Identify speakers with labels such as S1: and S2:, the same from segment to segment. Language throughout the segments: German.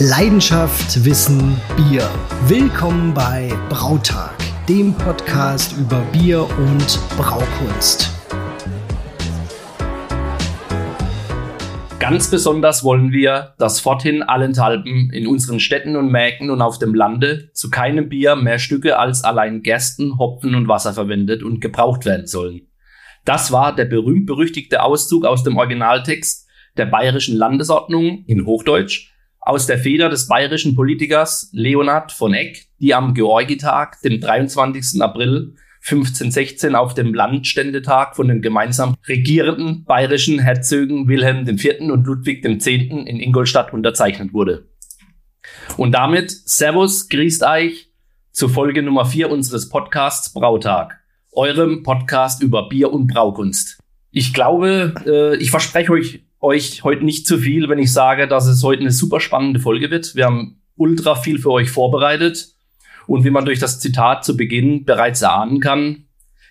S1: Leidenschaft, Wissen, Bier. Willkommen bei Brautag, dem Podcast über Bier und Braukunst.
S2: Ganz besonders wollen wir, dass forthin allenthalben in unseren Städten und Märkten und auf dem Lande zu keinem Bier mehr Stücke als allein Gersten, Hopfen und Wasser verwendet und gebraucht werden sollen. Das war der berühmt-berüchtigte Auszug aus dem Originaltext der Bayerischen Landesordnung in Hochdeutsch aus der Feder des bayerischen Politikers Leonhard von Eck, die am Georgitag, dem 23. April 1516 auf dem Landständetag von den gemeinsam regierenden bayerischen Herzögen Wilhelm IV. und Ludwig X. in Ingolstadt unterzeichnet wurde. Und damit Servus, grüßt euch zu Folge Nummer 4 unseres Podcasts Brautag, eurem Podcast über Bier und Braukunst. Ich glaube, äh, ich verspreche euch euch heute nicht zu viel, wenn ich sage, dass es heute eine super spannende Folge wird. Wir haben ultra viel für euch vorbereitet. Und wie man durch das Zitat zu Beginn bereits erahnen kann,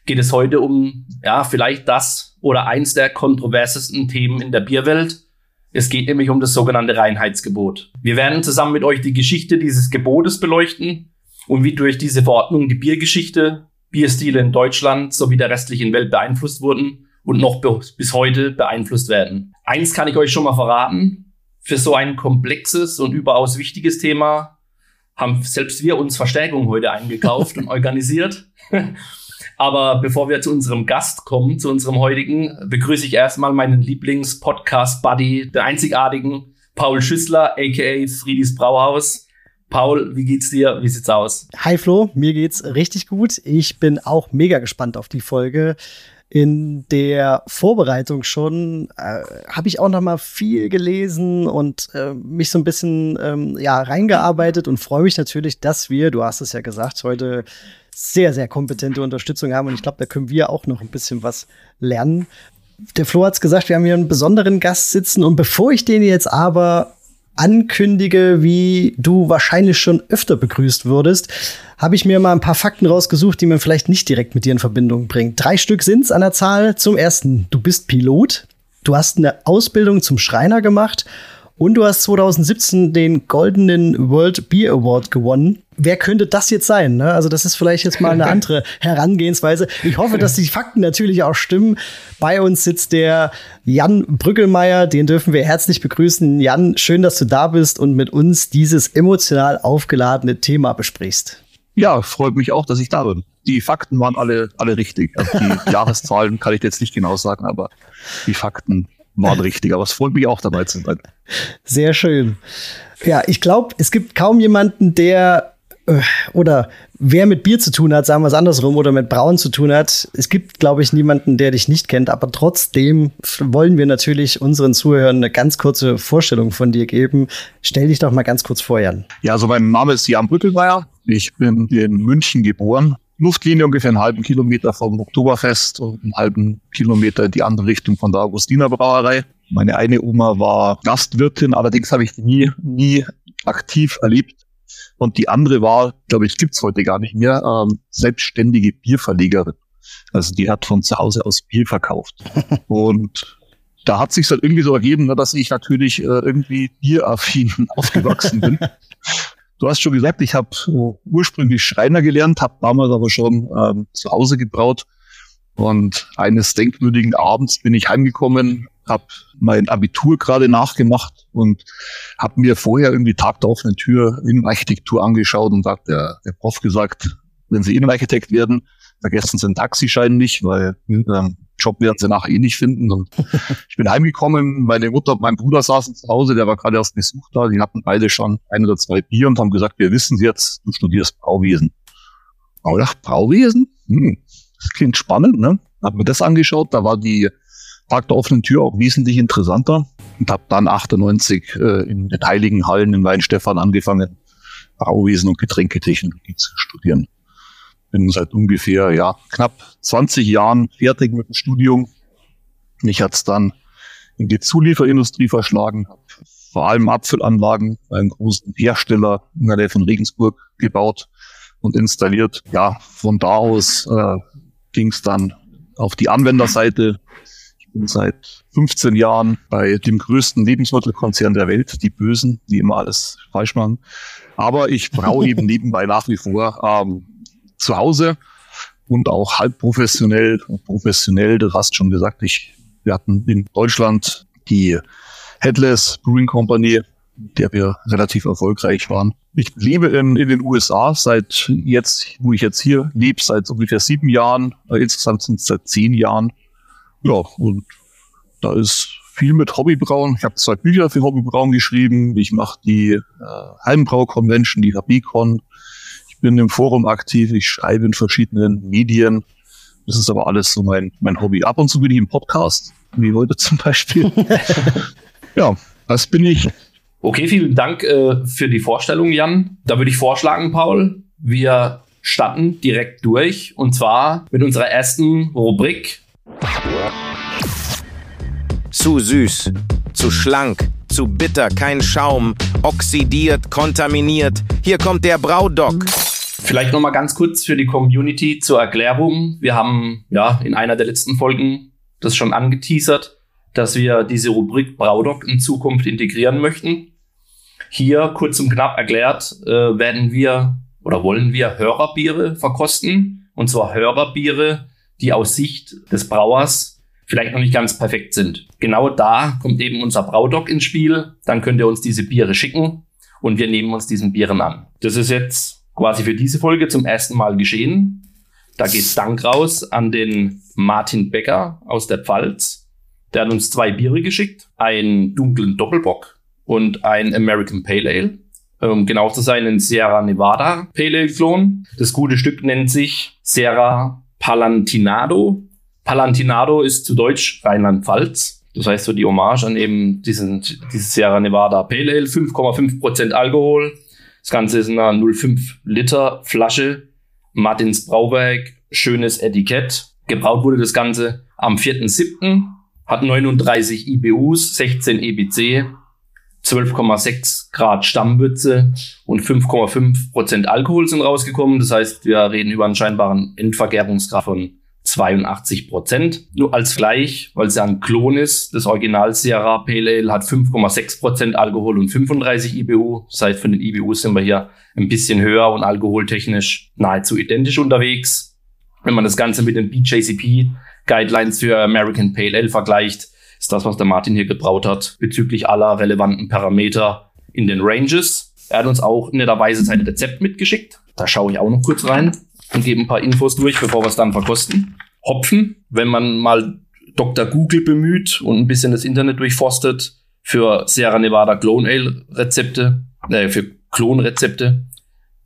S2: geht es heute um, ja, vielleicht das oder eins der kontroversesten Themen in der Bierwelt. Es geht nämlich um das sogenannte Reinheitsgebot. Wir werden zusammen mit euch die Geschichte dieses Gebotes beleuchten und wie durch diese Verordnung die Biergeschichte, Bierstile in Deutschland sowie der restlichen Welt beeinflusst wurden und noch bis heute beeinflusst werden. Eins kann ich euch schon mal verraten. Für so ein komplexes und überaus wichtiges Thema haben selbst wir uns Verstärkung heute eingekauft und organisiert. Aber bevor wir zu unserem Gast kommen, zu unserem heutigen, begrüße ich erstmal meinen Lieblings-Podcast-Buddy, der einzigartigen Paul Schüssler, aka Friedis Brauhaus. Paul, wie geht's dir? Wie sieht's aus?
S1: Hi Flo, mir geht's richtig gut. Ich bin auch mega gespannt auf die Folge in der Vorbereitung schon äh, habe ich auch noch mal viel gelesen und äh, mich so ein bisschen ähm, ja reingearbeitet und freue mich natürlich, dass wir, du hast es ja gesagt, heute sehr sehr kompetente Unterstützung haben und ich glaube, da können wir auch noch ein bisschen was lernen. Der Flo hat es gesagt, wir haben hier einen besonderen Gast sitzen und bevor ich den jetzt aber ankündige, wie du wahrscheinlich schon öfter begrüßt würdest, habe ich mir mal ein paar Fakten rausgesucht, die man vielleicht nicht direkt mit dir in Verbindung bringt. Drei Stück sind's an der Zahl. Zum ersten, du bist Pilot, du hast eine Ausbildung zum Schreiner gemacht und du hast 2017 den goldenen World Beer Award gewonnen. Wer könnte das jetzt sein? Ne? Also das ist vielleicht jetzt mal eine andere Herangehensweise. Ich hoffe, dass die Fakten natürlich auch stimmen. Bei uns sitzt der Jan Brückelmeier, den dürfen wir herzlich begrüßen. Jan, schön, dass du da bist und mit uns dieses emotional aufgeladene Thema besprichst.
S3: Ja, freut mich auch, dass ich da bin. Die Fakten waren alle, alle richtig. Also die Jahreszahlen kann ich jetzt nicht genau sagen, aber die Fakten waren richtig. Aber es freut mich auch dabei zu sein.
S1: Sehr schön. Ja, ich glaube, es gibt kaum jemanden, der äh, oder wer mit Bier zu tun hat, sagen wir es andersrum, oder mit Brauen zu tun hat. Es gibt, glaube ich, niemanden, der dich nicht kennt, aber trotzdem wollen wir natürlich unseren Zuhörern eine ganz kurze Vorstellung von dir geben. Stell dich doch mal ganz kurz vor, Jan.
S3: Ja, also mein Name ist Jan Brückelmeier. Ich bin in München geboren. Luftlinie ungefähr einen halben Kilometer vom Oktoberfest und einen halben Kilometer in die andere Richtung von der Augustiner Brauerei. Meine eine Oma war Gastwirtin, allerdings habe ich die nie, nie aktiv erlebt. Und die andere war, glaube ich, gibt's heute gar nicht mehr, ähm, selbstständige Bierverlegerin. Also die hat von zu Hause aus Bier verkauft. und da hat sich halt irgendwie so ergeben, ne, dass ich natürlich äh, irgendwie bieraffin aufgewachsen bin. Du hast schon gesagt, ich habe ursprünglich Schreiner gelernt, habe damals aber schon ähm, zu Hause gebraut. Und eines denkwürdigen Abends bin ich heimgekommen, habe mein Abitur gerade nachgemacht und habe mir vorher irgendwie Tag der offenen Tür Innenarchitektur angeschaut und sagt der, der Prof gesagt, wenn Sie Innenarchitekt werden, vergessen Sie den Taxischein nicht, weil ähm, Job werden sie nachher eh nicht finden. Und ich bin heimgekommen, meine Mutter und mein Bruder saßen zu Hause, der war gerade erst Besuch da, die hatten beide schon ein oder zwei Bier und haben gesagt, wir wissen jetzt, du studierst Brauwesen. Aber ich Brauwesen? Hm, das klingt spannend, ne? Hab mir das angeschaut, da war die Tag der offenen Tür auch wesentlich interessanter und habe dann 98 äh, in den Heiligen Hallen in Weinstefan angefangen, Brauwesen und Getränketechnologie zu studieren bin seit ungefähr ja knapp 20 Jahren fertig mit dem Studium. Mich hat's dann in die Zulieferindustrie verschlagen, habe vor allem Apfelanlagen bei einem großen Hersteller in der Nähe von Regensburg gebaut und installiert. Ja, von da aus äh, ging es dann auf die Anwenderseite bin seit 15 Jahren bei dem größten Lebensmittelkonzern der Welt, die Bösen, die immer alles falsch machen. Aber ich braue eben nebenbei nach wie vor ähm, zu Hause und auch halb professionell. Professionell, du hast schon gesagt, ich, wir hatten in Deutschland die Headless Brewing Company, der wir relativ erfolgreich waren. Ich lebe in, in den USA seit jetzt, wo ich jetzt hier lebe, seit ungefähr sieben Jahren. Insgesamt sind es seit zehn Jahren. Ja, und da ist viel mit Hobbybrauen. Ich habe zwei Bücher für Hobbybrauen geschrieben. Ich mache die äh, Heimbrau-Convention, die HBCon. Ich bin im Forum aktiv. Ich schreibe in verschiedenen Medien. Das ist aber alles so mein, mein Hobby. Ab und zu bin ich im Podcast, wie heute zum Beispiel. ja, das bin ich.
S2: Okay, vielen Dank äh, für die Vorstellung, Jan. Da würde ich vorschlagen, Paul, wir starten direkt durch und zwar mit unserer ersten Rubrik.
S4: Zu süß, zu schlank, zu bitter, kein Schaum, oxidiert, kontaminiert. Hier kommt der Braudoc.
S2: Vielleicht noch mal ganz kurz für die Community zur Erklärung. Wir haben ja in einer der letzten Folgen das schon angeteasert, dass wir diese Rubrik Braudoc in Zukunft integrieren möchten. Hier kurz und knapp erklärt, äh, werden wir oder wollen wir Hörerbiere verkosten. Und zwar Hörerbiere, die aus Sicht des Brauers vielleicht noch nicht ganz perfekt sind. Genau da kommt eben unser Braudoc ins Spiel. Dann könnt ihr uns diese Biere schicken und wir nehmen uns diesen Bieren an. Das ist jetzt quasi für diese Folge zum ersten Mal geschehen. Da geht Dank raus an den Martin Becker aus der Pfalz. Der hat uns zwei Biere geschickt, einen dunklen Doppelbock und ein American Pale Ale. Um genau zu sein, ein Sierra Nevada Pale Ale Klon. Das gute Stück nennt sich Sierra Palantinado. Palantinado ist zu Deutsch Rheinland-Pfalz. Das heißt so die Hommage an eben diesen, dieses Sierra Nevada Pale Ale. 5,5% Alkohol. Das Ganze ist in einer 0,5 Liter Flasche. Martins Brauwerk. Schönes Etikett. Gebraut wurde das Ganze am 4.7. Hat 39 IBUs, 16 EBC, 12,6 Grad Stammwürze und 5,5 Prozent Alkohol sind rausgekommen. Das heißt, wir reden über einen scheinbaren Endvergärungsgrad von 82 Prozent. Nur als gleich, weil es ja ein Klon ist, das Original Sierra Pale Ale hat 5,6 Prozent Alkohol und 35 IBU. Das heißt, von den IBUs sind wir hier ein bisschen höher und alkoholtechnisch nahezu identisch unterwegs. Wenn man das Ganze mit den BJCP Guidelines für American Pale Ale vergleicht, ist das, was der Martin hier gebraut hat, bezüglich aller relevanten Parameter in den Ranges. Er hat uns auch netterweise sein Rezept mitgeschickt. Da schaue ich auch noch kurz rein und gebe ein paar Infos durch, bevor wir es dann verkosten. Hopfen, wenn man mal Dr. Google bemüht und ein bisschen das Internet durchforstet für Sierra Nevada Clone Ale Rezepte, äh, für Klonrezepte,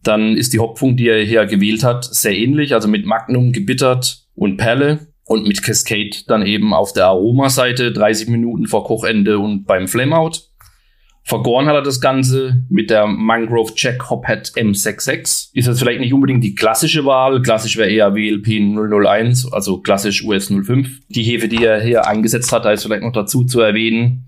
S2: dann ist die Hopfung, die er hier gewählt hat, sehr ähnlich, also mit Magnum gebittert und Perle und mit Cascade dann eben auf der Aromaseite 30 Minuten vor Kochende und beim Flameout. Vergoren hat er das Ganze mit der Mangrove Jack Hophead M66. Ist jetzt vielleicht nicht unbedingt die klassische Wahl. Klassisch wäre eher WLP 001, also klassisch US 05. Die Hefe, die er hier eingesetzt hat, da ist vielleicht noch dazu zu erwähnen,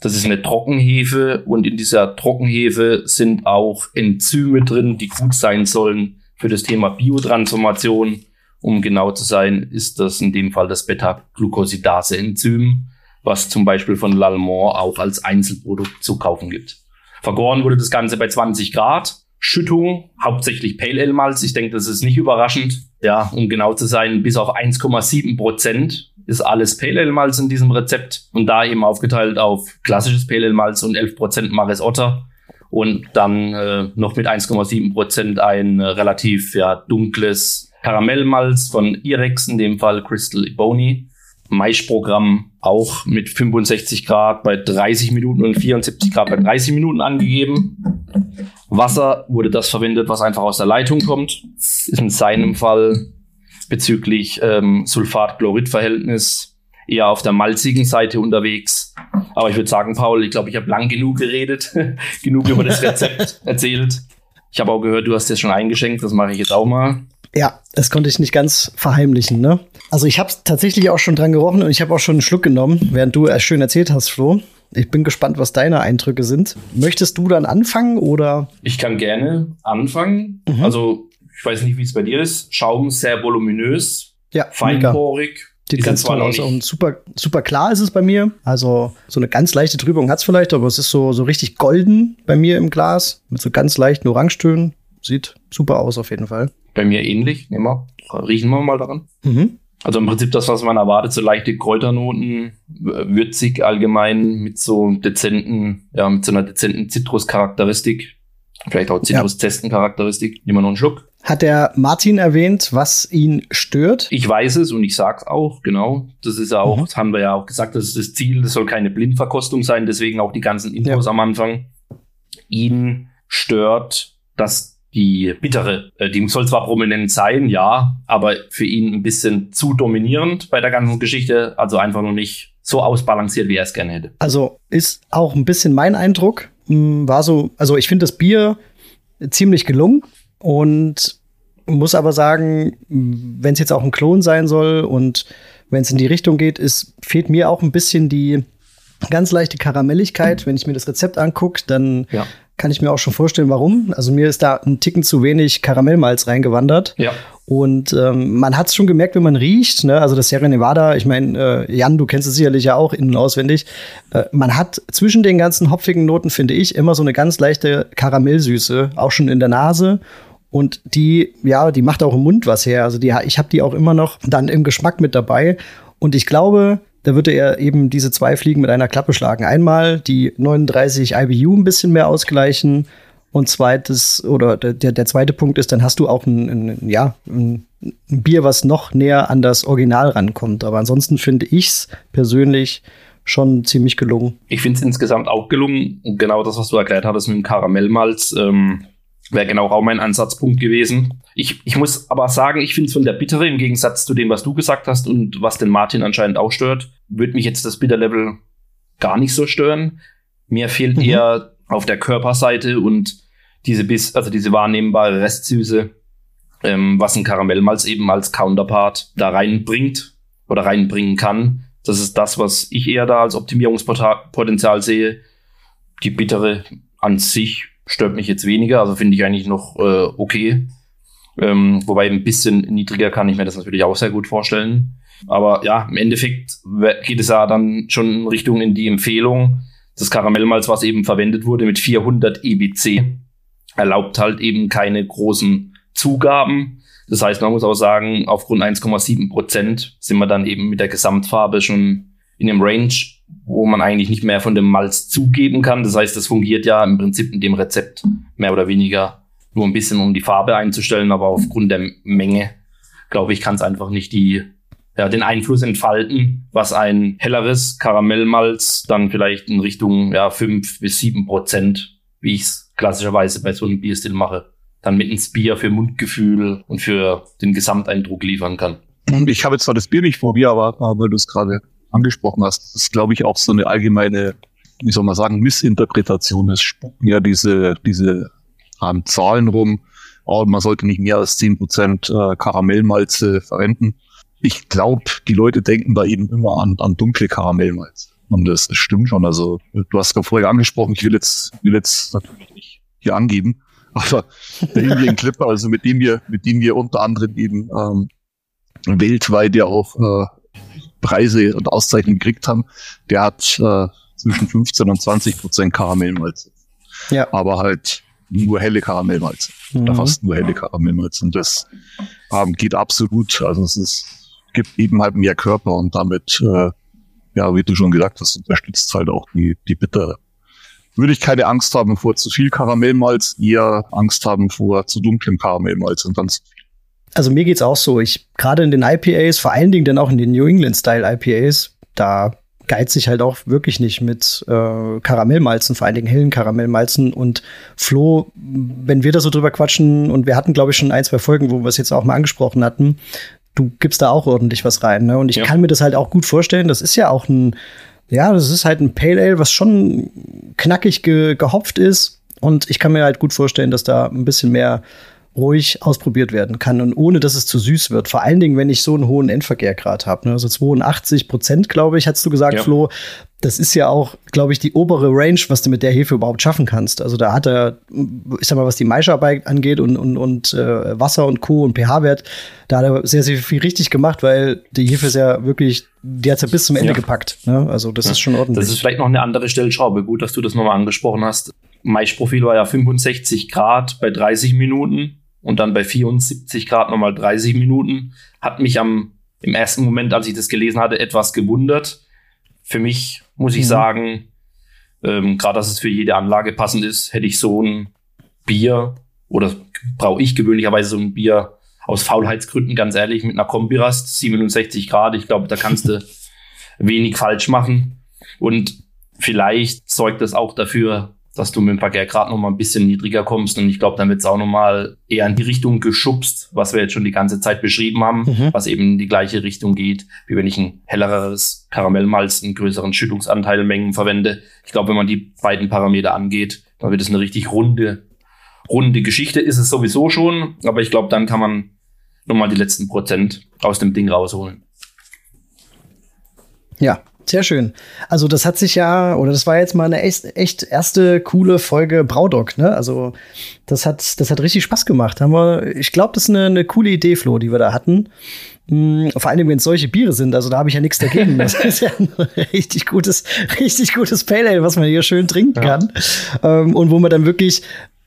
S2: das ist eine Trockenhefe und in dieser Trockenhefe sind auch Enzyme drin, die gut sein sollen für das Thema Biotransformation. Um genau zu sein, ist das in dem Fall das Beta-Glucosidase-Enzym, was zum Beispiel von Lalmont auch als Einzelprodukt zu kaufen gibt. Vergoren wurde das Ganze bei 20 Grad. Schüttung, hauptsächlich Pale Ale Malz. Ich denke, das ist nicht überraschend. Ja, um genau zu sein, bis auf 1,7 Prozent ist alles Pale Ale Malz in diesem Rezept und da eben aufgeteilt auf klassisches Pale Ale Malz und 11 Prozent Maris Otter und dann äh, noch mit 1,7 Prozent ein äh, relativ ja dunkles Karamellmalz von Irex, in dem Fall Crystal Ebony. Maischprogramm auch mit 65 Grad bei 30 Minuten und 74 Grad bei 30 Minuten angegeben. Wasser wurde das verwendet, was einfach aus der Leitung kommt. Ist in seinem Fall bezüglich ähm, Sulfat-Chlorid-Verhältnis eher auf der malzigen Seite unterwegs. Aber ich würde sagen, Paul, ich glaube, ich habe lang genug geredet, genug über das Rezept erzählt. Ich habe auch gehört, du hast es schon eingeschenkt, das mache ich jetzt auch mal.
S1: Ja, das konnte ich nicht ganz verheimlichen, ne? Also ich habe tatsächlich auch schon dran gerochen und ich habe auch schon einen Schluck genommen, während du es schön erzählt hast, Flo. Ich bin gespannt, was deine Eindrücke sind. Möchtest du dann anfangen oder?
S2: Ich kann gerne anfangen. Mhm. Also ich weiß nicht, wie es bei dir ist. Schaum sehr voluminös,
S1: ja,
S2: feinporig,
S1: Sieht ganz toll aus. Und super, super klar ist es bei mir. Also so eine ganz leichte Trübung hat es vielleicht, aber es ist so, so richtig golden bei mir im Glas. Mit so ganz leichten Orangetönen. Sieht super aus auf jeden Fall.
S2: Bei mir ähnlich. Nehmen wir, riechen wir mal daran. Mhm. Also im Prinzip das, was man erwartet, so leichte Kräuternoten, würzig allgemein mit so dezenten, ja, mit so einer dezenten Zitruscharakteristik. Vielleicht auch Zitrus-Testen-Charakteristik. Nehmen wir noch einen Schluck.
S1: Hat der Martin erwähnt, was ihn stört?
S2: Ich weiß es und ich sag's auch, genau. Das ist ja auch, mhm. das haben wir ja auch gesagt, das ist das Ziel, das soll keine Blindverkostung sein, deswegen auch die ganzen Infos ja. am Anfang. Ihn stört, dass die bittere, äh, die soll zwar prominent sein, ja, aber für ihn ein bisschen zu dominierend bei der ganzen Geschichte, also einfach nur nicht so ausbalanciert, wie er es gerne hätte.
S1: Also ist auch ein bisschen mein Eindruck, hm, war so, also ich finde das Bier ziemlich gelungen und muss aber sagen, wenn es jetzt auch ein Klon sein soll und wenn es in die Richtung geht, ist, fehlt mir auch ein bisschen die ganz leichte Karamelligkeit. Wenn ich mir das Rezept angucke, dann ja kann ich mir auch schon vorstellen, warum. Also mir ist da ein Ticken zu wenig Karamellmalz reingewandert.
S2: Ja.
S1: Und ähm, man hat es schon gemerkt, wenn man riecht. Ne? Also das Sierra Nevada, ich meine, äh, Jan, du kennst es sicherlich ja auch innen auswendig. Äh, man hat zwischen den ganzen hopfigen Noten, finde ich, immer so eine ganz leichte Karamellsüße, auch schon in der Nase. Und die, ja, die macht auch im Mund was her. Also die, ich habe die auch immer noch dann im Geschmack mit dabei. Und ich glaube, da würde er eben diese zwei Fliegen mit einer Klappe schlagen. Einmal die 39 IBU ein bisschen mehr ausgleichen und zweites, oder der, der zweite Punkt ist, dann hast du auch ein, ein ja, ein, ein Bier, was noch näher an das Original rankommt. Aber ansonsten finde ich es persönlich schon ziemlich gelungen.
S2: Ich finde es insgesamt auch gelungen. Genau das, was du erklärt hattest mit dem Karamellmalz. Ähm Wäre genau auch mein Ansatzpunkt gewesen. Ich, ich muss aber sagen, ich finde es von der Bittere im Gegensatz zu dem, was du gesagt hast und was den Martin anscheinend auch stört, würde mich jetzt das Bitterlevel gar nicht so stören. Mir fehlt mhm. eher auf der Körperseite und diese bis, also diese wahrnehmbare Restsüße, ähm, was ein Karamellmalz eben als Counterpart da reinbringt oder reinbringen kann. Das ist das, was ich eher da als Optimierungspotenzial sehe. Die Bittere an sich stört mich jetzt weniger, also finde ich eigentlich noch äh, okay. Ähm, wobei ein bisschen niedriger kann ich mir das natürlich auch sehr gut vorstellen. Aber ja, im Endeffekt geht es ja dann schon in Richtung in die Empfehlung. Das Karamellmalz, was eben verwendet wurde mit 400 EBC, erlaubt halt eben keine großen Zugaben. Das heißt, man muss auch sagen, aufgrund 1,7 Prozent sind wir dann eben mit der Gesamtfarbe schon in dem Range, wo man eigentlich nicht mehr von dem Malz zugeben kann. Das heißt, das fungiert ja im Prinzip in dem Rezept mehr oder weniger nur ein bisschen, um die Farbe einzustellen, aber aufgrund der Menge, glaube ich, kann es einfach nicht die, ja, den Einfluss entfalten, was ein helleres Karamellmalz dann vielleicht in Richtung ja, fünf bis sieben Prozent, wie ich es klassischerweise bei so einem Bierstil mache, dann mit ins Bier für Mundgefühl und für den Gesamteindruck liefern kann.
S3: Ich habe jetzt zwar das Bier nicht vor mir, aber weil du es gerade angesprochen hast, ist, glaube ich, auch so eine allgemeine, wie soll man sagen, Missinterpretation. Es spucken ja diese, diese ähm, Zahlen rum. Oh, man sollte nicht mehr als zehn Prozent äh, Karamellmalze verwenden. Ich glaube, die Leute denken da eben immer an, an dunkle Karamellmalze. Und das, stimmt schon. Also, du hast gerade vorher angesprochen, ich will jetzt, will jetzt natürlich nicht hier angeben, aber der Indian Clipper, also mit dem wir, mit dem wir unter anderem eben ähm, weltweit ja auch äh, Preise und Auszeichnungen gekriegt haben, der hat äh, zwischen 15 und 20 Prozent Karamellmalz. Ja. Aber halt nur helle Karamellmalz. Mhm. Oder fast nur helle Karamellmalz. Und das ähm, geht absolut. Also es ist, gibt eben halt mehr Körper und damit, äh, ja, wie du schon gesagt hast, unterstützt halt auch die, die bittere. Würde ich keine Angst haben vor zu viel Karamellmalz, eher Angst haben vor zu dunklem Karamellmalz und dann zu viel
S1: also mir geht's auch so. Ich gerade in den IPAs, vor allen Dingen dann auch in den New England Style IPAs, da geizt sich halt auch wirklich nicht mit äh, Karamellmalzen, vor allen Dingen hellen Karamellmalzen. Und Flo, wenn wir da so drüber quatschen, und wir hatten, glaube ich, schon ein, zwei Folgen, wo wir es jetzt auch mal angesprochen hatten, du gibst da auch ordentlich was rein. Ne? Und ich ja. kann mir das halt auch gut vorstellen. Das ist ja auch ein, ja, das ist halt ein Pale Ale, was schon knackig ge gehopft ist. Und ich kann mir halt gut vorstellen, dass da ein bisschen mehr ruhig ausprobiert werden kann und ohne dass es zu süß wird. Vor allen Dingen, wenn ich so einen hohen Endverkehrgrad habe. Ne? Also 82 Prozent, glaube ich, hast du gesagt, ja. Flo. Das ist ja auch, glaube ich, die obere Range, was du mit der Hefe überhaupt schaffen kannst. Also da hat er, ich sag mal, was die Maischarbeit angeht und, und, und äh, Wasser und Co. und pH-Wert, da hat er sehr, sehr viel richtig gemacht, weil die Hefe ist ja wirklich, die hat ja bis zum Ende ja. gepackt. Ne? Also das ja. ist schon ordentlich.
S2: Das ist vielleicht noch eine andere Stellschraube. Gut, dass du das nochmal angesprochen hast. Maischprofil war ja 65 Grad bei 30 Minuten und dann bei 74 Grad nochmal 30 Minuten. Hat mich am, im ersten Moment, als ich das gelesen hatte, etwas gewundert. Für mich muss ich mhm. sagen, ähm, gerade dass es für jede Anlage passend ist, hätte ich so ein Bier oder brauche ich gewöhnlicherweise so ein Bier aus Faulheitsgründen, ganz ehrlich, mit einer Kombirast, 67 Grad. Ich glaube, da kannst du wenig falsch machen. Und vielleicht sorgt das auch dafür, dass du mit dem Verkehrgrad noch mal ein bisschen niedriger kommst. Und ich glaube, dann wird es auch noch mal eher in die Richtung geschubst, was wir jetzt schon die ganze Zeit beschrieben haben, mhm. was eben in die gleiche Richtung geht, wie wenn ich ein helleres Karamellmalz in größeren Schüttungsanteilmengen verwende. Ich glaube, wenn man die beiden Parameter angeht, dann wird es eine richtig runde, runde Geschichte. Ist es sowieso schon, aber ich glaube, dann kann man noch mal die letzten Prozent aus dem Ding rausholen.
S1: Ja, sehr schön. Also das hat sich ja, oder das war jetzt mal eine echt, echt erste coole Folge Braudock, ne? Also das hat, das hat richtig Spaß gemacht. Haben wir, ich glaube, das ist eine, eine coole Idee, Flo, die wir da hatten. Mhm, vor allem, wenn es solche Biere sind, also da habe ich ja nichts dagegen. Das ist ja ein richtig gutes, richtig gutes Pale Ale, was man hier schön trinken ja. kann. Ähm, und wo man dann wirklich,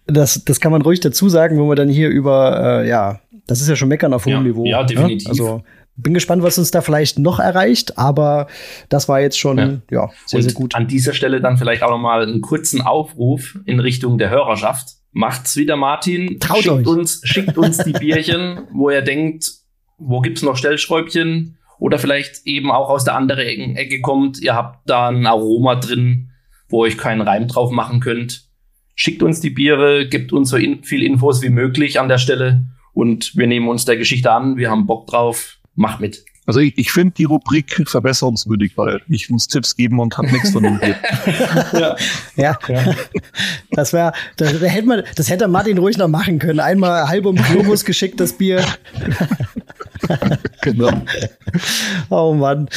S1: das, das kann man ruhig dazu sagen, wo man dann hier über, äh, ja, das ist ja schon meckern auf hohem
S2: ja,
S1: Niveau.
S2: Ja, ne? definitiv.
S1: Ne? Also bin gespannt, was uns da vielleicht noch erreicht, aber das war jetzt schon ja, ja sehr, sehr gut.
S2: An dieser Stelle dann vielleicht auch noch mal einen kurzen Aufruf in Richtung der Hörerschaft. Macht's wieder, Martin.
S1: Traut
S2: schickt
S1: euch.
S2: uns, schickt uns die Bierchen, wo ihr denkt, wo gibt's noch Stellschräubchen? Oder vielleicht eben auch aus der anderen Ecke kommt, ihr habt da ein Aroma drin, wo ihr euch keinen Reim drauf machen könnt. Schickt uns die Biere, gibt uns so in, viel Infos wie möglich an der Stelle und wir nehmen uns der Geschichte an. Wir haben Bock drauf mach mit.
S3: Also ich, ich finde die Rubrik verbesserungswürdig, weil ich muss Tipps geben und habe nichts von dem
S1: ja. ja. ja. Das wäre, das, das, hätte man, das hätte Martin ruhig noch machen können. Einmal halb um Globus geschickt, das Bier. genau. Oh Mann.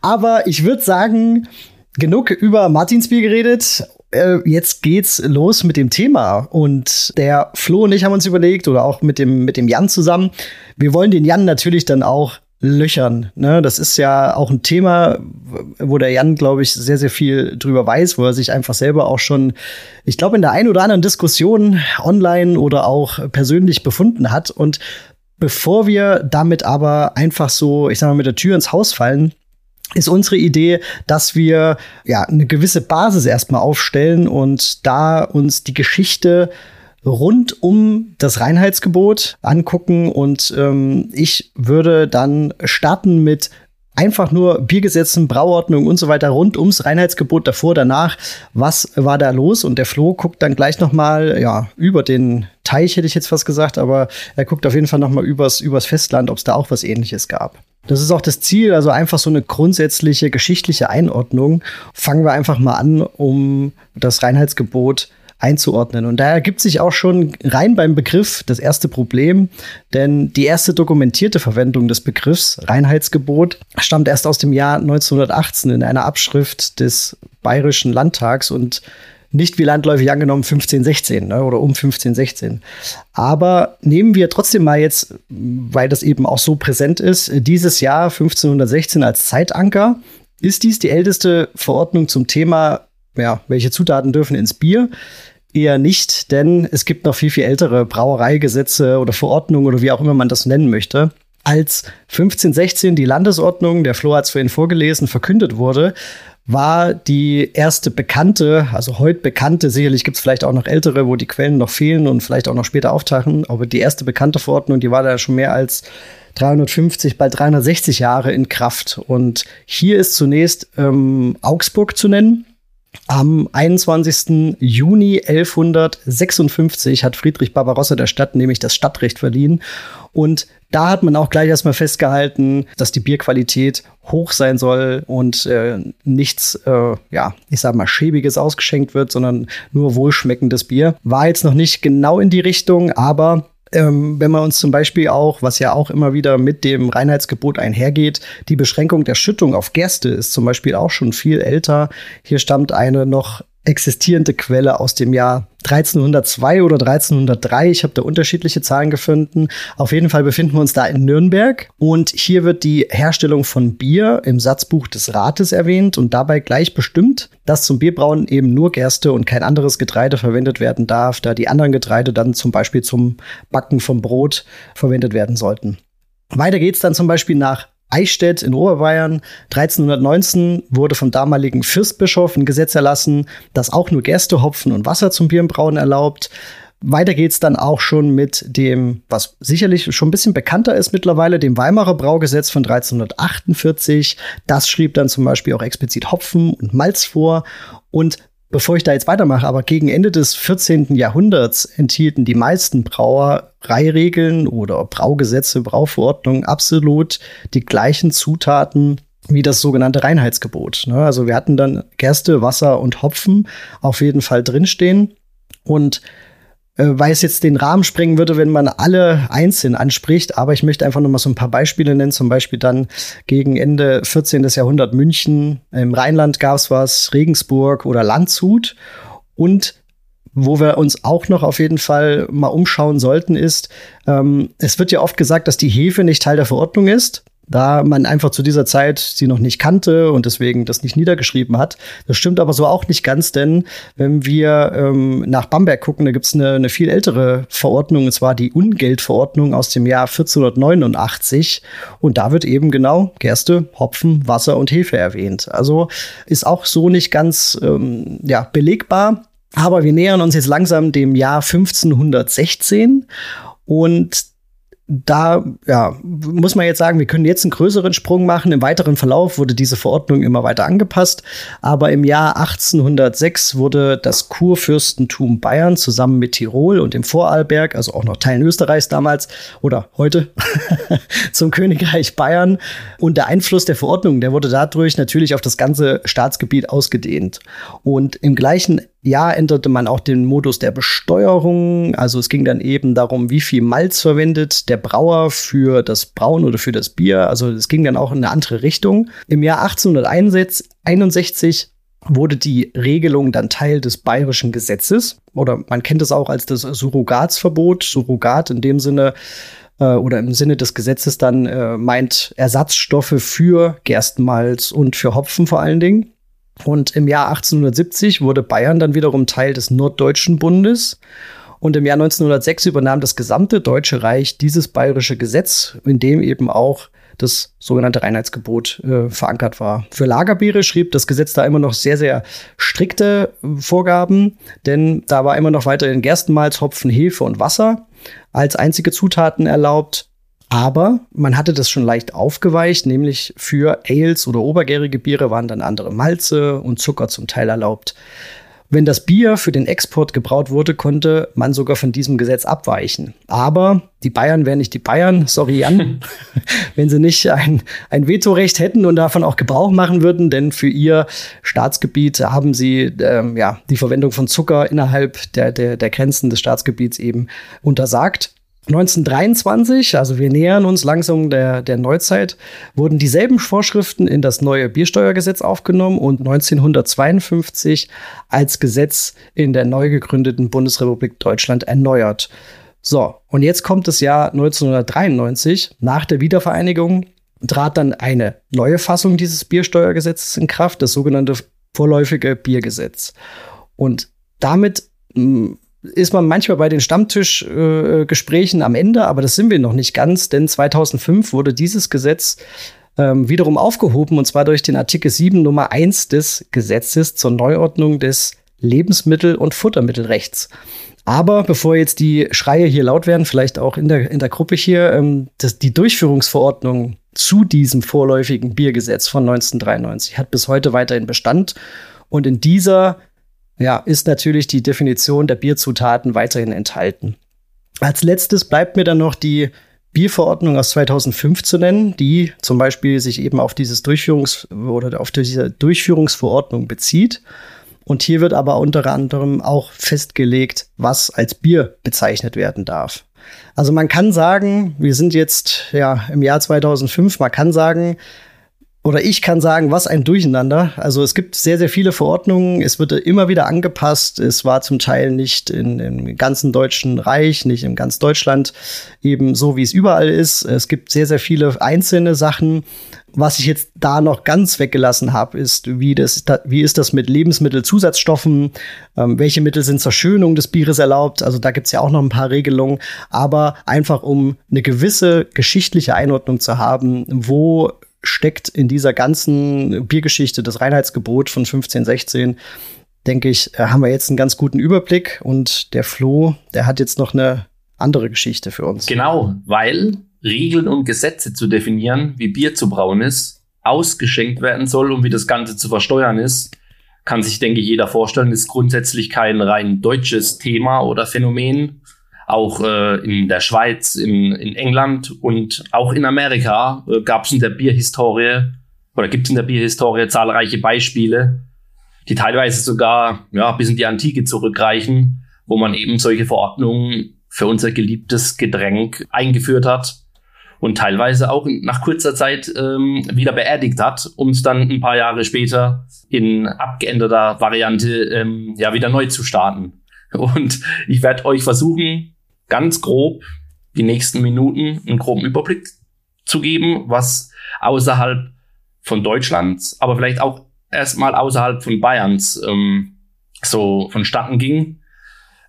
S1: Aber ich würde sagen, genug über Martins Bier geredet äh, jetzt geht's los mit dem Thema. Und der Flo und ich haben uns überlegt, oder auch mit dem, mit dem Jan zusammen, wir wollen den Jan natürlich dann auch löchern. Ne? Das ist ja auch ein Thema, wo der Jan, glaube ich, sehr, sehr viel drüber weiß, wo er sich einfach selber auch schon, ich glaube, in der einen oder anderen Diskussion online oder auch persönlich befunden hat. Und bevor wir damit aber einfach so, ich sag mal, mit der Tür ins Haus fallen, ist unsere Idee, dass wir ja eine gewisse Basis erstmal aufstellen und da uns die Geschichte rund um das Reinheitsgebot angucken. Und ähm, ich würde dann starten mit einfach nur Biergesetzen, Brauordnung und so weiter rund ums Reinheitsgebot davor, danach. Was war da los? Und der Flo guckt dann gleich noch mal ja über den Teich hätte ich jetzt fast gesagt, aber er guckt auf jeden Fall noch mal übers übers Festland, ob es da auch was Ähnliches gab. Das ist auch das Ziel, also einfach so eine grundsätzliche geschichtliche Einordnung. Fangen wir einfach mal an, um das Reinheitsgebot einzuordnen. Und da ergibt sich auch schon rein beim Begriff das erste Problem, denn die erste dokumentierte Verwendung des Begriffs Reinheitsgebot stammt erst aus dem Jahr 1918 in einer Abschrift des Bayerischen Landtags und nicht wie landläufig angenommen 1516 ne, oder um 1516. Aber nehmen wir trotzdem mal jetzt, weil das eben auch so präsent ist, dieses Jahr 1516 als Zeitanker. Ist dies die älteste Verordnung zum Thema, ja, welche Zutaten dürfen ins Bier? Eher nicht, denn es gibt noch viel, viel ältere Brauereigesetze oder Verordnungen oder wie auch immer man das nennen möchte. Als 1516 die Landesordnung, der Flo hat es vorhin vorgelesen, verkündet wurde, war die erste bekannte, also heute bekannte, sicherlich gibt es vielleicht auch noch ältere, wo die Quellen noch fehlen und vielleicht auch noch später auftauchen, aber die erste bekannte Verordnung, die war da schon mehr als 350, bald 360 Jahre in Kraft. Und hier ist zunächst ähm, Augsburg zu nennen. Am 21. Juni 1156 hat Friedrich Barbarossa der Stadt nämlich das Stadtrecht verliehen. Und da hat man auch gleich erstmal festgehalten, dass die Bierqualität hoch sein soll und äh, nichts, äh, ja, ich sag mal, schäbiges ausgeschenkt wird, sondern nur wohlschmeckendes Bier. War jetzt noch nicht genau in die Richtung, aber ähm, wenn man uns zum Beispiel auch, was ja auch immer wieder mit dem Reinheitsgebot einhergeht, die Beschränkung der Schüttung auf Gerste ist zum Beispiel auch schon viel älter. Hier stammt eine noch existierende Quelle aus dem Jahr 1302 oder 1303. Ich habe da unterschiedliche Zahlen gefunden. Auf jeden Fall befinden wir uns da in Nürnberg und hier wird die Herstellung von Bier im Satzbuch des Rates erwähnt und dabei gleich bestimmt, dass zum Bierbrauen eben nur Gerste und kein anderes Getreide verwendet werden darf, da die anderen Getreide dann zum Beispiel zum Backen vom Brot verwendet werden sollten. Weiter geht's dann zum Beispiel nach Eichstätt in Oberbayern 1319 wurde vom damaligen Fürstbischof ein Gesetz erlassen, das auch nur Gerste, Hopfen und Wasser zum Bierbrauen erlaubt. Weiter geht's dann auch schon mit dem, was sicherlich schon ein bisschen bekannter ist mittlerweile, dem Weimarer Braugesetz von 1348. Das schrieb dann zum Beispiel auch explizit Hopfen und Malz vor. Und Bevor ich da jetzt weitermache, aber gegen Ende des 14. Jahrhunderts enthielten die meisten Brauereiregeln oder Braugesetze, Brauverordnungen absolut die gleichen Zutaten wie das sogenannte Reinheitsgebot. Ne? Also wir hatten dann Gerste, Wasser und Hopfen auf jeden Fall drinstehen. Und weil es jetzt den Rahmen sprengen würde, wenn man alle einzeln anspricht. Aber ich möchte einfach noch mal so ein paar Beispiele nennen. Zum Beispiel dann gegen Ende 14. Jahrhundert München. Im Rheinland gab es was, Regensburg oder Landshut. Und wo wir uns auch noch auf jeden Fall mal umschauen sollten, ist, ähm, es wird ja oft gesagt, dass die Hefe nicht Teil der Verordnung ist da man einfach zu dieser Zeit sie noch nicht kannte und deswegen das nicht niedergeschrieben hat. Das stimmt aber so auch nicht ganz, denn wenn wir ähm, nach Bamberg gucken, da gibt's eine, eine viel ältere Verordnung, und zwar die Ungeldverordnung aus dem Jahr 1489. Und da wird eben genau Gerste, Hopfen, Wasser und Hefe erwähnt. Also ist auch so nicht ganz ähm, ja, belegbar. Aber wir nähern uns jetzt langsam dem Jahr 1516 und da ja, muss man jetzt sagen, wir können jetzt einen größeren Sprung machen. Im weiteren Verlauf wurde diese Verordnung immer weiter angepasst. Aber im Jahr 1806 wurde das Kurfürstentum Bayern zusammen mit Tirol und dem Vorarlberg, also auch noch Teilen Österreichs damals oder heute, zum Königreich Bayern. Und der Einfluss der Verordnung, der wurde dadurch natürlich auf das ganze Staatsgebiet ausgedehnt. Und im gleichen ja, änderte man auch den Modus der Besteuerung. Also es ging dann eben darum, wie viel Malz verwendet der Brauer für das Brauen oder für das Bier. Also es ging dann auch in eine andere Richtung. Im Jahr 1861 wurde die Regelung dann Teil des bayerischen Gesetzes. Oder man kennt es auch als das Surrogatsverbot. Surrogat in dem Sinne äh, oder im Sinne des Gesetzes dann äh, meint Ersatzstoffe für Gerstenmalz und für Hopfen vor allen Dingen. Und im Jahr 1870 wurde Bayern dann wiederum Teil des Norddeutschen Bundes. Und im Jahr 1906 übernahm das gesamte Deutsche Reich dieses bayerische Gesetz, in dem eben auch das sogenannte Reinheitsgebot äh, verankert war. Für Lagerbiere schrieb das Gesetz da immer noch sehr, sehr strikte Vorgaben, denn da war immer noch weiterhin Gerstenmalz, Hopfen, Hefe und Wasser als einzige Zutaten erlaubt. Aber man hatte das schon leicht aufgeweicht, nämlich für Ales oder obergärige Biere waren dann andere Malze und Zucker zum Teil erlaubt. Wenn das Bier für den Export gebraut wurde, konnte man sogar von diesem Gesetz abweichen. Aber die Bayern wären nicht die Bayern, sorry Jan, wenn sie nicht ein, ein Vetorecht hätten und davon auch Gebrauch machen würden, denn für ihr Staatsgebiet haben sie ähm, ja, die Verwendung von Zucker innerhalb der, der, der Grenzen des Staatsgebiets eben untersagt. 1923, also wir nähern uns langsam der, der Neuzeit, wurden dieselben Vorschriften in das neue Biersteuergesetz aufgenommen und 1952 als Gesetz in der neu gegründeten Bundesrepublik Deutschland erneuert. So, und jetzt kommt das Jahr 1993. Nach der Wiedervereinigung trat dann eine neue Fassung dieses Biersteuergesetzes in Kraft, das sogenannte vorläufige Biergesetz. Und damit hm, ist man manchmal bei den Stammtischgesprächen äh, am Ende, aber das sind wir noch nicht ganz, denn 2005 wurde dieses Gesetz ähm, wiederum aufgehoben und zwar durch den Artikel 7 Nummer 1 des Gesetzes zur Neuordnung des Lebensmittel- und Futtermittelrechts. Aber bevor jetzt die Schreie hier laut werden, vielleicht auch in der, in der Gruppe hier, ähm, das, die Durchführungsverordnung zu diesem vorläufigen Biergesetz von 1993 hat bis heute weiterhin Bestand. Und in dieser ja, ist natürlich die Definition der Bierzutaten weiterhin enthalten. Als letztes bleibt mir dann noch die Bierverordnung aus 2005 zu nennen, die zum Beispiel sich eben auf dieses Durchführungs- oder auf diese Durchführungsverordnung bezieht. Und hier wird aber unter anderem auch festgelegt, was als Bier bezeichnet werden darf. Also man kann sagen, wir sind jetzt ja im Jahr 2005, man kann sagen, oder ich kann sagen, was ein Durcheinander. Also es gibt sehr, sehr viele Verordnungen. Es wird immer wieder angepasst. Es war zum Teil nicht in, im ganzen Deutschen Reich, nicht in ganz Deutschland eben so, wie es überall ist. Es gibt sehr, sehr viele einzelne Sachen. Was ich jetzt da noch ganz weggelassen habe, ist, wie, das, wie ist das mit Lebensmittelzusatzstoffen? Ähm, welche Mittel sind zur Schönung des Bieres erlaubt? Also da gibt's ja auch noch ein paar Regelungen. Aber einfach um eine gewisse geschichtliche Einordnung zu haben, wo steckt in dieser ganzen Biergeschichte das Reinheitsgebot von 1516, denke ich, äh, haben wir jetzt einen ganz guten Überblick und der Flo, der hat jetzt noch eine andere Geschichte für uns.
S2: Genau, weil Regeln und Gesetze zu definieren, wie Bier zu brauen ist, ausgeschenkt werden soll und wie das Ganze zu versteuern ist, kann sich, denke ich, jeder vorstellen, ist grundsätzlich kein rein deutsches Thema oder Phänomen, auch äh, in der Schweiz, in, in England und auch in Amerika äh, gab es in der Bierhistorie oder gibt es in der Bierhistorie zahlreiche Beispiele, die teilweise sogar ja, bis in die Antike zurückreichen, wo man eben solche Verordnungen für unser geliebtes Getränk eingeführt hat und teilweise auch nach kurzer Zeit ähm, wieder beerdigt hat, um es dann ein paar Jahre später in abgeänderter Variante ähm, ja wieder neu zu starten. Und ich werde euch versuchen, ganz grob die nächsten Minuten einen groben Überblick zu geben, was außerhalb von Deutschlands, aber vielleicht auch erstmal außerhalb von Bayerns ähm, so vonstatten ging.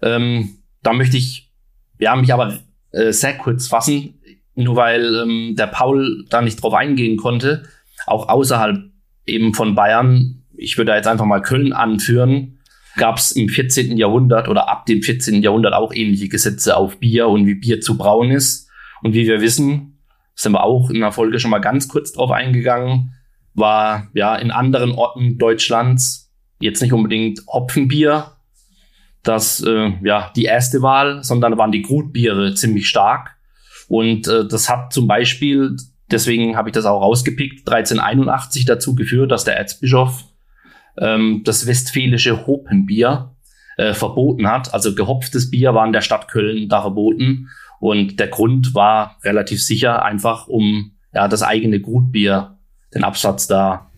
S2: Ähm, da möchte ich ja, mich aber äh, sehr kurz fassen, nur weil ähm, der Paul da nicht drauf eingehen konnte. Auch außerhalb eben von Bayern, ich würde jetzt einfach mal Köln anführen, gab es im 14. Jahrhundert oder ab dem 14. Jahrhundert auch ähnliche Gesetze auf Bier und wie Bier zu brauen ist. Und wie wir wissen, sind wir auch in der Folge schon mal ganz kurz drauf eingegangen, war ja in anderen Orten Deutschlands jetzt nicht unbedingt Hopfenbier, das äh, ja die erste Wahl, sondern waren die Grutbiere ziemlich stark. Und äh, das hat zum Beispiel, deswegen habe ich das auch rausgepickt, 1381 dazu geführt, dass der Erzbischof ähm, das westfälische Hopenbier äh, verboten hat. Also gehopftes Bier war in der Stadt Köln da verboten. Und der Grund war relativ sicher, einfach um ja, das eigene Gutbier, den Absatz da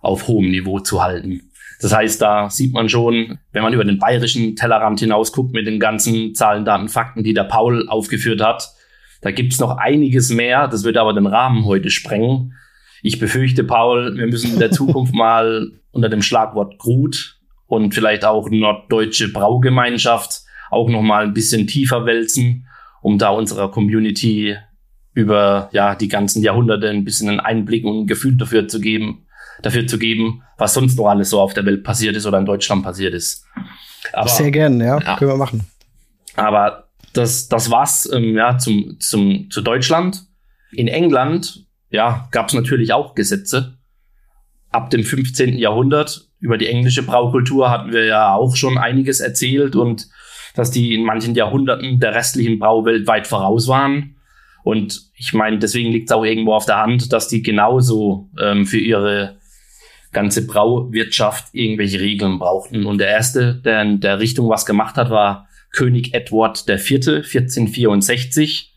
S2: auf hohem Niveau zu halten. Das heißt, da sieht man schon, wenn man über den bayerischen Tellerrand hinaus guckt mit den ganzen Zahlen, Daten, Fakten, die der Paul aufgeführt hat, da gibt's noch einiges mehr. Das wird aber den Rahmen heute sprengen. Ich befürchte, Paul, wir müssen in der Zukunft mal unter dem Schlagwort Grut und vielleicht auch norddeutsche Braugemeinschaft auch noch mal ein bisschen tiefer wälzen, um da unserer Community über ja die ganzen Jahrhunderte ein bisschen einen Einblick und ein Gefühl dafür zu geben, dafür zu geben, was sonst noch alles so auf der Welt passiert ist oder in Deutschland passiert ist.
S1: Aber, Sehr gerne, ja, ja, können wir machen.
S2: Aber das, das war's ähm, ja zum, zum zu Deutschland. In England ja gab es natürlich auch Gesetze ab dem 15. Jahrhundert. Über die englische Braukultur hatten wir ja auch schon einiges erzählt und dass die in manchen Jahrhunderten der restlichen Brauwelt weit voraus waren. Und ich meine, deswegen liegt es auch irgendwo auf der Hand, dass die genauso ähm, für ihre ganze Brauwirtschaft irgendwelche Regeln brauchten. Und der erste, der in der Richtung was gemacht hat, war König Edward IV. 1464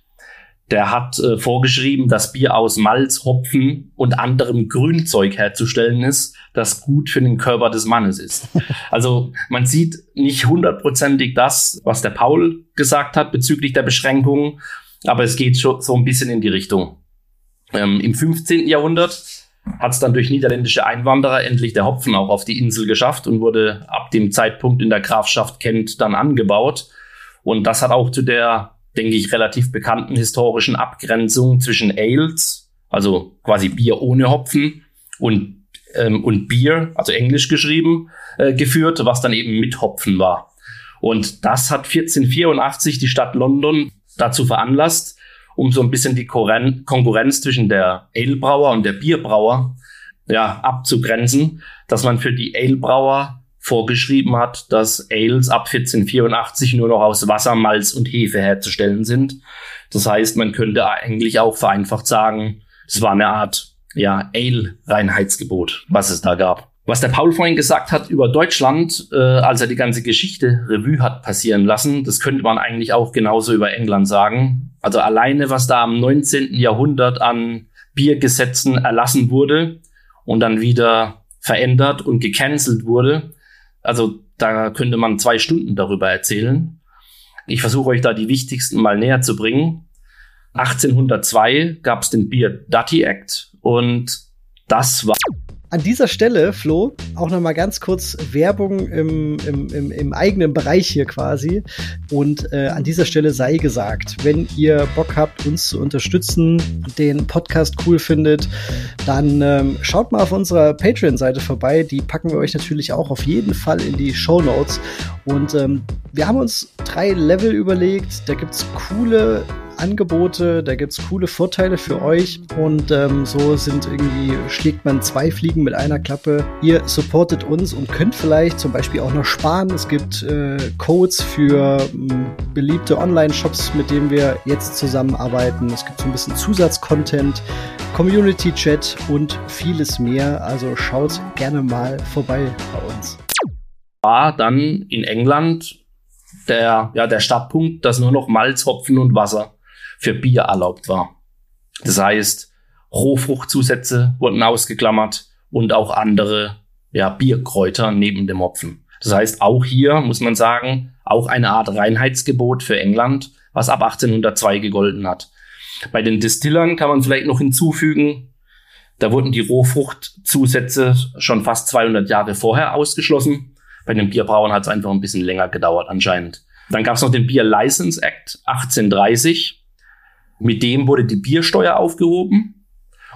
S2: der hat äh, vorgeschrieben, dass Bier aus Malz, Hopfen und anderem Grünzeug herzustellen ist, das gut für den Körper des Mannes ist. Also man sieht nicht hundertprozentig das, was der Paul gesagt hat bezüglich der Beschränkungen, aber es geht schon so ein bisschen in die Richtung. Ähm, Im 15. Jahrhundert hat es dann durch niederländische Einwanderer endlich der Hopfen auch auf die Insel geschafft und wurde ab dem Zeitpunkt in der Grafschaft Kent dann angebaut. Und das hat auch zu der denke ich, relativ bekannten historischen Abgrenzung zwischen Ales, also quasi Bier ohne Hopfen, und, ähm, und Bier, also englisch geschrieben, äh, geführt, was dann eben mit Hopfen war. Und das hat 1484 die Stadt London dazu veranlasst, um so ein bisschen die Konkurrenz zwischen der Ale-Brauer und der Bierbrauer ja, abzugrenzen, dass man für die Ale-Brauer vorgeschrieben hat, dass Ales ab 1484 nur noch aus Wasser, Malz und Hefe herzustellen sind. Das heißt, man könnte eigentlich auch vereinfacht sagen, es war eine Art ja, Ale-Reinheitsgebot, was es da gab. Was der Paul vorhin gesagt hat über Deutschland, äh, als er die ganze Geschichte Revue hat passieren lassen, das könnte man eigentlich auch genauso über England sagen. Also alleine, was da am 19. Jahrhundert an Biergesetzen erlassen wurde und dann wieder verändert und gecancelt wurde. Also da könnte man zwei Stunden darüber erzählen. Ich versuche euch da die wichtigsten mal näher zu bringen. 1802 gab es den Beer Dutty Act und das war
S1: an dieser Stelle, Flo, auch noch mal ganz kurz Werbung im, im, im, im eigenen Bereich hier quasi. Und äh, an dieser Stelle sei gesagt, wenn ihr Bock habt, uns zu unterstützen, den Podcast cool findet, dann ähm, schaut mal auf unserer Patreon-Seite vorbei. Die packen wir euch natürlich auch auf jeden Fall in die Show Notes. Und ähm, wir haben uns drei Level überlegt. Da gibt's coole Angebote, da gibt's coole Vorteile für euch und ähm, so sind irgendwie, schlägt man zwei Fliegen mit einer Klappe. Ihr supportet uns und könnt vielleicht zum Beispiel auch noch sparen. Es gibt äh, Codes für ähm, beliebte Online-Shops, mit denen wir jetzt zusammenarbeiten. Es gibt so ein bisschen Zusatzcontent, Community-Chat und vieles mehr. Also schaut gerne mal vorbei bei uns.
S2: War dann in England der, ja, der Startpunkt, dass nur noch Malz, Hopfen und Wasser für Bier erlaubt war. Das heißt, Rohfruchtzusätze wurden ausgeklammert und auch andere ja, Bierkräuter neben dem Hopfen. Das heißt, auch hier muss man sagen, auch eine Art Reinheitsgebot für England, was ab 1802 gegolten hat. Bei den Distillern kann man vielleicht noch hinzufügen, da wurden die Rohfruchtzusätze schon fast 200 Jahre vorher ausgeschlossen. Bei den Bierbrauern hat es einfach ein bisschen länger gedauert anscheinend. Dann gab es noch den Beer License Act 1830. Mit dem wurde die Biersteuer aufgehoben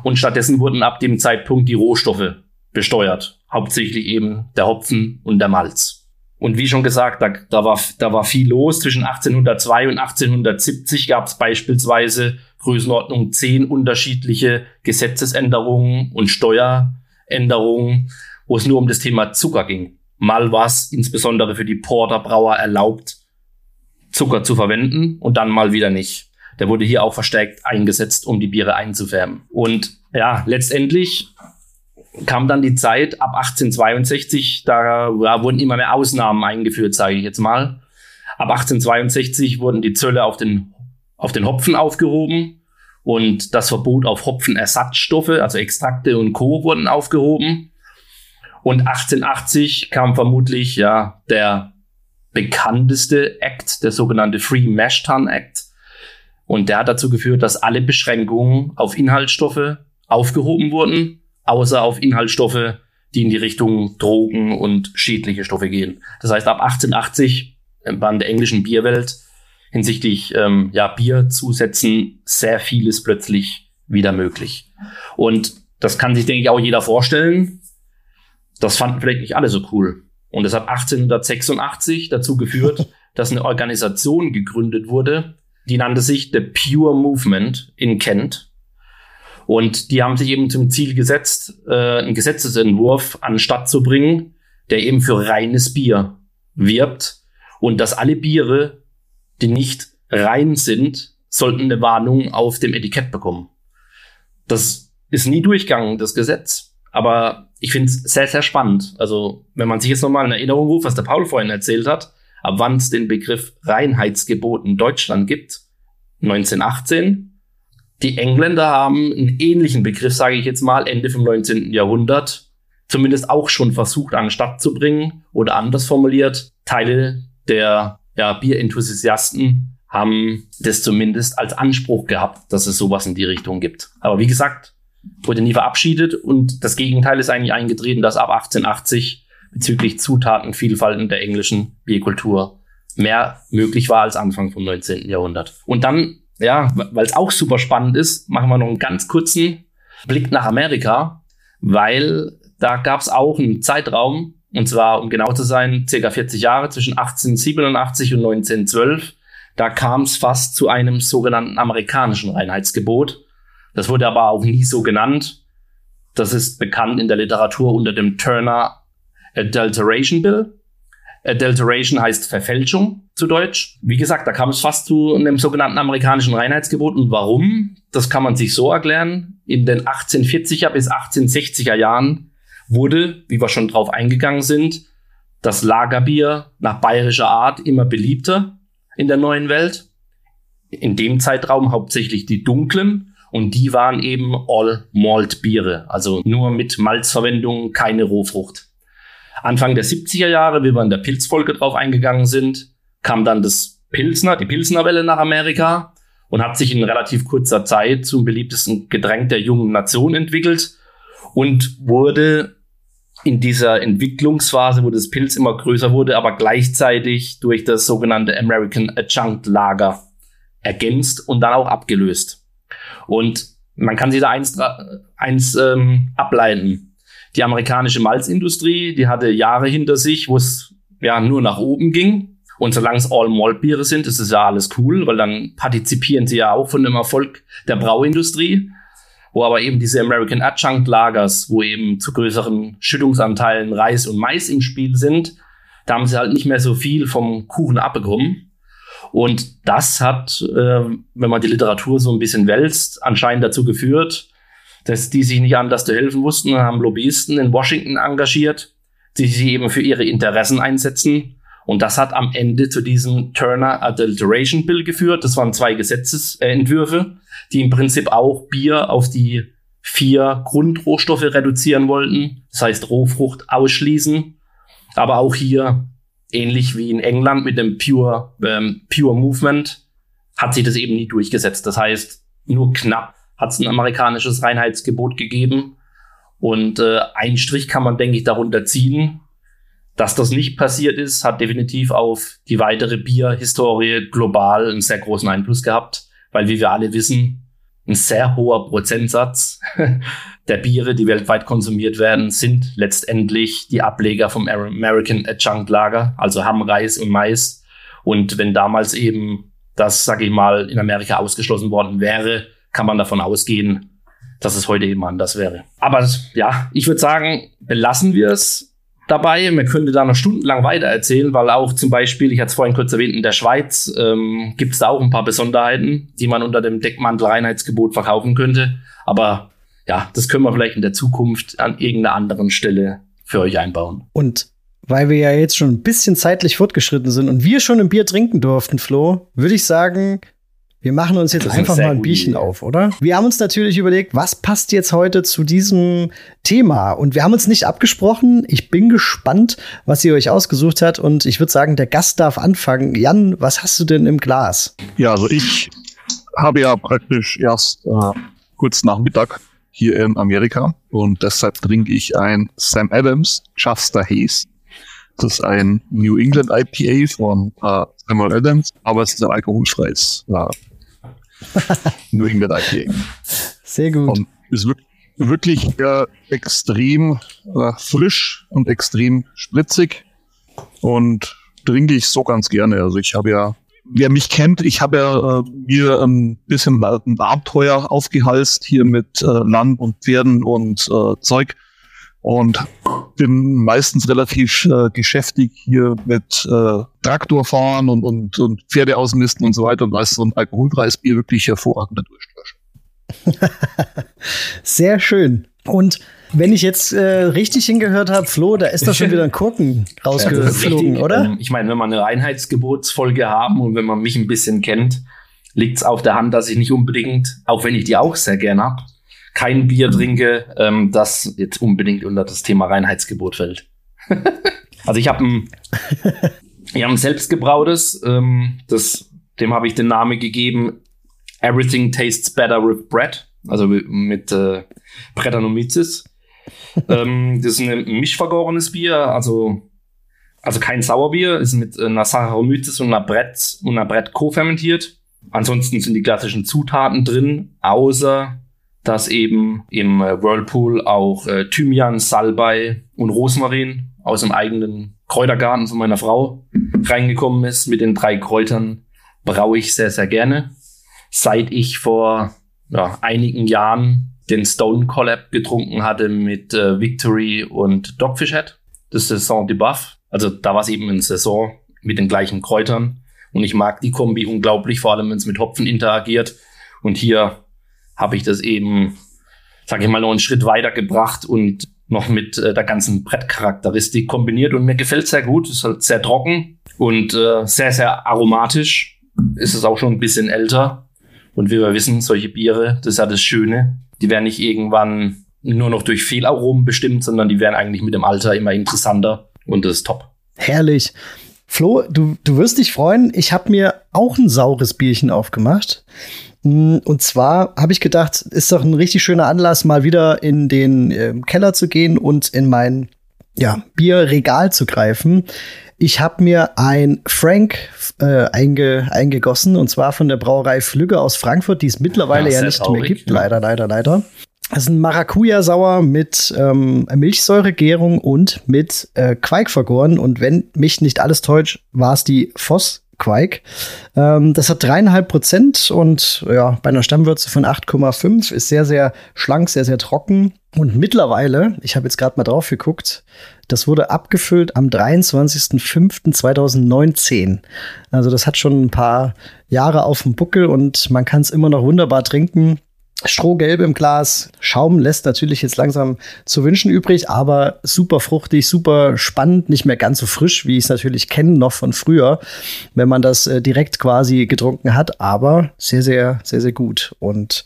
S2: und stattdessen wurden ab dem Zeitpunkt die Rohstoffe besteuert. Hauptsächlich eben der Hopfen und der Malz. Und wie schon gesagt, da, da, war, da war viel los. Zwischen 1802 und 1870 gab es beispielsweise Größenordnung zehn unterschiedliche Gesetzesänderungen und Steueränderungen, wo es nur um das Thema Zucker ging. Mal war es insbesondere für die Porterbrauer erlaubt, Zucker zu verwenden und dann mal wieder nicht der wurde hier auch verstärkt eingesetzt, um die Biere einzufärben. Und ja, letztendlich kam dann die Zeit ab 1862, da ja, wurden immer mehr Ausnahmen eingeführt, sage ich jetzt mal. Ab 1862 wurden die Zölle auf den, auf den Hopfen aufgehoben und das Verbot auf Hopfenersatzstoffe, also Extrakte und Co. wurden aufgehoben. Und 1880 kam vermutlich ja der bekannteste Act, der sogenannte Free Mash Tun Act, und der hat dazu geführt, dass alle Beschränkungen auf Inhaltsstoffe aufgehoben wurden, außer auf Inhaltsstoffe, die in die Richtung Drogen und schädliche Stoffe gehen. Das heißt, ab 1880 war in der englischen Bierwelt hinsichtlich ähm, ja, Bierzusätzen sehr vieles plötzlich wieder möglich. Und das kann sich, denke ich, auch jeder vorstellen. Das fanden vielleicht nicht alle so cool. Und es hat 1886 dazu geführt, dass eine Organisation gegründet wurde, die nannte sich The Pure Movement in Kent. Und die haben sich eben zum Ziel gesetzt, äh, einen Gesetzesentwurf anstatt zu bringen, der eben für reines Bier wirbt und dass alle Biere, die nicht rein sind, sollten eine Warnung auf dem Etikett bekommen. Das ist nie durchgegangen, das Gesetz. Aber ich finde es sehr, sehr spannend. Also, wenn man sich jetzt nochmal in Erinnerung ruft, was der Paul vorhin erzählt hat, ab wann es den Begriff Reinheitsgebot in Deutschland gibt, 1918. Die Engländer haben einen ähnlichen Begriff, sage ich jetzt mal, Ende vom 19. Jahrhundert, zumindest auch schon versucht an Stadt zu bringen oder anders formuliert. Teile der ja, Bierenthusiasten haben das zumindest als Anspruch gehabt, dass es sowas in die Richtung gibt. Aber wie gesagt, wurde nie verabschiedet und das Gegenteil ist eigentlich eingetreten, dass ab 1880 bezüglich Zutatenvielfalt in der englischen Bierkultur mehr möglich war als Anfang vom 19. Jahrhundert. Und dann, ja, weil es auch super spannend ist, machen wir noch einen ganz kurzen Blick nach Amerika, weil da gab es auch einen Zeitraum, und zwar, um genau zu sein, circa 40 Jahre zwischen 1887 und 1912. Da kam es fast zu einem sogenannten amerikanischen Reinheitsgebot. Das wurde aber auch nie so genannt. Das ist bekannt in der Literatur unter dem Turner Adulteration Bill. Adulteration heißt Verfälschung zu Deutsch. Wie gesagt, da kam es fast zu einem sogenannten amerikanischen Reinheitsgebot. Und warum? Das kann man sich so erklären. In den 1840er bis 1860er Jahren wurde, wie wir schon drauf eingegangen sind, das Lagerbier nach bayerischer Art immer beliebter in der neuen Welt. In dem Zeitraum hauptsächlich die dunklen und die waren eben All Malt Biere, also nur mit Malzverwendung, keine Rohfrucht. Anfang der 70er Jahre, wie wir in der Pilzfolge drauf eingegangen sind, kam dann das Pilsner, die Pilsnerwelle nach Amerika und hat sich in relativ kurzer Zeit zum beliebtesten Getränk der jungen Nation entwickelt und wurde in dieser Entwicklungsphase, wo das Pilz immer größer wurde, aber gleichzeitig durch das sogenannte American Adjunct Lager ergänzt und dann auch abgelöst. Und man kann sich da eins, eins ähm, ableiten. Die amerikanische Malzindustrie, die hatte Jahre hinter sich, wo es ja nur nach oben ging. Und solange es All-Malt-Biere sind, ist es ja alles cool, weil dann partizipieren sie ja auch von dem Erfolg der Brauindustrie wo aber eben diese American Adjunct Lagers, wo eben zu größeren Schüttungsanteilen Reis und Mais im Spiel sind, da haben sie halt nicht mehr so viel vom Kuchen abbekommen. Und das hat, äh, wenn man die Literatur so ein bisschen wälzt, anscheinend dazu geführt, dass die sich nicht anders zu helfen wussten und haben Lobbyisten in Washington engagiert, die sich eben für ihre Interessen einsetzen. Und das hat am Ende zu diesem Turner Adulteration Bill geführt. Das waren zwei Gesetzesentwürfe, die im Prinzip auch Bier auf die vier Grundrohstoffe reduzieren wollten. Das heißt Rohfrucht ausschließen. Aber auch hier, ähnlich wie in England mit dem Pure, ähm, Pure Movement, hat sich das eben nie durchgesetzt. Das heißt, nur knapp hat es ein amerikanisches Reinheitsgebot gegeben. Und äh, ein Strich kann man, denke ich, darunter ziehen. Dass das nicht passiert ist, hat definitiv auf die weitere Bierhistorie global einen sehr großen Einfluss gehabt weil wie wir alle wissen, ein sehr hoher Prozentsatz der Biere, die weltweit konsumiert werden, sind letztendlich die Ableger vom American Adjunct Lager, also haben Reis und Mais. Und wenn damals eben das, sage ich mal, in Amerika ausgeschlossen worden wäre, kann man davon ausgehen, dass es heute eben anders wäre. Aber ja, ich würde sagen, belassen wir es dabei. Man könnte da noch stundenlang weiter erzählen, weil auch zum Beispiel, ich hatte es vorhin kurz erwähnt, in der Schweiz ähm, gibt es da auch ein paar Besonderheiten, die man unter dem Deckmantel Reinheitsgebot verkaufen könnte. Aber ja, das können wir vielleicht in der Zukunft an irgendeiner anderen Stelle für euch einbauen.
S1: Und weil wir ja jetzt schon ein bisschen zeitlich fortgeschritten sind und wir schon ein Bier trinken durften, Flo, würde ich sagen, wir machen uns jetzt einfach mal ein Bierchen Idee. auf, oder? Wir haben uns natürlich überlegt, was passt jetzt heute zu diesem Thema? Und wir haben uns nicht abgesprochen. Ich bin gespannt, was ihr euch ausgesucht habt. Und ich würde sagen, der Gast darf anfangen. Jan, was hast du denn im Glas?
S3: Ja, also ich habe ja praktisch erst äh, kurz nach Mittag hier in Amerika und deshalb trinke ich ein Sam Adams Chester Haze. Das ist ein New England IPA von äh, Samuel Adams, aber es ist ein alkoholfreies äh, New England IPA.
S1: Sehr gut.
S3: Und ist wirklich, wirklich äh, extrem äh, frisch und extrem spritzig und trinke ich so ganz gerne. Also ich habe ja, wer mich kennt, ich habe ja äh, mir ein bisschen ein Abenteuer aufgehalst hier mit äh, Land und Pferden und äh, Zeug und bin meistens relativ äh, geschäftig hier mit äh, Traktorfahren und, und, und Pferde ausmisten und so weiter. Und da ist so ein alkoholfreies Bier wirklich hervorragender Durchstößer.
S1: Sehr schön. Und wenn ich jetzt äh, richtig hingehört habe, Flo, da ist doch schon wieder ein Korken rausgeflogen, ja, oder?
S2: Ähm, ich meine, wenn wir eine Einheitsgebotsfolge haben und wenn man mich ein bisschen kennt, liegt es auf der Hand, dass ich nicht unbedingt, auch wenn ich die auch sehr gerne habe, kein Bier trinke, ähm, das jetzt unbedingt unter das Thema Reinheitsgebot fällt. also ich habe ein, ich hab ein selbstgebrautes, ähm, das, dem habe ich den Namen gegeben, Everything Tastes Better with Bread, also mit äh, Brettanomyces. ähm, das ist ein mischvergorenes Bier, also also kein Sauerbier, ist mit einer Saccharomyces und einer Brett und einer Brett co-fermentiert. Ansonsten sind die klassischen Zutaten drin, außer dass eben im äh, Whirlpool auch äh, Thymian, Salbei und Rosmarin aus dem eigenen Kräutergarten von meiner Frau reingekommen ist. Mit den drei Kräutern braue ich sehr, sehr gerne. Seit ich vor ja, einigen Jahren den Stone Collab getrunken hatte mit äh, Victory und Dogfish Head, das Saison de Buff. Also da war es eben in Saison mit den gleichen Kräutern. Und ich mag die Kombi unglaublich, vor allem wenn es mit Hopfen interagiert. Und hier habe ich das eben, sage ich mal, noch einen Schritt weiter gebracht und noch mit äh, der ganzen Brettcharakteristik kombiniert und mir gefällt sehr gut. Ist halt sehr trocken und äh, sehr, sehr aromatisch. Ist es auch schon ein bisschen älter. Und wie wir wissen, solche Biere, das ist ja das Schöne, die werden nicht irgendwann nur noch durch Fehlaromen bestimmt, sondern die werden eigentlich mit dem Alter immer interessanter und das ist top.
S1: Herrlich. Flo, du, du wirst dich freuen. Ich habe mir auch ein saures Bierchen aufgemacht. Mm, und zwar habe ich gedacht, ist doch ein richtig schöner Anlass, mal wieder in den äh, Keller zu gehen und in mein ja, Bierregal zu greifen. Ich habe mir ein Frank äh, einge, eingegossen und zwar von der Brauerei Flügge aus Frankfurt, die es mittlerweile ja, ja nicht traurig, mehr gibt. Ja. Leider, leider, leider. Das ist ein Maracuja-Sauer mit ähm, Milchsäuregärung und mit äh, Quark vergoren. Und wenn mich nicht alles täuscht, war es die Voss Quake. Ähm, das hat dreieinhalb Prozent und ja, bei einer Stammwürze von 8,5 ist sehr, sehr schlank, sehr, sehr trocken. Und mittlerweile, ich habe jetzt gerade mal drauf geguckt, das wurde abgefüllt am 23.05.2019. Also das hat schon ein paar Jahre auf dem Buckel und man kann es immer noch wunderbar trinken. Strohgelb im Glas. Schaum lässt natürlich jetzt langsam zu wünschen übrig, aber super fruchtig, super spannend, nicht mehr ganz so frisch, wie ich es natürlich kenne noch von früher, wenn man das äh, direkt quasi getrunken hat, aber sehr, sehr, sehr, sehr gut. Und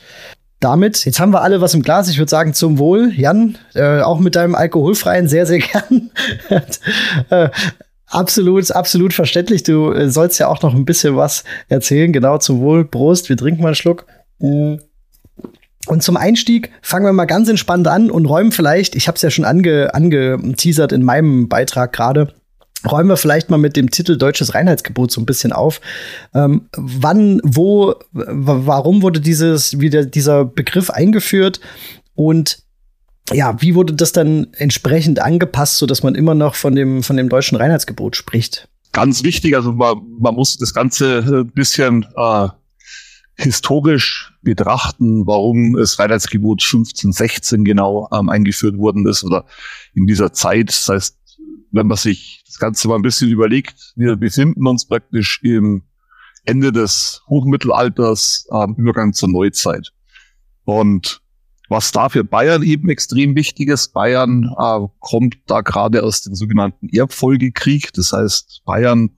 S1: damit, jetzt haben wir alle was im Glas. Ich würde sagen, zum Wohl. Jan, äh, auch mit deinem alkoholfreien sehr, sehr gern. äh, absolut, absolut verständlich. Du äh, sollst ja auch noch ein bisschen was erzählen. Genau, zum Wohl. Prost, wir trinken mal einen Schluck. Mhm. Und zum Einstieg fangen wir mal ganz entspannt an und räumen vielleicht, ich habe es ja schon ange, angeteasert in meinem Beitrag gerade, räumen wir vielleicht mal mit dem Titel Deutsches Reinheitsgebot so ein bisschen auf. Ähm, wann, wo, warum wurde dieses, wieder dieser Begriff eingeführt und ja, wie wurde das dann entsprechend angepasst, so dass man immer noch von dem, von dem deutschen Reinheitsgebot spricht?
S3: Ganz wichtig, also man, man muss das Ganze ein bisschen äh, historisch betrachten, warum es Reinheitsgebot 1516 genau ähm, eingeführt worden ist oder in dieser Zeit. Das heißt, wenn man sich das Ganze mal ein bisschen überlegt, wir befinden uns praktisch im Ende des Hochmittelalters, ähm, Übergang zur Neuzeit. Und was da für Bayern eben extrem wichtig ist, Bayern äh, kommt da gerade aus dem sogenannten Erbfolgekrieg. Das heißt, Bayern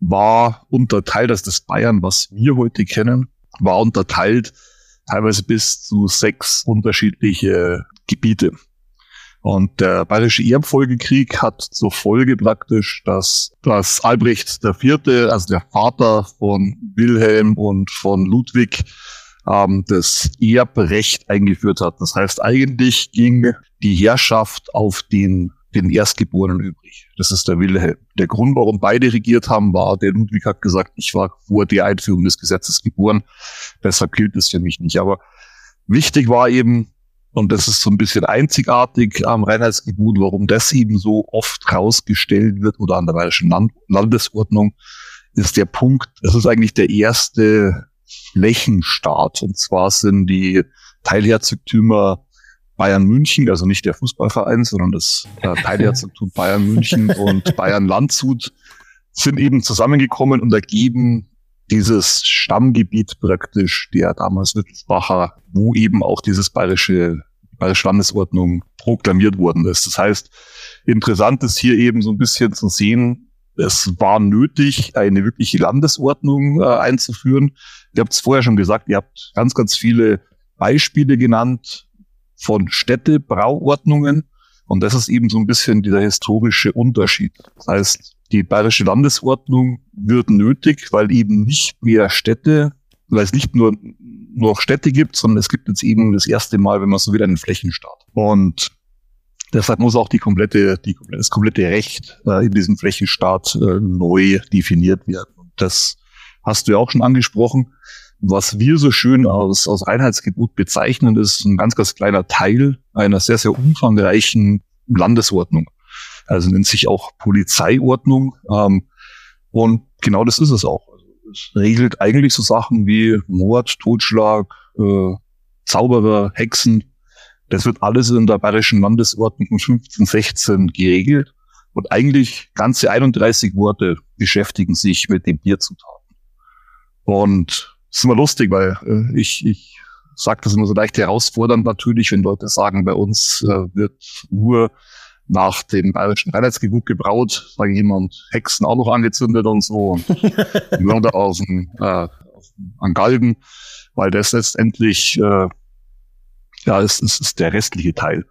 S3: war unterteilt, das ist das Bayern, was wir heute kennen, war unterteilt teilweise bis zu sechs unterschiedliche Gebiete. Und der Bayerische Erbfolgekrieg hat zur Folge praktisch, dass, dass Albrecht IV., also der Vater von Wilhelm und von Ludwig, ähm, das Erbrecht eingeführt hat. Das heißt, eigentlich ging die Herrschaft auf den den Erstgeborenen übrig. Das ist der Wilhelm. Der Grund, warum beide regiert haben, war, der Ludwig hat gesagt, ich war vor der Einführung des Gesetzes geboren, deshalb gilt es für mich nicht. Aber wichtig war eben, und das ist so ein bisschen einzigartig am Reinheitsgebot, warum das eben so oft rausgestellt wird oder an der Bayerischen Land Landesordnung, ist der Punkt, das ist eigentlich der erste Flächenstaat. Und zwar sind die Teilherzogtümer Bayern München, also nicht der Fußballverein, sondern das äh, Teilherzogtum Bayern München und Bayern Landshut sind eben zusammengekommen und ergeben dieses Stammgebiet praktisch der damals Wittelsbacher, wo eben auch dieses bayerische, bayerische Landesordnung proklamiert worden ist. Das heißt, interessant ist hier eben so ein bisschen zu sehen, es war nötig, eine wirkliche Landesordnung äh, einzuführen. Ihr habt es vorher schon gesagt, ihr habt ganz, ganz viele Beispiele genannt, von Städtebrauordnungen. Und das ist eben so ein bisschen dieser historische Unterschied. Das heißt, die bayerische Landesordnung wird nötig, weil eben nicht mehr Städte, weil es nicht nur noch Städte gibt, sondern es gibt jetzt eben das erste Mal, wenn man so wieder einen Flächenstaat. Und deshalb muss auch die komplette, die, das komplette Recht äh, in diesem Flächenstaat äh, neu definiert werden. Und das hast du ja auch schon angesprochen. Was wir so schön aus, aus Reinheitsgebot bezeichnen, ist ein ganz, ganz kleiner Teil einer sehr, sehr umfangreichen Landesordnung. Also nennt sich auch Polizeiordnung. Ähm, und genau das ist es auch. Es regelt eigentlich so Sachen wie Mord, Totschlag, äh, Zauberer, Hexen. Das wird alles in der Bayerischen Landesordnung von 1516 geregelt. Und eigentlich ganze 31 Worte beschäftigen sich mit dem Bierzutaten. Und ist immer lustig, weil äh, ich, ich sage das immer so leicht herausfordernd natürlich, wenn Leute sagen, bei uns äh, wird nur nach dem bayerischen Reinheitsgebot gebraut, sage ich jemand, Hexen auch noch angezündet und so, Mörder aus dem, äh, an Galgen, weil das letztendlich, äh, ja, es, es ist der restliche Teil.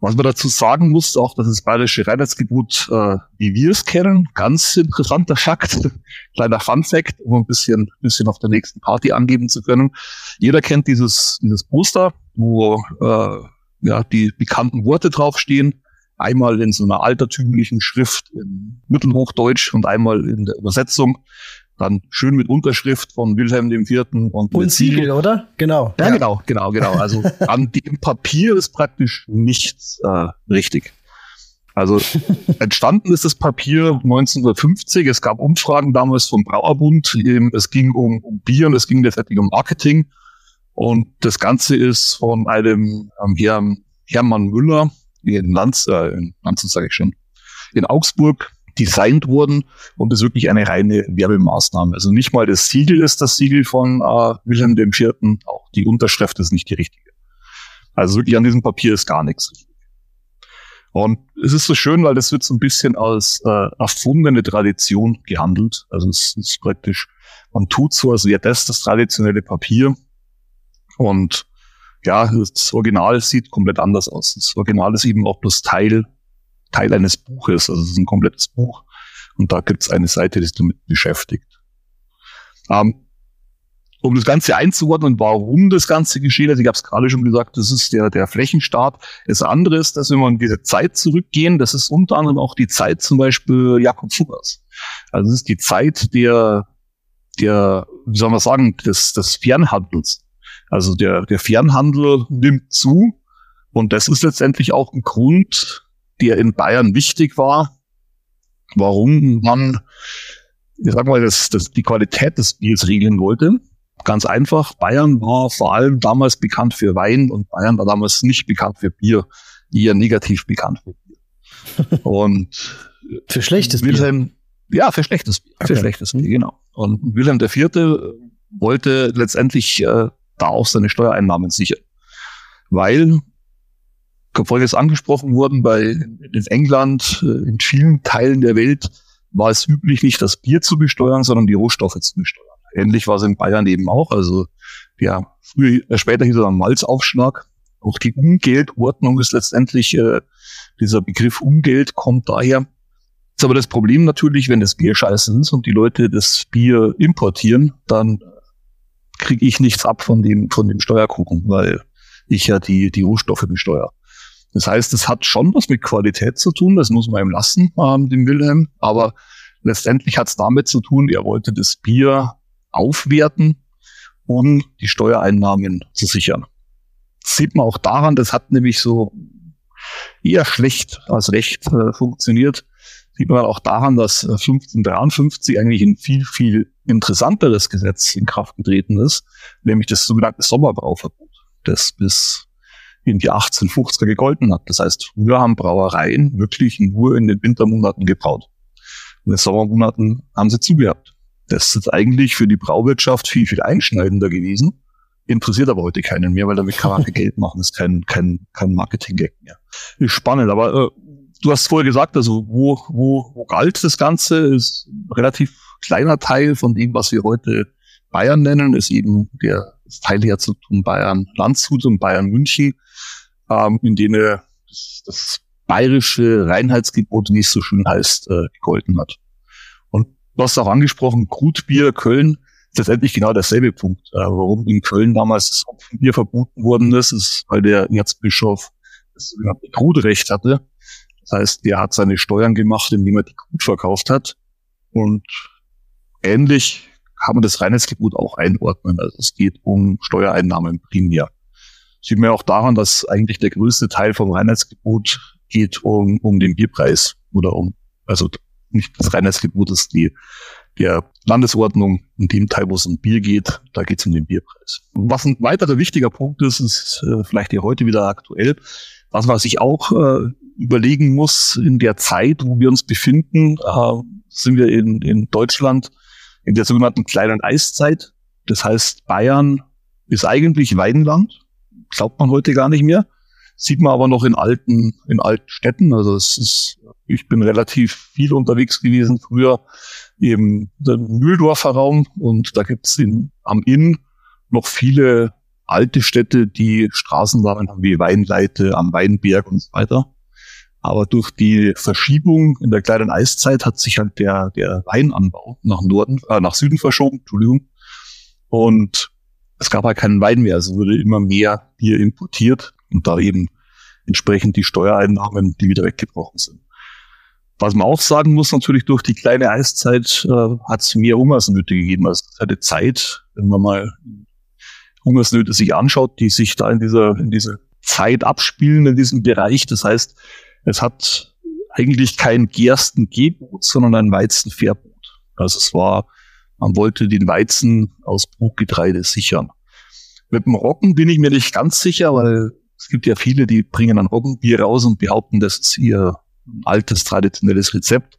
S3: Was man dazu sagen muss, auch dass das bayerische Reinheitsgebot, äh, wie wir es kennen, ganz interessanter Fakt, kleiner Fun Fact, um ein bisschen, bisschen auf der nächsten Party angeben zu können. Jeder kennt dieses, dieses Poster, wo äh, ja, die bekannten Worte draufstehen. Einmal in so einer altertümlichen Schrift in Mittelhochdeutsch und einmal in der Übersetzung. Dann schön mit Unterschrift von Wilhelm IV.
S1: und, und Siegel, oder? Genau.
S3: Ja, ja, genau, genau, genau. Also an dem Papier ist praktisch nichts äh, richtig. Also entstanden ist das Papier 1950. Es gab Umfragen damals vom Brauerbund. Es ging um, um Bier und es ging letztendlich um Marketing. Und das Ganze ist von einem ähm, Herrn Hermann Müller in Lanz, äh, in Lanz sage ich schon, in Augsburg designt wurden und ist wirklich eine reine Werbemaßnahme. Also nicht mal das Siegel ist das Siegel von äh, Wilhelm IV., auch die Unterschrift ist nicht die richtige. Also wirklich an diesem Papier ist gar nichts. Und es ist so schön, weil das wird so ein bisschen als äh, erfundene Tradition gehandelt. Also es ist praktisch, man tut so, als wäre das das traditionelle Papier. Und ja, das Original sieht komplett anders aus. Das Original ist eben auch bloß Teil Teil eines Buches, also es ist ein komplettes Buch. Und da gibt es eine Seite, die sich damit beschäftigt. Ähm, um das Ganze einzuordnen, warum das Ganze geschehen ist, ich habe es gerade schon gesagt, das ist der, der Flächenstart. Das andere ist, dass wenn wir in diese Zeit zurückgehen, das ist unter anderem auch die Zeit zum Beispiel Jakob Fuggers. Also es ist die Zeit der, der, wie soll man sagen, des, des Fernhandels. Also der, der Fernhandel nimmt zu und das ist letztendlich auch ein Grund, der in Bayern wichtig war, warum man, ich sag mal, das, das, die Qualität des Biers regeln wollte. Ganz einfach, Bayern war vor allem damals bekannt für Wein und Bayern war damals nicht bekannt für Bier, eher negativ bekannt für Bier. Und
S1: für schlechtes
S3: Wilhelm, Bier. Ja, für schlechtes Bier. Okay. Für schlechtes Bier, genau. Und Wilhelm IV. wollte letztendlich äh, da auch seine Steuereinnahmen sichern. Weil vorhin ist angesprochen worden, bei in England, äh, in vielen Teilen der Welt war es üblich, nicht das Bier zu besteuern, sondern die Rohstoffe zu besteuern. Ähnlich war es in Bayern eben auch. Also ja, früher, äh, später hieß es dann Malzaufschlag. Auch die Umgeldordnung ist letztendlich, äh, dieser Begriff Umgeld kommt daher. Ist aber das Problem natürlich, wenn das Bier scheiße ist und die Leute das Bier importieren, dann kriege ich nichts ab von dem, von dem Steuerkuchen, weil ich ja die, die Rohstoffe besteuere. Das heißt, es hat schon was mit Qualität zu tun, das muss man ihm lassen, ähm, dem Wilhelm. Aber letztendlich hat es damit zu tun, er wollte das Bier aufwerten, um die Steuereinnahmen zu sichern. Das sieht man auch daran, das hat nämlich so eher schlecht als recht äh, funktioniert. Sieht man auch daran, dass 1553 äh, eigentlich ein viel, viel interessanteres Gesetz in Kraft getreten ist, nämlich das sogenannte Sommerbrauverbot, das bis in die 1850er gegolten hat. Das heißt, früher haben Brauereien wirklich nur in den Wintermonaten gebraut. In den Sommermonaten haben sie zugehabt. Das ist eigentlich für die Brauwirtschaft viel, viel einschneidender gewesen. Interessiert aber heute keinen mehr, weil damit kann man Geld machen. Das ist kein, kein, kein Marketing-Gag mehr. Ist spannend, aber äh, du hast vorher gesagt, also wo, wo, wo galt das Ganze, ist ein relativ kleiner Teil von dem, was wir heute Bayern nennen, ist eben der Teilherzogtum Bayern Landshut und Bayern München ähm, in denen das, das bayerische Reinheitsgebot, es so schön heißt, äh, gegolten hat. Und du hast auch angesprochen, Grutbier Köln ist letztendlich genau derselbe Punkt. Äh, warum in Köln damals das Hopfenbier verboten worden ist, ist, weil der Erzbischof das sogenannte Grutrecht hatte. Das heißt, der hat seine Steuern gemacht, indem er die Grut verkauft hat. Und ähnlich kann man das Reinheitsgebot auch einordnen. Also es geht um Steuereinnahmen primär. Sieht man auch daran, dass eigentlich der größte Teil vom Reinheitsgebot geht um, um den Bierpreis oder um, also nicht das Reinheitsgebot ist die, der Landesordnung in dem Teil, wo es um Bier geht, da geht es um den Bierpreis. Was ein weiterer wichtiger Punkt ist, ist äh, vielleicht hier heute wieder aktuell, was man sich auch äh, überlegen muss in der Zeit, wo wir uns befinden, äh, sind wir in, in Deutschland in der sogenannten kleinen Eiszeit. Das heißt, Bayern ist eigentlich Weidenland. Glaubt man heute gar nicht mehr. Sieht man aber noch in alten, in alten Städten. Also es ist, ich bin relativ viel unterwegs gewesen früher im Mühldorfer Raum und da gibt's in, am Inn noch viele alte Städte, die Straßennamen haben wie Weinleite am Weinberg und so weiter. Aber durch die Verschiebung in der kleinen Eiszeit hat sich halt der, der Weinanbau nach Norden, äh, nach Süden verschoben, Entschuldigung. Und es gab halt keinen Wein mehr, also wurde immer mehr Bier importiert und da eben entsprechend die Steuereinnahmen, die wieder weggebrochen sind. Was man auch sagen muss, natürlich durch die kleine Eiszeit äh, hat es mehr Hungersnöte gegeben. Also es hatte Zeit, wenn man mal Hungersnöte sich anschaut, die sich da in dieser, in dieser Zeit abspielen, in diesem Bereich. Das heißt, es hat eigentlich kein Gerstengebot, sondern ein Weizenverbot. Also es war, man wollte den Weizen aus Brutgetreide sichern. Mit dem Roggen bin ich mir nicht ganz sicher, weil es gibt ja viele, die bringen ein Roggenbier raus und behaupten, das ist ihr altes traditionelles Rezept.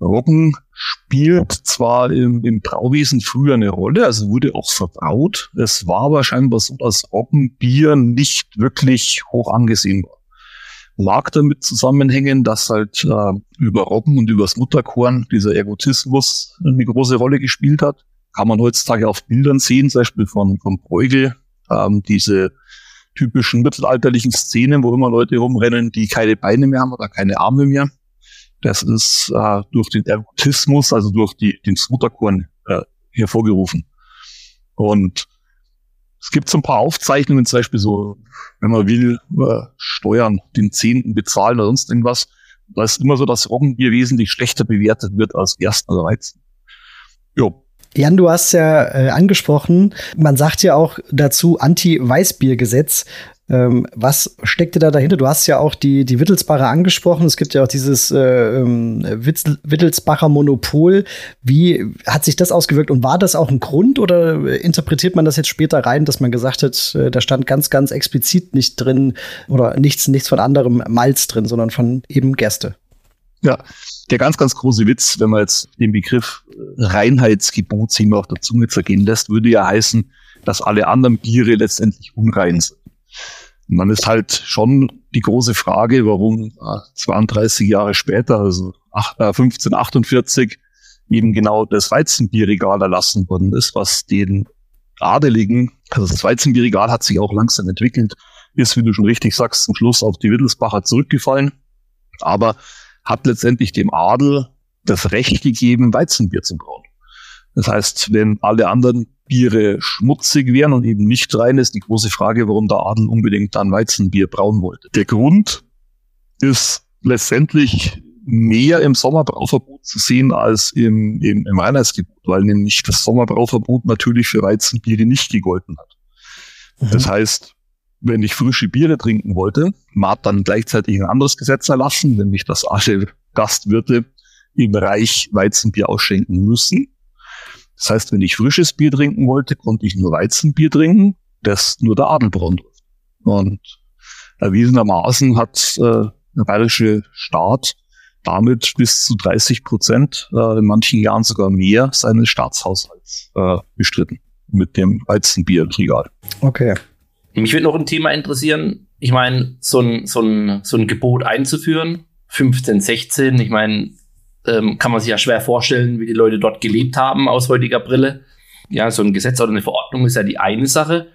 S3: Roggen spielt zwar im, im Brauwesen früher eine Rolle, also wurde auch verbraut. Es war aber scheinbar so, dass Roggenbier nicht wirklich hoch angesehen war. Mag damit zusammenhängen, dass halt äh, über Roggen und übers Mutterkorn dieser Egotismus eine große Rolle gespielt hat. Kann man heutzutage auf Bildern sehen, zum Beispiel von, von Bruegel, ähm, diese typischen mittelalterlichen Szenen, wo immer Leute rumrennen, die keine Beine mehr haben oder keine Arme mehr. Das ist äh, durch den Egotismus, also durch die, den Mutterkorn äh, hervorgerufen. Und es gibt so ein paar Aufzeichnungen, zum Beispiel so, wenn man will, äh, Steuern, den Zehnten bezahlen oder sonst irgendwas. Da ist immer so, dass Roggenbier wesentlich schlechter bewertet wird als Gersten oder Weizen.
S1: Jo. Jan, du hast ja äh, angesprochen, man sagt ja auch dazu Anti-Weißbier-Gesetz. Ähm, was steckte da dahinter? Du hast ja auch die, die Wittelsbacher angesprochen. Es gibt ja auch dieses äh, ähm, Wittelsbacher Monopol. Wie hat sich das ausgewirkt und war das auch ein Grund oder interpretiert man das jetzt später rein, dass man gesagt hat, äh, da stand ganz, ganz explizit nicht drin oder nichts, nichts von anderem Malz drin, sondern von eben Gerste?
S3: Ja, der ganz, ganz große Witz, wenn man jetzt den Begriff Reinheitsgebot sich mal auf der Zunge zergehen lässt, würde ja heißen, dass alle anderen Biere letztendlich unrein sind. Und dann ist halt schon die große Frage, warum 32 Jahre später, also 1548, äh, eben genau das Weizenbierregal erlassen worden ist, was den Adeligen, also das Weizenbierregal hat sich auch langsam entwickelt, ist, wie du schon richtig sagst, zum Schluss auf die Wittelsbacher zurückgefallen, aber hat letztendlich dem Adel das Recht gegeben, Weizenbier zu brauen. Das heißt, wenn alle anderen Biere schmutzig wären und eben nicht rein, ist die große Frage, warum der Adel unbedingt dann Weizenbier brauen wollte. Der Grund ist letztendlich mehr im Sommerbrauverbot zu sehen als im, im, im Reinheitsgebot, weil nämlich das Sommerbrauverbot natürlich für Weizenbiere nicht gegolten hat. Mhm. Das heißt, wenn ich frische Biere trinken wollte, hat dann gleichzeitig ein anderes Gesetz erlassen, nämlich dass alle Gastwirte im Reich Weizenbier ausschenken müssen. Das heißt, wenn ich frisches Bier trinken wollte, konnte ich nur Weizenbier trinken, das nur der Adel brauen durfte. Und erwiesenermaßen hat äh, der bayerische Staat damit bis zu 30 Prozent, äh, in manchen Jahren sogar mehr, seines Staatshaushalts äh, bestritten mit dem Weizenbierregal.
S1: Okay.
S2: Mich würde noch ein Thema interessieren. Ich meine, so ein, so, ein, so ein Gebot einzuführen, 15, 16, ich meine, ähm, kann man sich ja schwer vorstellen, wie die Leute dort gelebt haben aus heutiger Brille. Ja, so ein Gesetz oder eine Verordnung ist ja die eine Sache.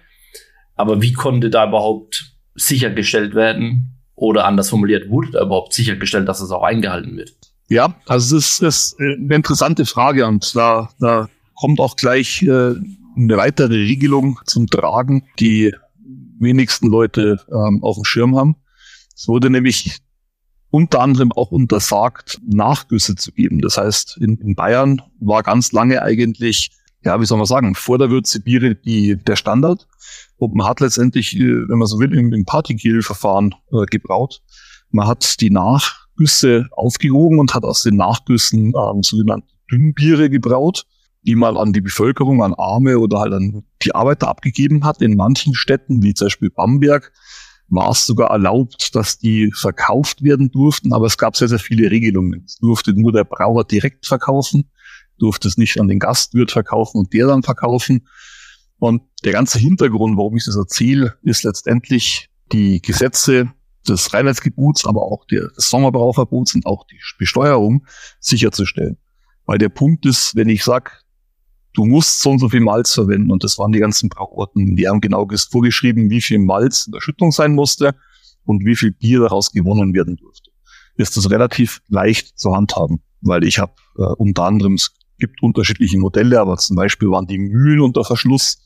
S2: Aber wie konnte da überhaupt sichergestellt werden oder anders formuliert, wurde da überhaupt sichergestellt, dass es auch eingehalten wird?
S3: Ja, also es ist, ist eine interessante Frage und da, da kommt auch gleich äh, eine weitere Regelung zum Tragen, die wenigsten Leute ähm, auf dem Schirm haben. Es wurde nämlich unter anderem auch untersagt, Nachgüsse zu geben. Das heißt, in, in Bayern war ganz lange eigentlich, ja, wie soll man sagen, vor der Würze Biere die, der Standard. Und man hat letztendlich, äh, wenn man so will, im, im Partykill-Verfahren äh, gebraut. Man hat die Nachgüsse aufgehoben und hat aus den Nachgüssen ähm, sogenannte Dünnbiere gebraut, die man an die Bevölkerung, an Arme oder halt an die Arbeiter abgegeben hat. In manchen Städten, wie zum Beispiel Bamberg, war es sogar erlaubt, dass die verkauft werden durften, aber es gab sehr, sehr viele Regelungen. Es durfte nur der Brauer direkt verkaufen, durfte es nicht an den Gastwirt verkaufen und der dann verkaufen. Und der ganze Hintergrund, warum ich das erzähle, ist letztendlich die Gesetze des Reinheitsgebuts, aber auch des Sommerbrauchverbots und auch die Besteuerung sicherzustellen. Weil der Punkt ist, wenn ich sage, du musst so und so viel Malz verwenden, und das waren die ganzen Brauchordnungen, die haben genau vorgeschrieben, wie viel Malz in der Schüttung sein musste und wie viel Bier daraus gewonnen werden durfte, ist das relativ leicht zu handhaben, weil ich habe äh, unter anderem, es gibt unterschiedliche Modelle, aber zum Beispiel waren die Mühlen unter Verschluss.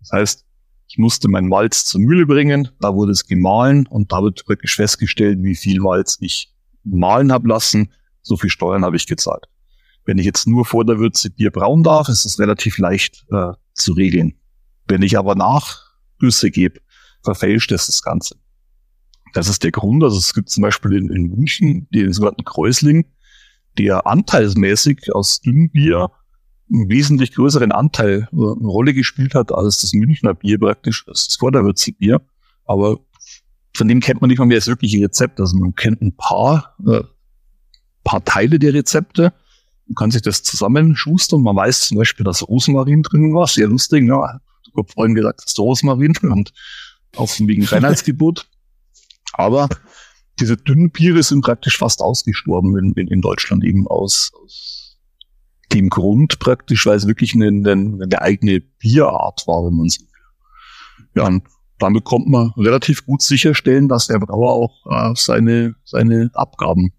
S3: Das heißt, ich musste mein Malz zur Mühle bringen, da wurde es gemahlen und da wird wirklich festgestellt, wie viel Malz ich mahlen habe lassen, so viel Steuern habe ich gezahlt. Wenn ich jetzt nur vor der Würze Bier brauen darf, ist es relativ leicht äh, zu regeln. Wenn ich aber Nachgüsse gebe, verfälscht es das Ganze. Das ist der Grund. Also es gibt zum Beispiel in, in München den sogenannten Kreusling, der anteilsmäßig aus Dünnbier einen wesentlich größeren Anteil äh, eine Rolle gespielt hat als das Münchner Bier praktisch, als das Vorderwürze Bier. Aber von dem kennt man nicht mal mehr das wirkliche Rezept. Also man kennt ein paar, äh, paar Teile der Rezepte. Man kann sich das zusammenschustern. Man weiß zum Beispiel, dass Rosmarin drin war. Sehr lustig. Ne? Ich habe vorhin gesagt, das ist Rosmarin und auch wegen Reinheitsgebot. Aber diese dünnen Biere sind praktisch fast ausgestorben in, in, in Deutschland eben aus, aus dem Grund praktisch, weil es wirklich eine, eine, eine eigene Bierart war, wenn man so will. Ja, und damit kommt man relativ gut sicherstellen, dass der Brauer auch äh, seine, seine Abgaben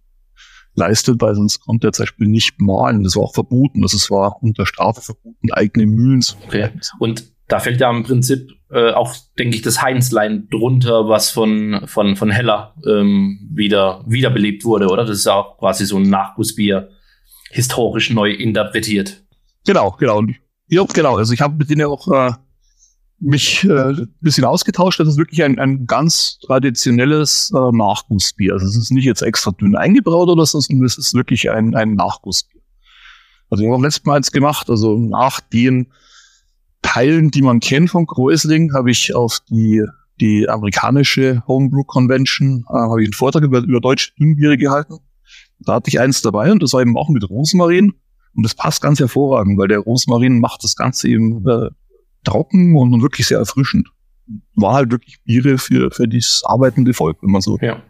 S3: leistet, weil sonst konnte er zum Beispiel nicht malen. Das war auch verboten. Das war unter Strafe verboten, eigene Mühlen zu
S2: okay. Und da fällt ja im Prinzip äh, auch, denke ich, das Heinzlein drunter, was von, von, von Heller ähm, wieder wiederbelebt wurde, oder? Das ist ja auch quasi so ein Nachgussbier, historisch neu interpretiert.
S3: Genau, genau. Ja, genau. Also ich habe mit denen auch äh, mich äh, ein bisschen ausgetauscht. Das ist wirklich ein, ein ganz traditionelles äh, Nachgussbier. Also es ist nicht jetzt extra dünn eingebraut oder so, sondern es ist wirklich ein, ein Nachgussbier. Also ich habe letztes Mal eins gemacht, also nach den Teilen, die man kennt von Kreuzling, habe ich auf die, die amerikanische Homebrew Convention, äh, habe ich einen Vortrag über, über deutsche Dünnbiere gehalten. Da hatte ich eins dabei und das war eben auch mit Rosmarin. Und das passt ganz hervorragend, weil der Rosmarin macht das Ganze eben äh, trocken und, und wirklich sehr erfrischend. War halt wirklich Biere für, für das arbeitende Volk, wenn man so.
S2: Ja.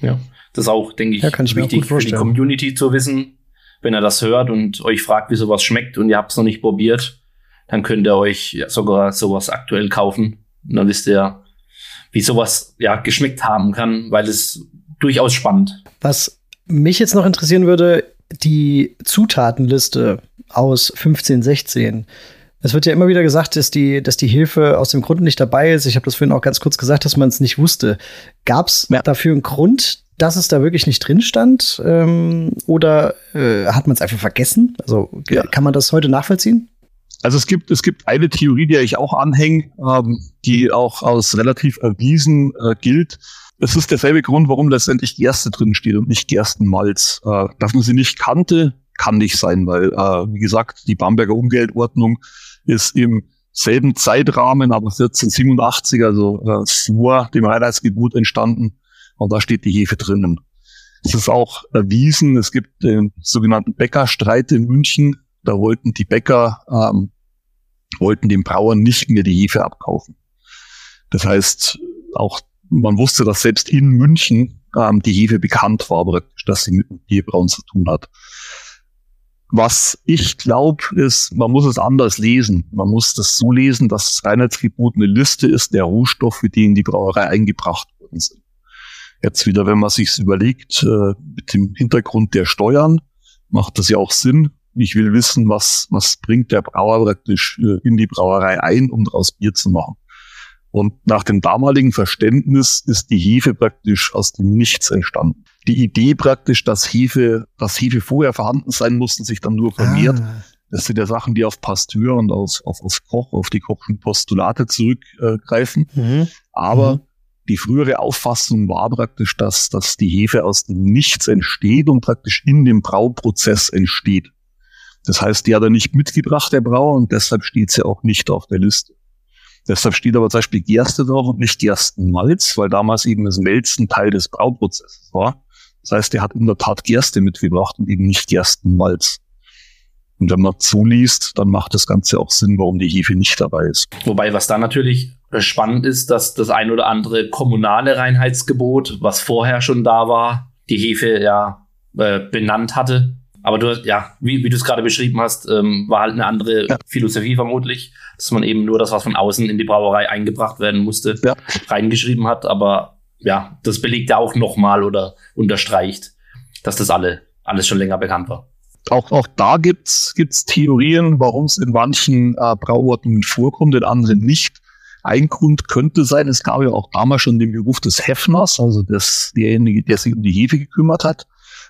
S2: Ja. Das ist auch, denke ich, ja, ich wichtig für die Community zu wissen, wenn er das hört und euch fragt, wie sowas schmeckt und ihr habt es noch nicht probiert dann könnt ihr euch sogar sowas aktuell kaufen. Und dann wisst ihr, wie sowas ja geschmeckt haben kann, weil es durchaus spannend.
S1: Was mich jetzt noch interessieren würde, die Zutatenliste aus 1516. Es wird ja immer wieder gesagt, dass die, dass die Hilfe aus dem Grund nicht dabei ist. Ich habe das vorhin auch ganz kurz gesagt, dass man es nicht wusste. Gab es ja. dafür einen Grund, dass es da wirklich nicht drin stand? Ähm, oder äh, hat man es einfach vergessen? Also ja. kann man das heute nachvollziehen?
S3: Also es gibt, es gibt eine Theorie, die ich auch anhänge, ähm, die auch als relativ erwiesen äh, gilt. Es ist derselbe Grund, warum letztendlich Gerste drin steht und nicht Gerstenmalz. Äh, dass man sie nicht kannte, kann nicht sein, weil, äh, wie gesagt, die Bamberger Umgeldordnung ist im selben Zeitrahmen, aber 1487, also äh, vor dem Reinheitsgebot entstanden. Und da steht die Hefe drinnen. Es ist auch erwiesen, es gibt den sogenannten Bäckerstreit in München, da wollten die Bäcker, ähm, wollten den Brauern nicht mehr die Hefe abkaufen. Das heißt, auch man wusste, dass selbst in München ähm, die Hefe bekannt war, praktisch, dass sie mit Bierbrauen zu tun hat. Was ich glaube, ist, man muss es anders lesen. Man muss das so lesen, dass das Reinheitsgebot eine Liste ist der Rohstoffe, die in die Brauerei eingebracht worden sind. Jetzt wieder, wenn man sich überlegt, äh, mit dem Hintergrund der Steuern, macht das ja auch Sinn, ich will wissen, was, was bringt der Brauer praktisch äh, in die Brauerei ein, um daraus Bier zu machen. Und nach dem damaligen Verständnis ist die Hefe praktisch aus dem Nichts entstanden. Die Idee praktisch, dass Hefe, dass Hefe vorher vorhanden sein mussten, sich dann nur vermehrt. Ah. Das sind ja Sachen, die auf Pasteur und auf, auf, auf Koch, auf die Kochschen Postulate zurückgreifen. Mhm. Aber mhm. die frühere Auffassung war praktisch, dass, dass die Hefe aus dem Nichts entsteht und praktisch in dem Brauprozess entsteht. Das heißt, die hat er nicht mitgebracht, der Brauer, und deshalb steht sie auch nicht auf der Liste. Deshalb steht aber zum Beispiel Gerste drauf und nicht Gerstenmalz, weil damals eben das Melzen Teil des Brauprozesses war. Das heißt, er hat in der Tat Gerste mitgebracht und eben nicht Gerstenmalz. Und wenn man zuliest, dann macht das Ganze auch Sinn, warum die Hefe nicht dabei ist.
S2: Wobei, was da natürlich spannend ist, dass das ein oder andere kommunale Reinheitsgebot, was vorher schon da war, die Hefe ja äh, benannt hatte. Aber du, ja, wie, wie du es gerade beschrieben hast, ähm, war halt eine andere ja. Philosophie vermutlich, dass man eben nur das, was von außen in die Brauerei eingebracht werden musste, ja. reingeschrieben hat. Aber ja, das belegt ja auch nochmal oder unterstreicht, dass das alle, alles schon länger bekannt war.
S3: Auch, auch da gibt's gibt's Theorien, warum es in manchen äh, Brauordnungen vorkommt, in anderen nicht. Ein Grund könnte sein, es gab ja auch damals schon den Beruf des Heffners, also des, derjenige, der sich um die Hefe gekümmert hat.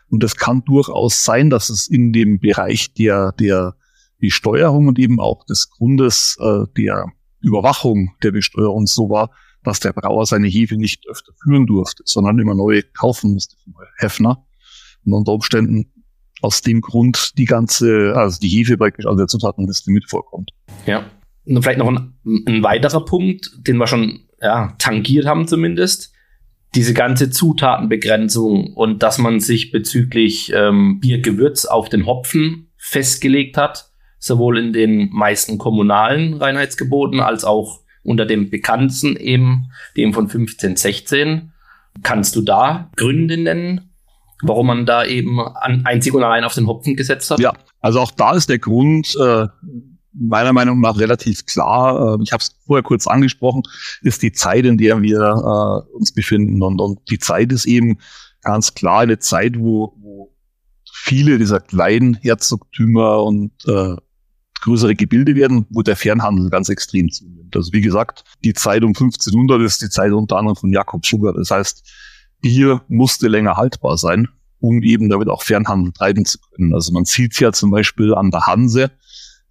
S3: Und es kann durchaus sein, dass es in dem Bereich der, der Besteuerung und eben auch des Grundes äh, der Überwachung der Besteuerung so war, dass der Brauer seine Hefe nicht öfter führen durfte, sondern immer neue kaufen musste von Heffner. Und unter Umständen aus dem Grund die ganze, also die Hefe praktisch also der Zutatenliste mit vorkommt.
S2: Ja, und vielleicht noch ein, ein weiterer Punkt, den wir schon ja, tangiert haben zumindest, diese ganze Zutatenbegrenzung und dass man sich bezüglich ähm, Biergewürz auf den Hopfen festgelegt hat, sowohl in den meisten kommunalen Reinheitsgeboten als auch unter dem bekanntesten eben, dem von 1516. Kannst du da Gründe nennen, warum man da eben an, einzig und allein auf den Hopfen gesetzt hat?
S3: Ja, also auch da ist der Grund, äh, meiner Meinung nach relativ klar. Äh, ich habe es vorher kurz angesprochen, ist die Zeit, in der wir äh, uns befinden. Und, und die Zeit ist eben ganz klar eine Zeit, wo, wo viele dieser kleinen Herzogtümer und äh, größere Gebilde werden, wo der Fernhandel ganz extrem zunimmt. Also wie gesagt, die Zeit um 1500 ist die Zeit unter anderem von Jakob Sugar. Das heißt, Bier musste länger haltbar sein, um eben damit auch Fernhandel treiben zu können. Also man sieht ja zum Beispiel an der Hanse,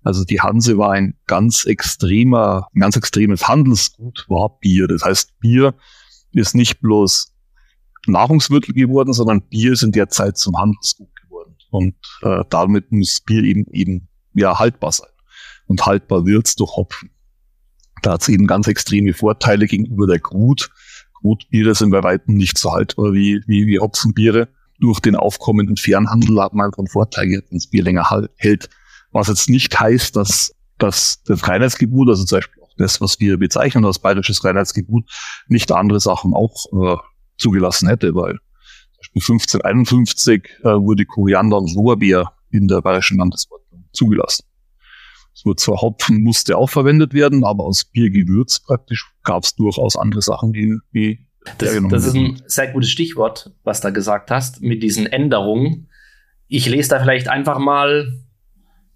S3: also die Hanse war ein ganz extremer, ein ganz extremes Handelsgut, war Bier. Das heißt, Bier ist nicht bloß Nahrungsmittel geworden, sondern Bier ist in der Zeit zum Handelsgut geworden. Und äh, damit muss Bier eben eben ja haltbar sein. Und haltbar wird's durch Hopfen. Da hat's eben ganz extreme Vorteile gegenüber der Grut. Grutbiere sind bei weitem nicht so haltbar wie, wie, wie Hopfenbiere. Durch den aufkommenden Fernhandel hat man einfach einen Vorteil, wenn das Bier länger hält. Was jetzt nicht heißt, dass, dass das Reinheitsgebot, also zum Beispiel auch das, was wir bezeichnen als bayerisches Reinheitsgebot, nicht andere Sachen auch äh, zugelassen hätte, weil zum Beispiel 1551 äh, wurde Koriander und Lorbeer in der bayerischen Landesordnung zugelassen. Es wurde zwar Hopfen musste auch verwendet werden, aber aus Biergewürz praktisch gab es durchaus andere Sachen, die, die
S2: das, das ist ein sehr gutes Stichwort, was da gesagt hast, mit diesen Änderungen. Ich lese da vielleicht einfach mal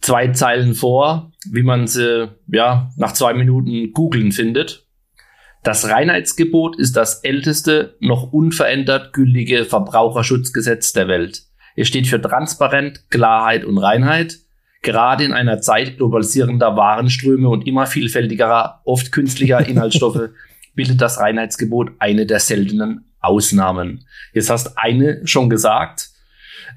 S2: zwei Zeilen vor, wie man sie ja nach zwei Minuten googeln findet. Das Reinheitsgebot ist das älteste, noch unverändert gültige Verbraucherschutzgesetz der Welt. Es steht für Transparent, Klarheit und Reinheit. Gerade in einer Zeit globalisierender Warenströme und immer vielfältigerer, oft künstlicher Inhaltsstoffe bildet das Reinheitsgebot eine der seltenen Ausnahmen. Jetzt hast eine schon gesagt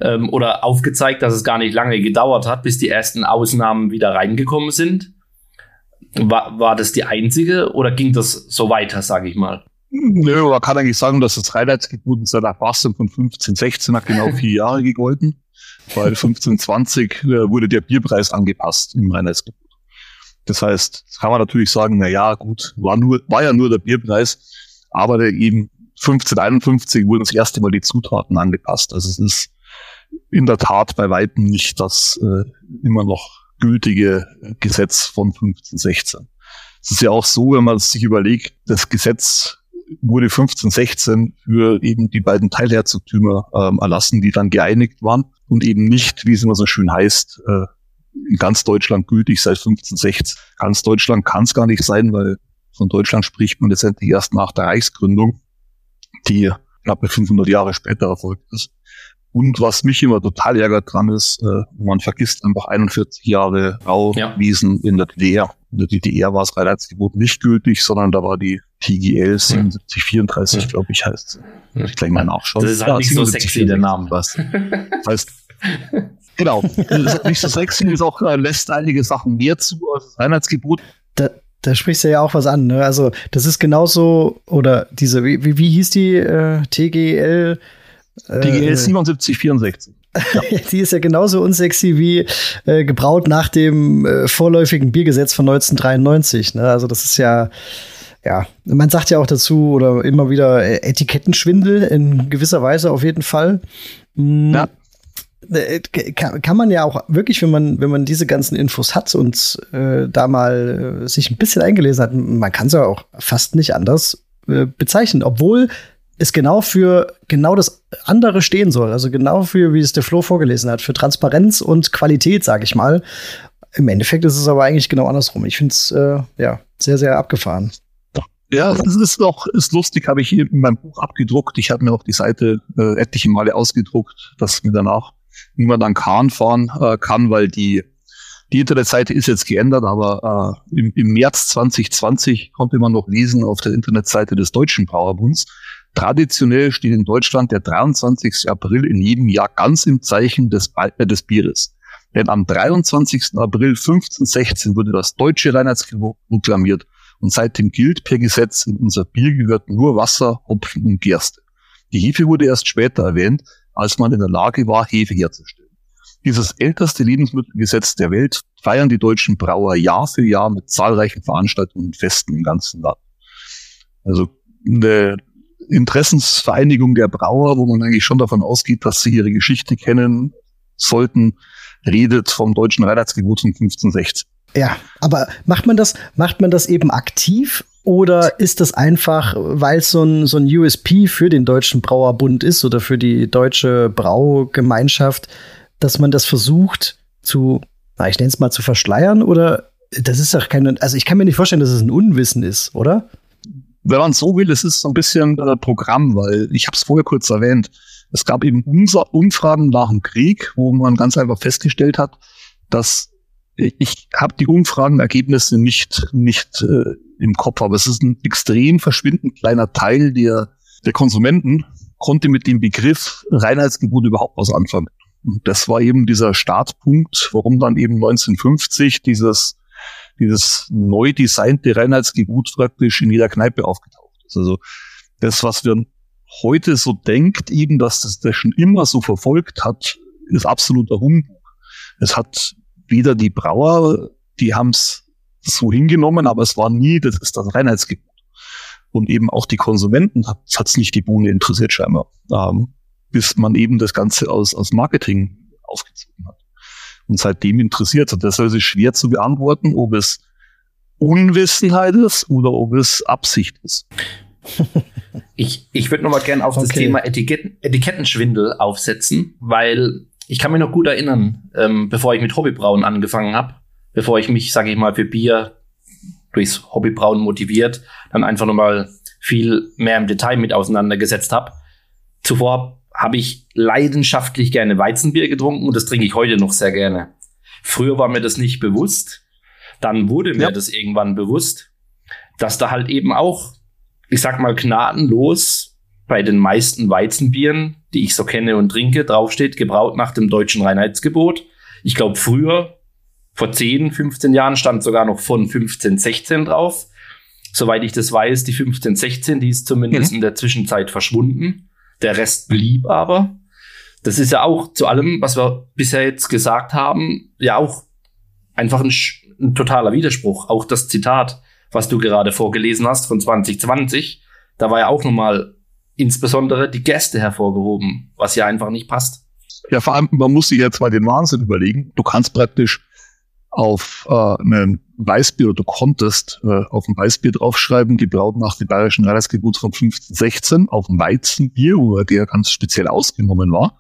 S2: ähm, oder aufgezeigt, dass es gar nicht lange gedauert hat, bis die ersten Ausnahmen wieder reingekommen sind. War, war das die einzige oder ging das so weiter, sage ich mal?
S3: Nö, man kann eigentlich sagen, dass das Reinheitsgebot in seiner Fassung von 1516 hat genau vier Jahre gegolten, weil 1520 äh, wurde der Bierpreis angepasst im Reinheitsgebot. Das heißt, kann man natürlich sagen, na ja, gut, war nur, war ja nur der Bierpreis, aber eben 1551 wurden das erste Mal die Zutaten angepasst. Also es ist in der Tat bei weitem nicht das äh, immer noch gültige Gesetz von 1516. Es ist ja auch so, wenn man sich überlegt, das Gesetz wurde 1516 für eben die beiden Teilherzogtümer ähm, erlassen, die dann geeinigt waren und eben nicht, wie es immer so schön heißt, äh, in ganz Deutschland gültig seit 1516. Ganz Deutschland kann es gar nicht sein, weil von Deutschland spricht man letztendlich erst nach der Reichsgründung, die knappe 500 Jahre später erfolgt ist. Und was mich immer total ärgert dran ist, äh, man vergisst einfach 41 Jahre Rauwiesen ja. in der DDR. In der DDR war das Reinheitsgebot nicht gültig, sondern da war die TGL 7734, ja. glaube ich, heißt. Ja. Ich gleich mal nachschauen.
S2: Das ist halt ja, nicht so sexy, der Name. Was.
S3: Das heißt, genau, das ist nicht so sexy, ist auch, äh, lässt einige Sachen mehr zu als das Reinheitsgebot.
S1: Da, da sprichst du ja auch was an, ne? Also, das ist genauso, oder diese, wie, wie hieß die äh, TGL?
S3: Äh, 7764.
S1: die ist ja genauso unsexy wie äh, gebraut nach dem äh, vorläufigen Biergesetz von 1993. Ne? Also das ist ja, ja, man sagt ja auch dazu oder immer wieder äh, Etikettenschwindel in gewisser Weise auf jeden Fall. Mhm. Ja. Äh, kann, kann man ja auch wirklich, wenn man, wenn man diese ganzen Infos hat und äh, da mal äh, sich ein bisschen eingelesen hat, man kann es ja auch fast nicht anders äh, bezeichnen, obwohl es genau für genau das andere stehen soll. Also genau für, wie es der Flo vorgelesen hat, für Transparenz und Qualität, sage ich mal. Im Endeffekt ist es aber eigentlich genau andersrum. Ich finde es äh, ja sehr, sehr abgefahren.
S3: Ja, das ist auch ist lustig, habe ich in meinem Buch abgedruckt. Ich habe mir auch die Seite äh, etliche Male ausgedruckt, dass mir danach niemand an Kahn fahren äh, kann, weil die die Internetseite ist jetzt geändert, aber äh, im, im März 2020 konnte man noch lesen auf der Internetseite des Deutschen Brauerbunds, Traditionell steht in Deutschland der 23. April in jedem Jahr ganz im Zeichen des, äh, des Bieres. Denn am 23. April 1516 wurde das deutsche Reinheitsgebot proklamiert und seitdem gilt per Gesetz, in unser Bier gehört nur Wasser, Hopfen und Gerste. Die Hefe wurde erst später erwähnt, als man in der Lage war, Hefe herzustellen. Dieses älteste Lebensmittelgesetz der Welt feiern die deutschen Brauer Jahr für Jahr mit zahlreichen Veranstaltungen und Festen im ganzen Land. Also eine Interessensvereinigung der Brauer, wo man eigentlich schon davon ausgeht, dass sie ihre Geschichte kennen sollten, redet vom deutschen Reinheitsgebot von 1516.
S1: Ja, aber macht man das, macht man das eben aktiv oder ist das einfach, weil es so ein, so ein USP für den Deutschen Brauerbund ist oder für die deutsche Braugemeinschaft, dass man das versucht zu, na, ich nenne es mal zu verschleiern oder das ist doch keine, also ich kann mir nicht vorstellen, dass es ein Unwissen ist, oder?
S3: wenn man so will, es ist so ein bisschen äh, Programm, weil ich habe es vorher kurz erwähnt. Es gab eben Umfragen nach dem Krieg, wo man ganz einfach festgestellt hat, dass ich habe die Umfragenergebnisse nicht nicht äh, im Kopf, aber es ist ein extrem verschwindend kleiner Teil der der Konsumenten konnte mit dem Begriff Reinheitsgebot überhaupt was anfangen. Und das war eben dieser Startpunkt, warum dann eben 1950 dieses dieses neu designte Reinheitsgebot praktisch in jeder Kneipe aufgetaucht ist. Also das, was wir heute so denkt, eben, dass das, das schon immer so verfolgt hat, ist absoluter Humbug. Es hat weder die Brauer, die haben es so hingenommen, aber es war nie, das ist das Reinheitsgebot. Und eben auch die Konsumenten hat es nicht die Bohne interessiert scheinbar, ähm, bis man eben das Ganze aus, aus Marketing aufgezogen hat und seitdem interessiert hat. Das ist also schwer zu beantworten, ob es Unwissenheit ist oder ob es Absicht ist.
S2: ich ich würde noch mal gerne auf okay. das Thema Etiketten, Etikettenschwindel aufsetzen, weil ich kann mich noch gut erinnern, ähm, bevor ich mit Hobbybrauen angefangen habe, bevor ich mich, sage ich mal, für Bier durchs Hobbybrauen motiviert, dann einfach noch mal viel mehr im Detail mit auseinandergesetzt habe. Zuvor habe ich leidenschaftlich gerne Weizenbier getrunken und das trinke ich heute noch sehr gerne. Früher war mir das nicht bewusst. Dann wurde mir ja. das irgendwann bewusst, dass da halt eben auch, ich sag mal, gnadenlos bei den meisten Weizenbieren, die ich so kenne und trinke, draufsteht, gebraut nach dem deutschen Reinheitsgebot. Ich glaube, früher, vor 10, 15 Jahren, stand sogar noch von 15, 16 drauf. Soweit ich das weiß, die 15, 16, die ist zumindest mhm. in der Zwischenzeit verschwunden. Der Rest blieb aber. Das ist ja auch zu allem, was wir bisher jetzt gesagt haben, ja auch einfach ein, ein totaler Widerspruch. Auch das Zitat, was du gerade vorgelesen hast von 2020, da war ja auch nochmal insbesondere die Gäste hervorgehoben, was ja einfach nicht passt.
S3: Ja, vor allem, man muss sich jetzt mal den Wahnsinn überlegen. Du kannst praktisch auf äh, ein Weißbier oder du konntest äh, auf ein Weißbier draufschreiben, gebraut nach dem bayerischen Reinheitsgebot von 1516, auf ein Weizenbier, wo der ganz speziell ausgenommen war.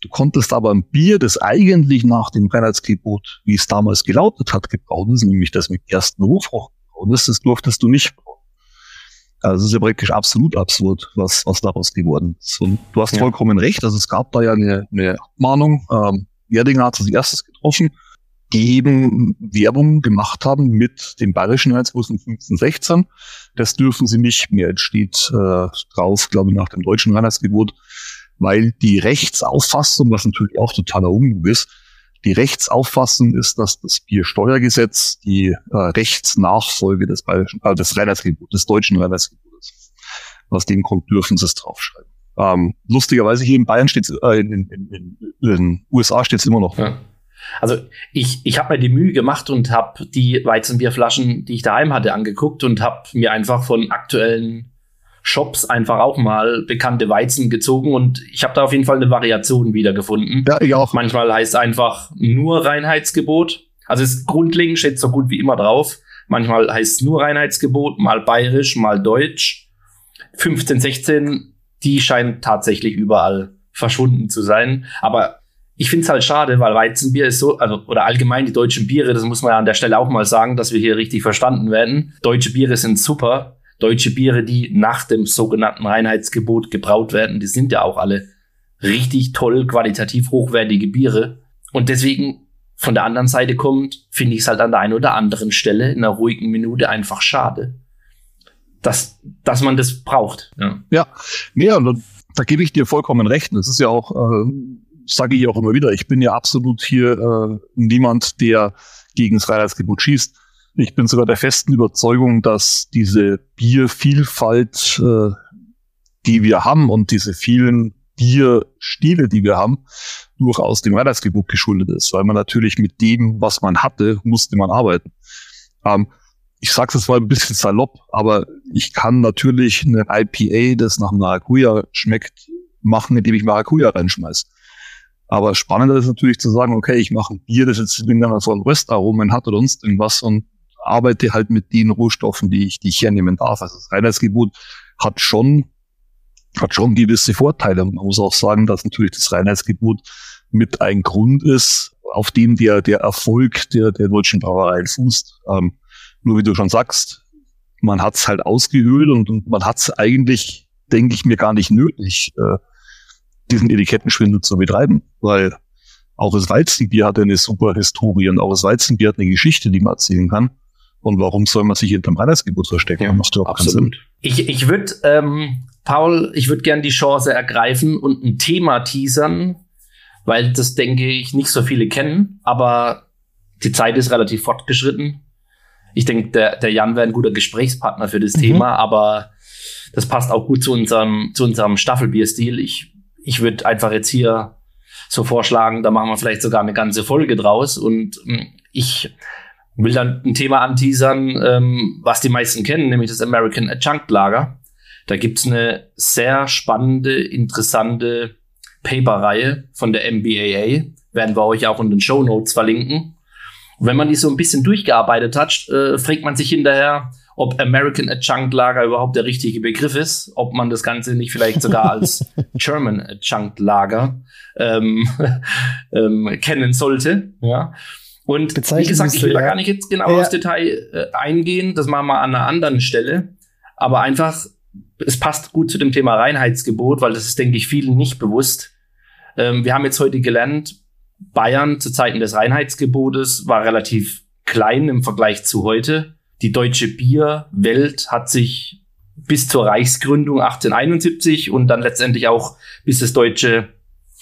S3: Du konntest aber ein Bier, das eigentlich nach dem Reinheitsgebot, wie es damals gelautet hat, gebraut ist, nämlich das mit ersten Hofroch gebraut ist, das durftest du nicht. Also es ist ja praktisch absolut absurd, was, was daraus geworden ist. Und du hast ja. vollkommen recht, also es gab da ja eine, eine Abmahnung. Ähm, Erdinger hat es als erstes getroffen die eben Werbung gemacht haben mit dem bayerischen Jahr 2015-16. Das dürfen sie nicht mehr. Es steht äh, drauf, glaube ich, nach dem deutschen Reinheitsgebot, weil die Rechtsauffassung, was natürlich auch totaler Unglück ist, die Rechtsauffassung ist, dass das Biersteuergesetz die äh, Rechtsnachfolge des bayerischen, äh, des des deutschen Reinheitsgebots. Aus dem Grund dürfen sie es draufschreiben. Ähm, lustigerweise hier in Bayern steht äh, in, in, in, in den USA steht es immer noch. Ja.
S2: Also ich, ich habe mir die Mühe gemacht und habe die Weizenbierflaschen, die ich daheim hatte, angeguckt und habe mir einfach von aktuellen Shops einfach auch mal bekannte Weizen gezogen und ich habe da auf jeden Fall eine Variation wiedergefunden.
S3: Ja, ich auch.
S2: Manchmal heißt einfach nur Reinheitsgebot. Also es grundlegend steht so gut wie immer drauf. Manchmal heißt es nur Reinheitsgebot, mal bayerisch, mal deutsch. 15, 16, die scheinen tatsächlich überall verschwunden zu sein. Aber ich finde es halt schade, weil Weizenbier ist so, also oder allgemein die deutschen Biere, das muss man ja an der Stelle auch mal sagen, dass wir hier richtig verstanden werden. Deutsche Biere sind super. Deutsche Biere, die nach dem sogenannten Reinheitsgebot gebraut werden, die sind ja auch alle richtig toll, qualitativ hochwertige Biere. Und deswegen von der anderen Seite kommt, finde ich es halt an der einen oder anderen Stelle in einer ruhigen Minute einfach schade, dass, dass man das braucht.
S3: Ja, ja, nee, und da gebe ich dir vollkommen recht. Das ist ja auch, äh, sage ich auch immer wieder, ich bin ja absolut hier äh, niemand, der gegen das Freiheitsgebot schießt. Ich bin sogar der festen Überzeugung, dass diese Biervielfalt, äh, die wir haben und diese vielen Bierstile, die wir haben, durchaus dem Weihnachtsgebot geschuldet ist, weil man natürlich mit dem, was man hatte, musste man arbeiten. Ähm, ich sage es mal ein bisschen salopp, aber ich kann natürlich eine IPA, das nach Maracuja schmeckt, machen, indem ich Maracuja reinschmeiß. Aber spannender ist natürlich zu sagen, okay, ich mache ein Bier, das jetzt irgendwann so ein Röstaromen hat oder sonst irgendwas und arbeite halt mit den Rohstoffen, die ich, die ich hernehmen darf. Also das Reinheitsgebot hat schon hat schon gewisse Vorteile. Man muss auch sagen, dass natürlich das Reinheitsgebot mit ein Grund ist, auf dem der, der Erfolg der, der deutschen Brauereien fußt. Ähm, nur wie du schon sagst, man hat's halt ausgehöhlt und, und man hat's eigentlich, denke ich mir, gar nicht nötig, äh, diesen Etikettenschwindel zu betreiben, weil auch das Weizenbier hat eine super Historie und auch das Weizenbier hat eine Geschichte, die man erzählen kann. Und warum soll man sich hinterm Reinheitsgebot verstecken? Ja,
S2: macht absolut. Ich, ich würde ähm, Paul, ich würde gerne die Chance ergreifen und ein Thema teasern, weil das denke ich nicht so viele kennen, aber die Zeit ist relativ fortgeschritten. Ich denke, der, der Jan wäre ein guter Gesprächspartner für das mhm. Thema, aber das passt auch gut zu unserem, zu unserem Staffelbierstil. Ich, ich würde einfach jetzt hier so vorschlagen, da machen wir vielleicht sogar eine ganze Folge draus und hm, will dann ein Thema anteasern, ähm, was die meisten kennen, nämlich das American Adjunct Lager. Da gibt's eine sehr spannende, interessante Paper-Reihe von der MBAA. Werden wir euch auch in den Show Notes verlinken. Und wenn man die so ein bisschen durchgearbeitet hat, äh, fragt man sich hinterher, ob American Adjunct Lager überhaupt der richtige Begriff ist, ob man das Ganze nicht vielleicht sogar als German Adjunct Lager ähm, ähm, kennen sollte. Ja. Und wie gesagt, ich will da gar nicht jetzt genau ja. aufs Detail äh, eingehen, das machen wir an einer anderen Stelle. Aber einfach es passt gut zu dem Thema Reinheitsgebot, weil das ist, denke ich, vielen nicht bewusst. Ähm, wir haben jetzt heute gelernt, Bayern zu Zeiten des Reinheitsgebotes war relativ klein im Vergleich zu heute. Die deutsche Bierwelt hat sich bis zur Reichsgründung 1871 und dann letztendlich auch bis das deutsche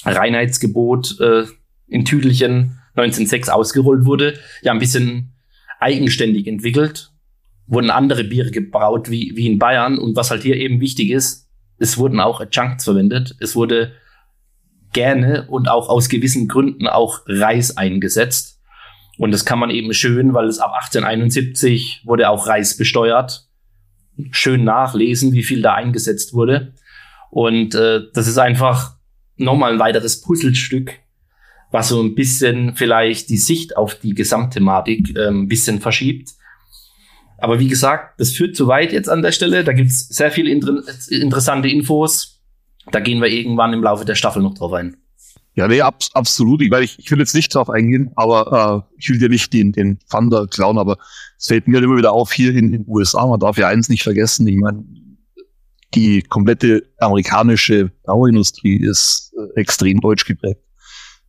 S2: Reinheitsgebot äh, in Tüdelchen 1906 ausgerollt wurde, ja ein bisschen eigenständig entwickelt wurden andere Biere gebraut wie, wie in Bayern. Und was halt hier eben wichtig ist, es wurden auch Adjuncts verwendet. Es wurde gerne und auch aus gewissen Gründen auch Reis eingesetzt. Und das kann man eben schön, weil es ab 1871 wurde auch Reis besteuert. Schön nachlesen, wie viel da eingesetzt wurde. Und äh, das ist einfach nochmal ein weiteres Puzzlestück, was so ein bisschen vielleicht die Sicht auf die Gesamtthematik äh, ein bisschen verschiebt. Aber wie gesagt, das führt zu weit jetzt an der Stelle. Da gibt's sehr viele inter interessante Infos. Da gehen wir irgendwann im Laufe der Staffel noch drauf ein.
S3: Ja, nee, ab, absolut. Ich, ich, ich will jetzt nicht drauf eingehen, aber äh, ich will dir nicht den, den Thunder klauen, aber es fällt mir immer wieder auf hier in den USA. Man darf ja eins nicht vergessen. Ich meine, die komplette amerikanische Bauindustrie ist äh, extrem deutsch geprägt,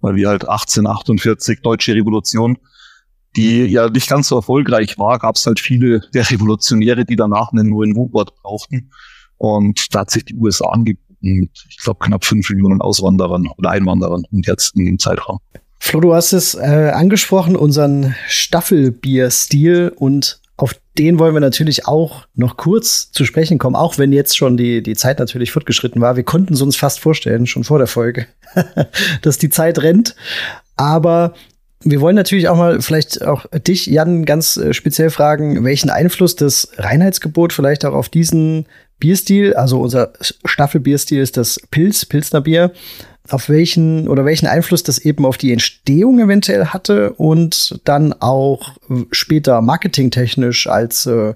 S3: weil wir halt 1848 deutsche Revolution die ja nicht ganz so erfolgreich war, gab es halt viele der Revolutionäre, die danach einen neuen Wohnort brauchten. Und da hat sich die USA angeboten mit, ich glaube, knapp fünf Millionen Auswanderern oder Einwanderern im jetzigen Zeitraum.
S1: Flo, du hast es äh, angesprochen, unseren Staffelbierstil und auf den wollen wir natürlich auch noch kurz zu sprechen kommen, auch wenn jetzt schon die, die Zeit natürlich fortgeschritten war. Wir konnten es uns fast vorstellen, schon vor der Folge, dass die Zeit rennt. Aber wir wollen natürlich auch mal vielleicht auch dich, Jan, ganz äh, speziell fragen, welchen Einfluss das Reinheitsgebot vielleicht auch auf diesen Bierstil, also unser Staffelbierstil ist das Pilz, Pilsner Bier, auf welchen oder welchen Einfluss das eben auf die Entstehung eventuell hatte und dann auch später marketingtechnisch als äh,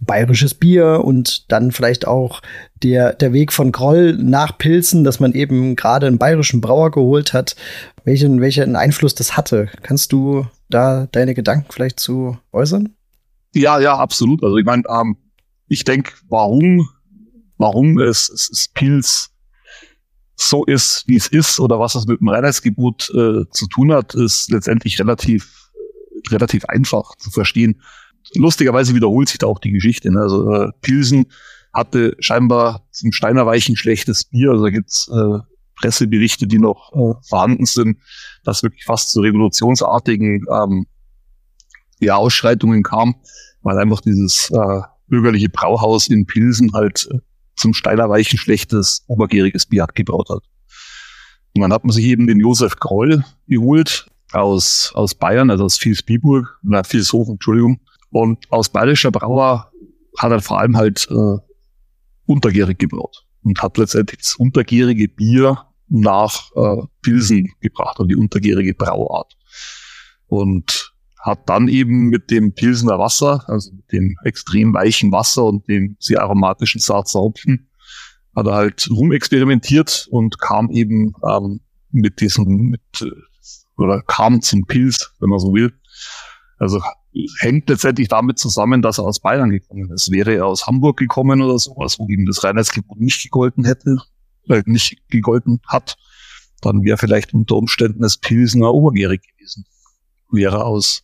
S1: bayerisches Bier und dann vielleicht auch der, der Weg von Groll nach Pilzen, dass man eben gerade einen bayerischen Brauer geholt hat, welchen, welchen Einfluss das hatte. Kannst du da deine Gedanken vielleicht zu äußern?
S3: Ja, ja, absolut. Also ich meine, ähm, ich denke, warum, warum es, es, es Pilz so ist, wie es ist, oder was es mit dem Reinheitsgebot äh, zu tun hat, ist letztendlich relativ, relativ einfach zu verstehen. Lustigerweise wiederholt sich da auch die Geschichte. Ne? Also äh, Pilsen hatte scheinbar zum Steinerweichen schlechtes Bier. Also da gibt's äh, Presseberichte, die noch äh, vorhanden sind, dass wirklich fast zu revolutionsartigen ähm, ja, Ausschreitungen kam, weil einfach dieses äh, bürgerliche Brauhaus in Pilsen halt äh, zum Steilerweichen schlechtes, obergäriges Bier gebraut hat. Und dann hat man sich eben den Josef Groll geholt aus, aus Bayern, also aus Vilsbiburg, na, Vilshofen, Entschuldigung. Und aus bayerischer Brauer hat er vor allem halt äh, untergärig gebraut und hat letztendlich das untergärige Bier nach äh, Pilsen gebracht und die untergärige Brauart. Und hat dann eben mit dem Pilsener Wasser, also mit dem extrem weichen Wasser und dem sehr aromatischen Sarzer hat er halt rumexperimentiert und kam eben ähm, mit diesem, mit, äh, oder kam zum Pilz, wenn man so will. Also hängt letztendlich damit zusammen, dass er aus Bayern gekommen ist. Wäre er aus Hamburg gekommen oder sowas, wo ihm das Reinheitsgebot nicht gegolten hätte, äh, nicht gegolten hat, dann wäre vielleicht unter Umständen das Pilsener obergärig gewesen. Wäre aus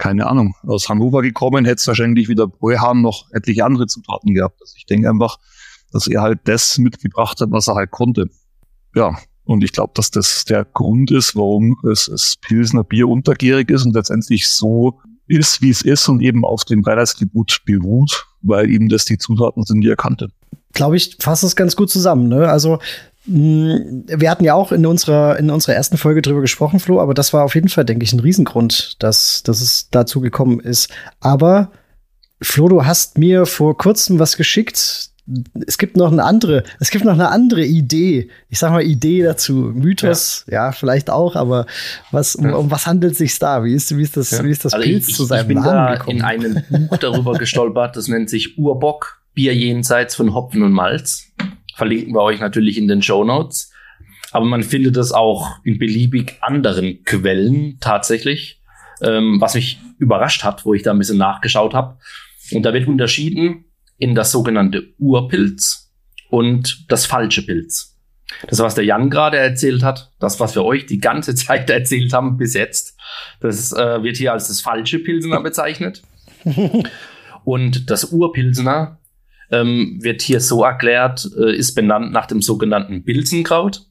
S3: keine Ahnung, aus Hannover gekommen, hätte es wahrscheinlich wieder Bräuhahn noch etliche andere Zutaten gehabt. Also ich denke einfach, dass er halt das mitgebracht hat, was er halt konnte. Ja, und ich glaube, dass das der Grund ist, warum es, es Pilsner Bier untergärig ist und letztendlich so ist, wie es ist und eben auf dem Reinheitsgebot beruht, weil eben das die Zutaten sind, die er kannte.
S1: Glaube ich, fasst es ganz gut zusammen. Ne? Also wir hatten ja auch in unserer, in unserer ersten Folge drüber gesprochen, Flo, aber das war auf jeden Fall, denke ich, ein Riesengrund, dass, dass es dazu gekommen ist. Aber Flo, du hast mir vor kurzem was geschickt. Es gibt noch eine andere, es gibt noch eine andere Idee. Ich sag mal Idee dazu. Mythos, ja, ja vielleicht auch, aber was, um, um, was handelt sich da? Wie ist, wie ist das, ja. wie ist das also Pilz
S2: ich,
S1: zu seinem
S2: ich bin
S1: Namen gekommen?
S2: in einem Buch darüber gestolpert, das nennt sich Urbock, Bier jenseits von Hopfen und Malz. Verlinken wir euch natürlich in den Show Notes. Aber man findet es auch in beliebig anderen Quellen tatsächlich, ähm, was mich überrascht hat, wo ich da ein bisschen nachgeschaut habe. Und da wird unterschieden in das sogenannte Urpilz und das falsche Pilz. Das, was der Jan gerade erzählt hat, das, was wir euch die ganze Zeit erzählt haben bis jetzt, das äh, wird hier als das falsche Pilsener bezeichnet. und das Urpilsener ähm, wird hier so erklärt, äh, ist benannt nach dem sogenannten Pilzenkraut.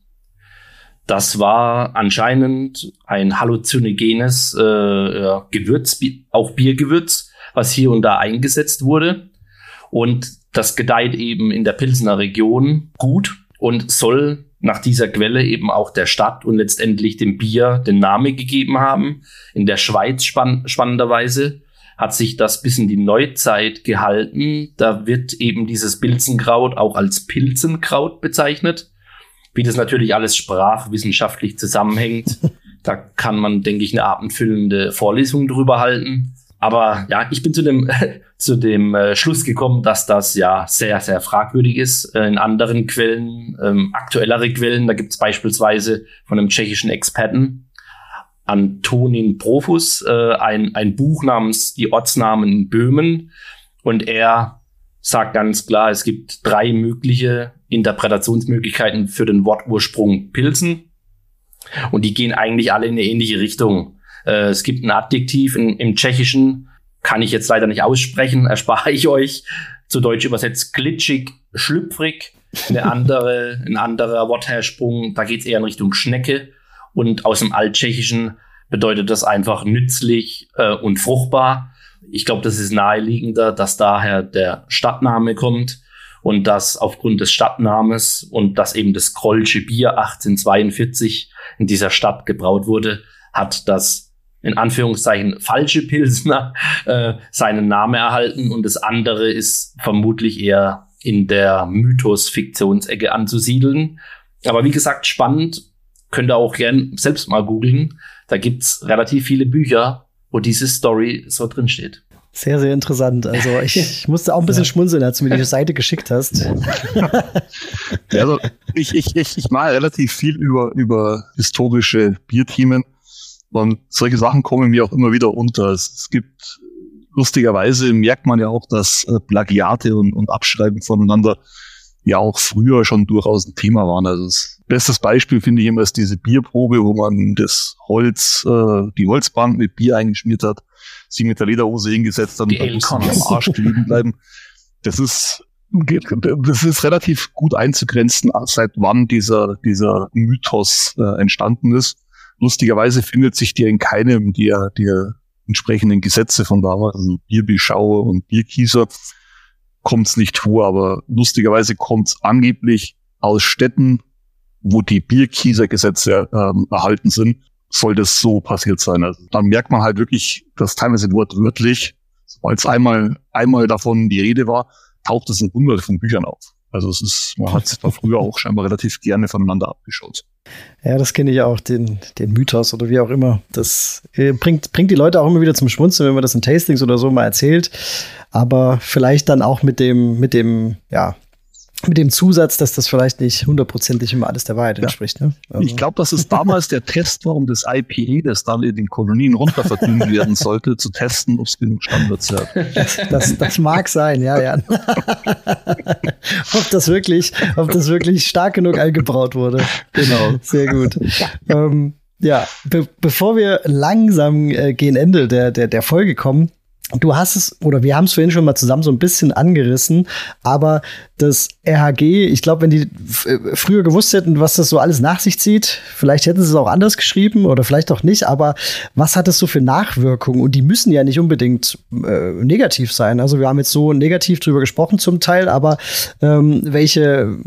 S2: Das war anscheinend ein halluzinogenes äh, Gewürz, auch Biergewürz, was hier und da eingesetzt wurde. Und das gedeiht eben in der Pilsener Region gut und soll nach dieser Quelle eben auch der Stadt und letztendlich dem Bier den Namen gegeben haben. In der Schweiz spann spannenderweise hat sich das bis in die Neuzeit gehalten. Da wird eben dieses Pilzenkraut auch als Pilzenkraut bezeichnet. Wie das natürlich alles sprachwissenschaftlich zusammenhängt, da kann man, denke ich, eine abendfüllende Vorlesung drüber halten. Aber ja, ich bin zu dem, zu dem äh, Schluss gekommen, dass das ja sehr, sehr fragwürdig ist. Äh, in anderen Quellen, ähm, aktuellere Quellen, da gibt es beispielsweise von einem tschechischen Experten, Antonin Profus äh, ein, ein Buch namens Die Ortsnamen in Böhmen. Und er sagt ganz klar, es gibt drei mögliche Interpretationsmöglichkeiten für den Wortursprung Pilzen. Und die gehen eigentlich alle in eine ähnliche Richtung. Äh, es gibt ein Adjektiv in, im Tschechischen, kann ich jetzt leider nicht aussprechen, erspare ich euch. Zu Deutsch übersetzt glitschig, schlüpfrig. Eine andere, ein anderer Wortherrsprung, da geht es eher in Richtung Schnecke. Und aus dem Alttschechischen bedeutet das einfach nützlich äh, und fruchtbar. Ich glaube, das ist naheliegender, dass daher der Stadtname kommt und dass aufgrund des Stadtnames und dass eben das Krollsche Bier 1842 in dieser Stadt gebraut wurde, hat das in Anführungszeichen falsche Pilsner äh, seinen Namen erhalten und das andere ist vermutlich eher in der Mythos-Fiktionsecke anzusiedeln. Aber wie gesagt, spannend, könnt ihr auch gern selbst mal googeln. Da gibt's relativ viele Bücher, wo diese Story so drin steht.
S1: Sehr, sehr interessant. Also ich, ich musste auch ein bisschen ja. schmunzeln, als du mir die Seite geschickt hast.
S3: also ich, ich, ich, ich mal relativ viel über, über historische Bierthemen. Und solche Sachen kommen mir auch immer wieder unter. Es, es gibt lustigerweise merkt man ja auch, dass äh, Plagiate und, und Abschreiben voneinander ja auch früher schon durchaus ein Thema waren. Also das bestes Beispiel finde ich immer ist diese Bierprobe, wo man das Holz, äh, die Holzbank mit Bier eingeschmiert hat, sie mit der Lederhose hingesetzt hat und dann kann am Arsch kleben bleiben. Das ist das ist relativ gut einzugrenzen, seit wann dieser, dieser Mythos äh, entstanden ist. Lustigerweise findet sich der in keinem der, der entsprechenden Gesetze von damals, also Bierbeschauer und Bierkieser, kommt es nicht vor, aber lustigerweise kommt es angeblich aus Städten, wo die Bierkiesergesetze ähm, erhalten sind, soll das so passiert sein. Also dann merkt man halt wirklich, dass teilweise wortwörtlich, als einmal, einmal davon die Rede war, taucht es in hunderte von Büchern auf. Also es ist, man hat sich da früher auch scheinbar relativ gerne voneinander abgeschaut.
S1: Ja, das kenne ich auch, den, den Mythos oder wie auch immer. Das äh, bringt, bringt die Leute auch immer wieder zum Schmunzeln, wenn man das in Tastings oder so mal erzählt. Aber vielleicht dann auch mit dem, mit dem, ja, mit dem Zusatz, dass das vielleicht nicht hundertprozentig immer alles der Wahrheit entspricht. Ne?
S3: Also. Ich glaube, dass es damals der Test war, um das IPE, das dann in den Kolonien runterverdünnt werden sollte, zu testen, ob es genug Standards hat.
S1: Das, das, das, mag sein, ja, ja. ob das wirklich, ob das wirklich stark genug eingebraut wurde. Genau. Sehr gut. Ähm, ja, be bevor wir langsam äh, gegen Ende der, der, der Folge kommen, Du hast es, oder wir haben es vorhin schon mal zusammen so ein bisschen angerissen, aber das RHG, ich glaube, wenn die äh, früher gewusst hätten, was das so alles nach sich zieht, vielleicht hätten sie es auch anders geschrieben oder vielleicht auch nicht, aber was hat das so für Nachwirkungen? Und die müssen ja nicht unbedingt äh, negativ sein. Also wir haben jetzt so negativ drüber gesprochen zum Teil, aber ähm, welche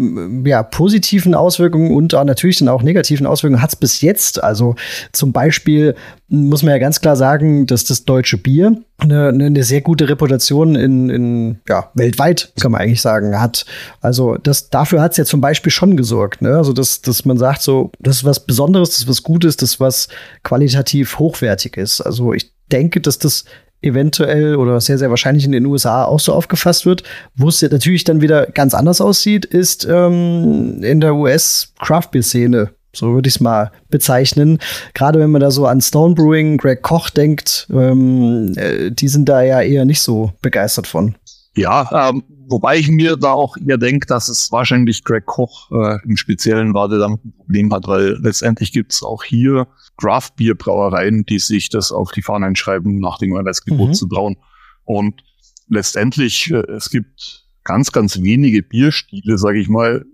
S1: ja, positiven Auswirkungen und natürlich dann auch negativen Auswirkungen hat es bis jetzt? Also zum Beispiel muss man ja ganz klar sagen, dass das deutsche Bier eine, eine sehr gute Reputation in, in ja, weltweit, kann man eigentlich sagen, hat. Also das, dafür hat es ja zum Beispiel schon gesorgt. Ne? Also dass, dass man sagt, so, das ist was Besonderes, das ist was Gutes, das ist was qualitativ hochwertig ist. Also ich denke, dass das eventuell oder sehr, sehr wahrscheinlich in den USA auch so aufgefasst wird. Wo es natürlich dann wieder ganz anders aussieht, ist ähm, in der US-Craft-Beer-Szene so würde ich es mal bezeichnen. Gerade wenn man da so an Stone Brewing, Greg Koch denkt, ähm, äh, die sind da ja eher nicht so begeistert von.
S3: Ja, ähm, wobei ich mir da auch eher denke, dass es wahrscheinlich Greg Koch äh, im Speziellen war, der damit ein Problem hat, weil letztendlich gibt es auch hier Craft Beer Brauereien, die sich das auf die Fahnen schreiben, nach dem Einheitsgebot mhm. zu brauen. Und letztendlich, äh, es gibt ganz, ganz wenige Bierstile, sage ich mal,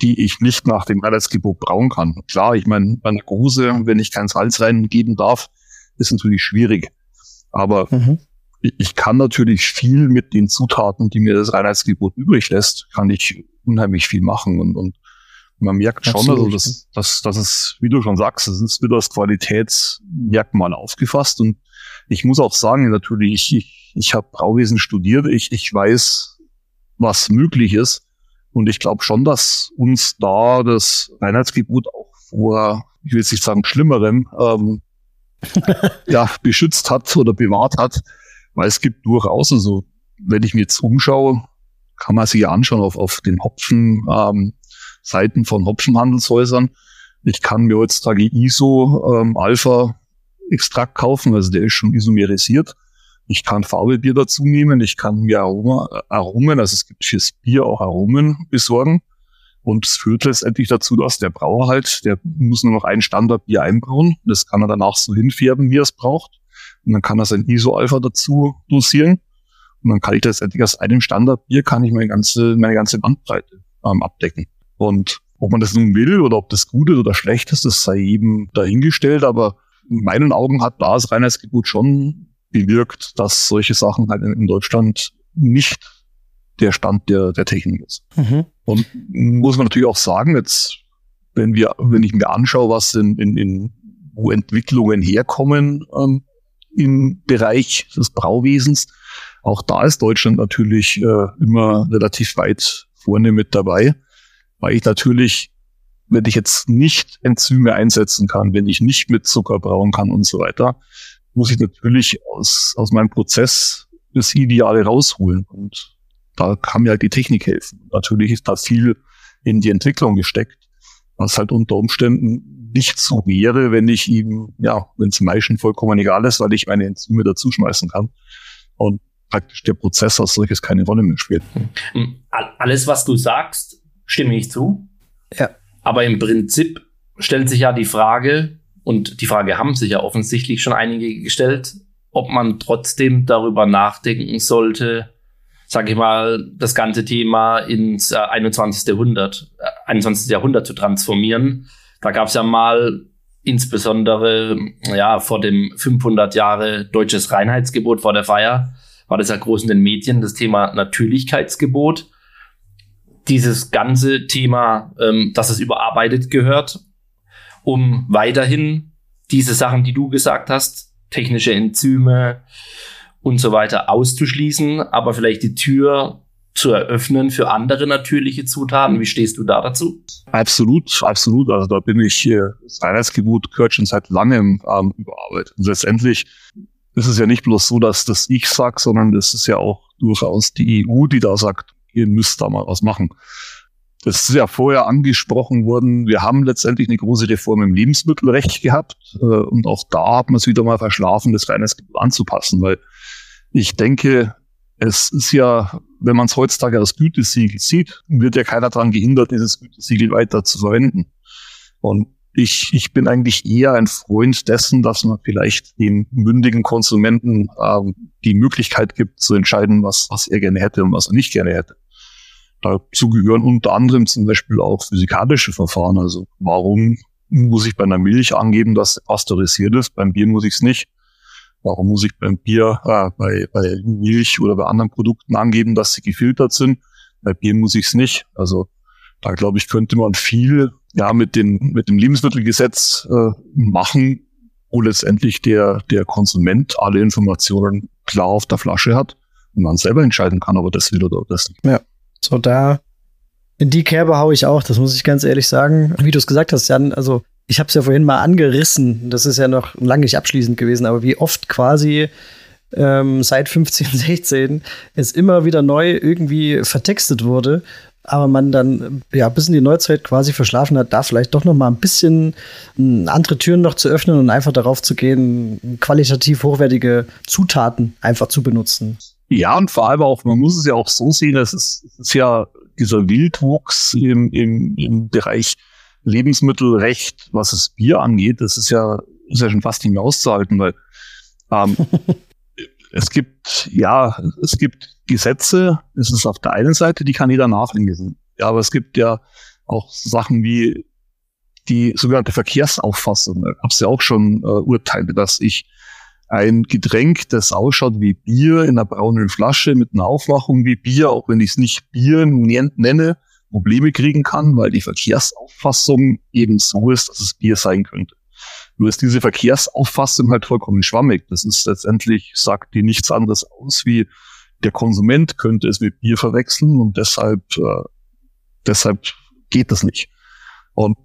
S3: die ich nicht nach dem Reinheitsgebot brauen kann. Klar, ich meine, bei einer Gruse, wenn ich kein Salz reingeben darf, ist natürlich schwierig. Aber mhm. ich, ich, kann natürlich viel mit den Zutaten, die mir das Reinheitsgebot übrig lässt, kann ich unheimlich viel machen. Und, und man merkt schon, also Absolut. also dass, dass, dass es, wie du schon sagst, es ist wieder das Qualitätsmerkmal aufgefasst. Und ich muss auch sagen, natürlich, ich, ich, ich habe Brauwesen studiert, ich, ich weiß, was möglich ist. Und ich glaube schon, dass uns da das Reinheitsgebot auch vor, ich will jetzt nicht sagen schlimmerem, ähm, ja, beschützt hat oder bewahrt hat. Weil es gibt durchaus, also wenn ich mir jetzt umschaue, kann man sich ja anschauen auf, auf den Hopfen, ähm, Seiten von Hopfenhandelshäusern. Ich kann mir heutzutage ISO ähm, Alpha Extrakt kaufen, also der ist schon isomerisiert. Ich kann Farbebier dazu nehmen, ich kann mir Aroma, Aromen, also es gibt fürs Bier auch Aromen besorgen. Und es führt letztendlich dazu, dass der Brauer halt, der muss nur noch ein Standardbier einbrauen. Das kann er danach so hinfärben, wie er es braucht. Und dann kann er sein ISO-Alpha dazu dosieren. Und dann kann ich letztendlich aus einem Standardbier kann ich meine ganze, meine ganze Bandbreite ähm, abdecken. Und ob man das nun will oder ob das gut ist oder schlecht ist, das sei eben dahingestellt. Aber in meinen Augen hat da das Reinheitsgebot schon bewirkt, dass solche Sachen halt in, in Deutschland nicht der Stand der, der Technik ist. Mhm. Und muss man natürlich auch sagen, jetzt, wenn wir, wenn ich mir anschaue, was in, in, in wo Entwicklungen herkommen ähm, im Bereich des Brauwesens, auch da ist Deutschland natürlich äh, immer relativ weit vorne mit dabei, weil ich natürlich, wenn ich jetzt nicht Enzyme einsetzen kann, wenn ich nicht mit Zucker brauen kann und so weiter, muss ich natürlich aus, aus meinem Prozess das Ideale rausholen. Und da kann mir halt die Technik helfen. Natürlich ist da viel in die Entwicklung gesteckt, was halt unter Umständen nicht so wäre, wenn ich ihm, ja, wenn es Maischen vollkommen egal ist, weil ich meine Enzyme dazuschmeißen kann. Und praktisch der Prozess als solches keine Rolle mehr spielt.
S2: Hm. Alles, was du sagst, stimme ich zu.
S1: Ja.
S2: Aber im Prinzip stellt sich ja die Frage, und die Frage haben sich ja offensichtlich schon einige gestellt, ob man trotzdem darüber nachdenken sollte, sag ich mal, das ganze Thema ins 21. Jahrhundert, 21. Jahrhundert zu transformieren. Da gab es ja mal insbesondere ja vor dem 500 Jahre deutsches Reinheitsgebot vor der Feier war das ja groß in den Medien das Thema Natürlichkeitsgebot. Dieses ganze Thema, ähm, dass es überarbeitet gehört, um weiterhin diese Sachen, die du gesagt hast, technische Enzyme und so weiter auszuschließen, aber vielleicht die Tür zu eröffnen für andere natürliche Zutaten. Wie stehst du da dazu?
S3: Absolut, absolut. Also da bin ich, äh, das Reinheitsgebot gehört schon seit langem ähm, überarbeitet. Und letztendlich ist es ja nicht bloß so, dass das ich sag, sondern das ist ja auch durchaus die EU, die da sagt, ihr müsst da mal was machen. Das ist ja vorher angesprochen worden. Wir haben letztendlich eine große Reform im Lebensmittelrecht gehabt. Äh, und auch da hat man es wieder mal verschlafen, das Reinheitsgebot anzupassen, weil ich denke, es ist ja, wenn man es heutzutage als Gütesiegel sieht, wird ja keiner daran gehindert, dieses Gütesiegel weiter zu verwenden. Und ich, ich bin eigentlich eher ein Freund dessen, dass man vielleicht dem mündigen Konsumenten ähm, die Möglichkeit gibt, zu entscheiden, was, was er gerne hätte und was er nicht gerne hätte. Dazu gehören unter anderem zum Beispiel auch physikalische Verfahren. Also warum muss ich bei einer Milch angeben, dass sie pasteurisiert ist? Beim Bier muss ich es nicht. Warum muss ich beim Bier, äh, bei, bei Milch oder bei anderen Produkten angeben, dass sie gefiltert sind? Bei Bier muss ich es nicht. Also da glaube ich, könnte man viel ja mit den mit dem Lebensmittelgesetz äh, machen, wo letztendlich der der Konsument alle Informationen klar auf der Flasche hat und man selber entscheiden kann, ob er das will oder das nicht.
S1: Ja, so da in die Kerbe haue ich auch. Das muss ich ganz ehrlich sagen. Wie du es gesagt hast, Jan, also ich habe es ja vorhin mal angerissen. Das ist ja noch lange nicht abschließend gewesen, aber wie oft quasi ähm, seit 15, 16 es immer wieder neu irgendwie vertextet wurde aber man dann ja bis in die Neuzeit quasi verschlafen hat, da vielleicht doch noch mal ein bisschen andere Türen noch zu öffnen und einfach darauf zu gehen, qualitativ hochwertige Zutaten einfach zu benutzen.
S3: Ja, und vor allem auch, man muss es ja auch so sehen, es ist, es ist ja dieser Wildwuchs im, im, im Bereich Lebensmittelrecht, was das Bier angeht, das ist ja, ist ja schon fast nicht mehr auszuhalten, weil ähm, es gibt, ja, es gibt Gesetze, es ist auf der einen Seite, die kann jeder nachlesen. Ja, aber es gibt ja auch Sachen wie die sogenannte Verkehrsauffassung. Da gab es ja auch schon äh, Urteile, dass ich ein Getränk, das ausschaut wie Bier in einer braunen Flasche mit einer Aufmachung wie Bier, auch wenn ich es nicht Bier nenne, Probleme kriegen kann, weil die Verkehrsauffassung eben so ist, dass es Bier sein könnte. Nur ist diese Verkehrsauffassung halt vollkommen schwammig. Das ist letztendlich, sagt die nichts anderes aus, wie der Konsument könnte es mit Bier verwechseln und deshalb, äh, deshalb geht das nicht. Und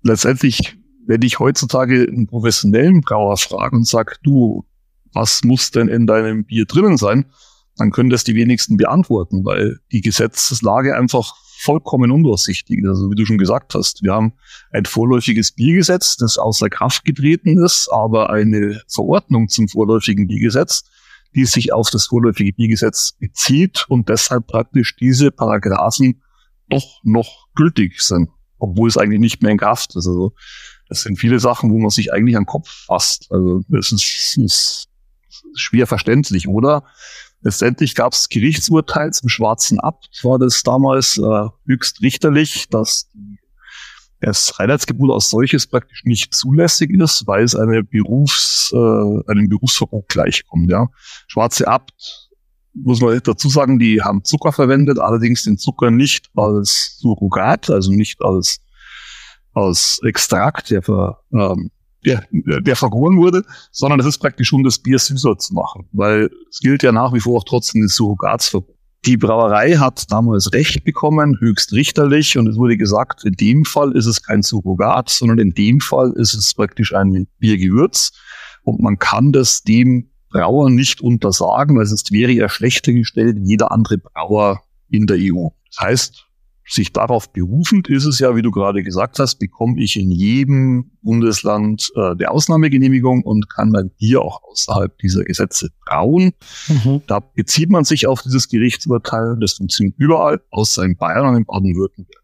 S3: letztendlich, wenn ich heutzutage einen professionellen Brauer frage und sage, du, was muss denn in deinem Bier drinnen sein, dann können das die wenigsten beantworten, weil die Gesetzeslage einfach vollkommen undurchsichtig. Also wie du schon gesagt hast, wir haben ein vorläufiges Biergesetz, das außer Kraft getreten ist, aber eine Verordnung zum vorläufigen Biergesetz, die sich auf das vorläufige Biergesetz bezieht und deshalb praktisch diese Paragraphen doch noch gültig sind, obwohl es eigentlich nicht mehr in Kraft ist. Also das sind viele Sachen, wo man sich eigentlich an den Kopf fasst. Also das ist, ist schwer verständlich, oder? Letztendlich gab es Gerichtsurteil zum schwarzen Abt, war das damals äh, höchst richterlich, dass das Reinheitsgebot als solches praktisch nicht zulässig ist, weil es eine Berufs, äh, einem Berufsverbot gleichkommt. Ja. Schwarze Abt, muss man dazu sagen, die haben Zucker verwendet, allerdings den Zucker nicht als Surrogat, also nicht als, als Extrakt, der, ver, ähm, der, der vergoren wurde, sondern es ist praktisch, um das Bier süßer zu machen, weil es gilt ja nach wie vor auch trotzdem das Surrogatsverbot. Die Brauerei hat damals Recht bekommen, höchst richterlich, und es wurde gesagt, in dem Fall ist es kein Surrogat, sondern in dem Fall ist es praktisch ein Biergewürz. Und man kann das dem Brauer nicht untersagen, weil sonst wäre er schlechter gestellt wie jeder andere Brauer in der EU. Das heißt, sich darauf berufend ist es ja, wie du gerade gesagt hast, bekomme ich in jedem Bundesland äh, der Ausnahmegenehmigung und kann mein Bier auch außerhalb dieser Gesetze brauen. Mhm. Da bezieht man sich auf dieses Gerichtsurteil. Das funktioniert überall, außer in Bayern und in Baden-Württemberg.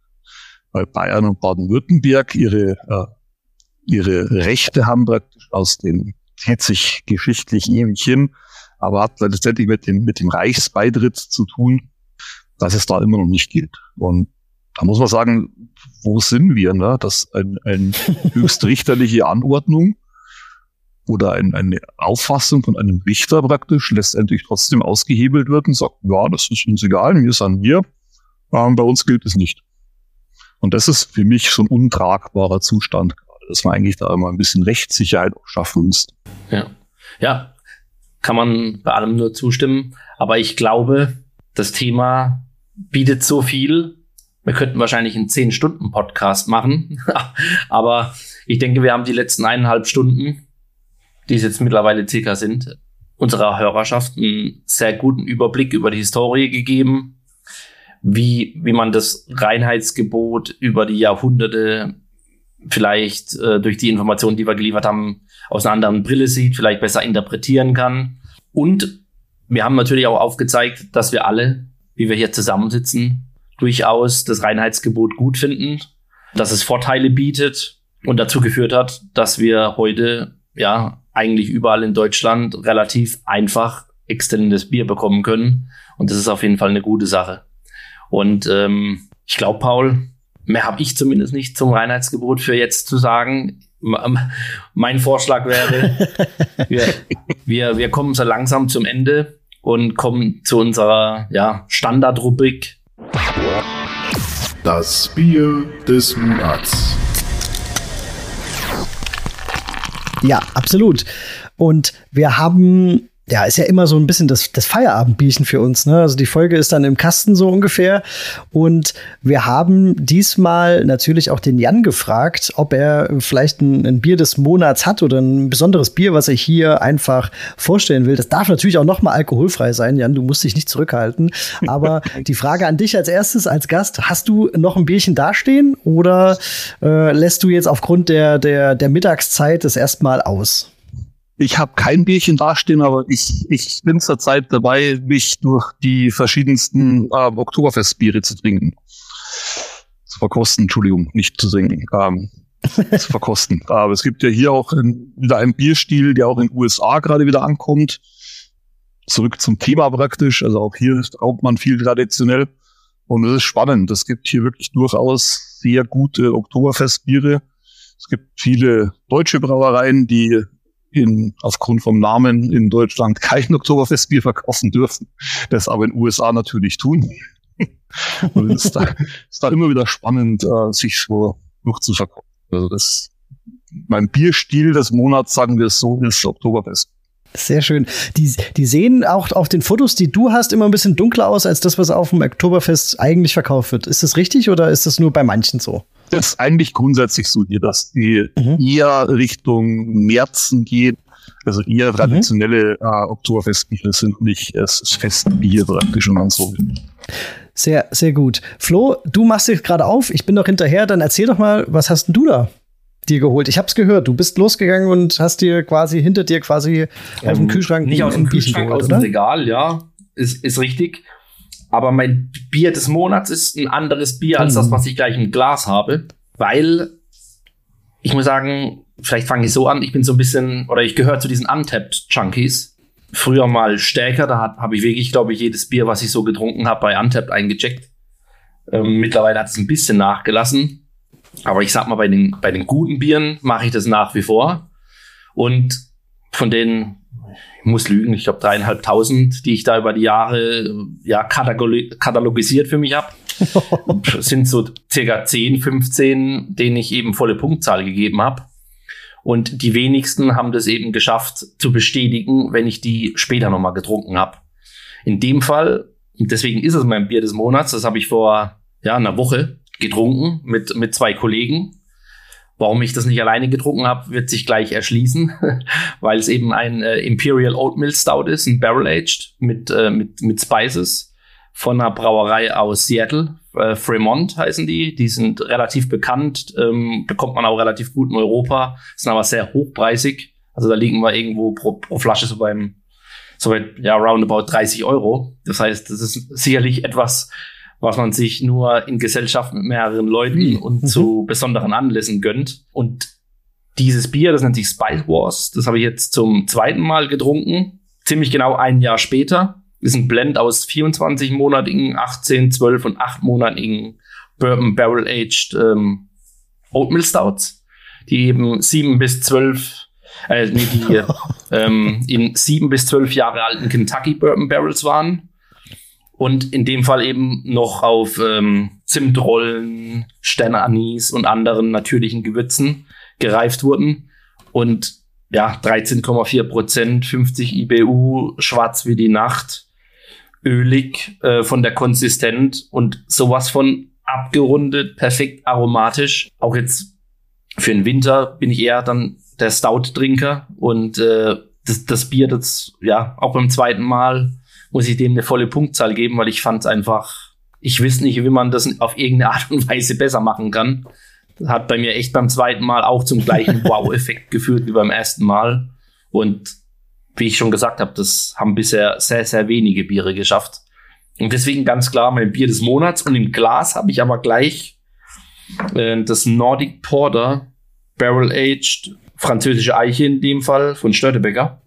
S3: Weil Bayern und Baden-Württemberg ihre, äh, ihre Rechte haben praktisch aus dem zieht sich geschichtlich ewig hin, aber hat letztendlich mit dem, mit dem Reichsbeitritt zu tun dass es da immer noch nicht gilt. Und da muss man sagen, wo sind wir, ne? dass ein, ein höchstrichterliche Anordnung oder ein, eine Auffassung von einem Richter praktisch letztendlich trotzdem ausgehebelt wird und sagt, ja, das ist uns egal, wir sind wir, ähm, bei uns gilt es nicht. Und das ist für mich so ein untragbarer Zustand gerade, dass man eigentlich da immer ein bisschen Rechtssicherheit schaffen muss.
S2: Ja. ja, kann man bei allem nur zustimmen. Aber ich glaube, das Thema bietet so viel. Wir könnten wahrscheinlich einen 10-Stunden-Podcast machen. Aber ich denke, wir haben die letzten eineinhalb Stunden, die es jetzt mittlerweile circa sind, unserer Hörerschaft einen sehr guten Überblick über die Historie gegeben, wie, wie man das Reinheitsgebot über die Jahrhunderte vielleicht äh, durch die Informationen, die wir geliefert haben, aus einer anderen Brille sieht, vielleicht besser interpretieren kann. Und wir haben natürlich auch aufgezeigt, dass wir alle wie wir hier zusammensitzen, durchaus das Reinheitsgebot gut finden, dass es Vorteile bietet und dazu geführt hat, dass wir heute ja eigentlich überall in Deutschland relativ einfach exzellentes Bier bekommen können. Und das ist auf jeden Fall eine gute Sache. Und ähm, ich glaube, Paul, mehr habe ich zumindest nicht zum Reinheitsgebot für jetzt zu sagen. Mein Vorschlag wäre, wir, wir, wir kommen so langsam zum Ende und kommen zu unserer ja, Standardrubrik.
S5: Das Bier des Monats.
S1: Ja, absolut. Und wir haben ja, ist ja immer so ein bisschen das, das Feierabendbierchen für uns. Ne? Also die Folge ist dann im Kasten so ungefähr. Und wir haben diesmal natürlich auch den Jan gefragt, ob er vielleicht ein, ein, Bier des Monats hat oder ein besonderes Bier, was er hier einfach vorstellen will. Das darf natürlich auch noch mal alkoholfrei sein, Jan. Du musst dich nicht zurückhalten. Aber die Frage an dich als erstes, als Gast: Hast du noch ein Bierchen dastehen oder äh, lässt du jetzt aufgrund der, der, der Mittagszeit das erstmal aus?
S3: Ich habe kein Bierchen dastehen, aber ich, ich bin zurzeit dabei, mich durch die verschiedensten äh, Oktoberfestbiere zu trinken. Zu verkosten, Entschuldigung, nicht zu trinken. Ähm, zu verkosten. Aber es gibt ja hier auch in, wieder einen Bierstil, der auch in den USA gerade wieder ankommt. Zurück zum Thema praktisch. Also auch hier raubt man viel traditionell. Und es ist spannend. Es gibt hier wirklich durchaus sehr gute Oktoberfestbiere. Es gibt viele deutsche Brauereien, die in, aufgrund vom Namen in Deutschland kein Oktoberfestbier verkaufen dürfen, das aber in den USA natürlich tun. Und es ist da, ist da immer wieder spannend, äh, sich so durchzuverkaufen. Also das, mein Bierstil des Monats, sagen wir es so, ist Oktoberfest.
S1: Sehr schön. Die, die sehen auch auf den Fotos, die du hast, immer ein bisschen dunkler aus als das, was auf dem Oktoberfest eigentlich verkauft wird. Ist das richtig oder ist das nur bei manchen so?
S3: Das ist eigentlich grundsätzlich so dass die mhm. eher Richtung Märzen geht. Also eher mhm. traditionelle mhm. äh, Oktoberfestbiere sind nicht ist Festbier praktisch, man so.
S1: Sehr, sehr gut. Flo, du machst dich gerade auf, ich bin noch hinterher, dann erzähl doch mal, was hast denn du da? Dir geholt? Ich hab's gehört. Du bist losgegangen und hast dir quasi hinter dir quasi ähm, auf dem Kühlschrank
S2: nicht aus dem Kühlschrank, geholt, aus dem Regal, ja, ist ist richtig. Aber mein Bier des Monats ist ein anderes Bier als das, was ich gleich im Glas habe, weil ich muss sagen, vielleicht fange ich so an, ich bin so ein bisschen, oder ich gehöre zu diesen Untapped Junkies. Früher mal stärker, da habe ich wirklich, glaube ich, jedes Bier, was ich so getrunken habe, bei Untapped eingecheckt. Ähm, mittlerweile hat es ein bisschen nachgelassen. Aber ich sag mal, bei den, bei den guten Bieren mache ich das nach wie vor. Und von den, ich muss lügen, ich glaube dreieinhalbtausend, die ich da über die Jahre ja katalogisiert für mich habe, sind so circa 10, 15, denen ich eben volle Punktzahl gegeben habe. Und die wenigsten haben das eben geschafft zu bestätigen, wenn ich die später nochmal getrunken habe. In dem Fall, und deswegen ist es mein Bier des Monats, das habe ich vor ja, einer Woche getrunken mit, mit zwei Kollegen. Warum ich das nicht alleine getrunken habe, wird sich gleich erschließen, weil es eben ein äh, Imperial Oatmeal Stout ist, ein Barrel Aged mit, äh, mit, mit Spices von einer Brauerei aus Seattle. Äh, Fremont heißen die. Die sind relativ bekannt, ähm, bekommt man auch relativ gut in Europa, sind aber sehr hochpreisig. Also da liegen wir irgendwo pro, pro Flasche so beim, so ja, roundabout 30 Euro. Das heißt, das ist sicherlich etwas, was man sich nur in Gesellschaft mit mehreren Leuten und mhm. zu besonderen Anlässen gönnt. Und dieses Bier, das nennt sich Spice Wars, das habe ich jetzt zum zweiten Mal getrunken. Ziemlich genau ein Jahr später ist ein Blend aus 24-monatigen, 18, 12 und 8-monatigen Bourbon Barrel Aged ähm, Oatmeal Stouts, die eben 7 bis 12, äh, nee, die ähm, in 7 bis 12 Jahre alten Kentucky Bourbon Barrels waren. Und in dem Fall eben noch auf ähm, Zimtrollen, Sternanis und anderen natürlichen Gewürzen gereift wurden. Und ja, 13,4 Prozent, 50 IBU, schwarz wie die Nacht ölig äh, von der Konsistenz und sowas von abgerundet, perfekt aromatisch. Auch jetzt für den Winter bin ich eher dann der Stout-Trinker und äh, das, das Bier, das ja auch beim zweiten Mal muss ich dem eine volle Punktzahl geben, weil ich fand es einfach, ich wüsste nicht, wie man das auf irgendeine Art und Weise besser machen kann. Das hat bei mir echt beim zweiten Mal auch zum gleichen Wow-Effekt geführt wie beim ersten Mal. Und wie ich schon gesagt habe, das haben bisher sehr, sehr wenige Biere geschafft. Und deswegen ganz klar mein Bier des Monats. Und im Glas habe ich aber gleich äh, das Nordic Porter Barrel Aged französische Eiche in dem Fall von Störtebecker.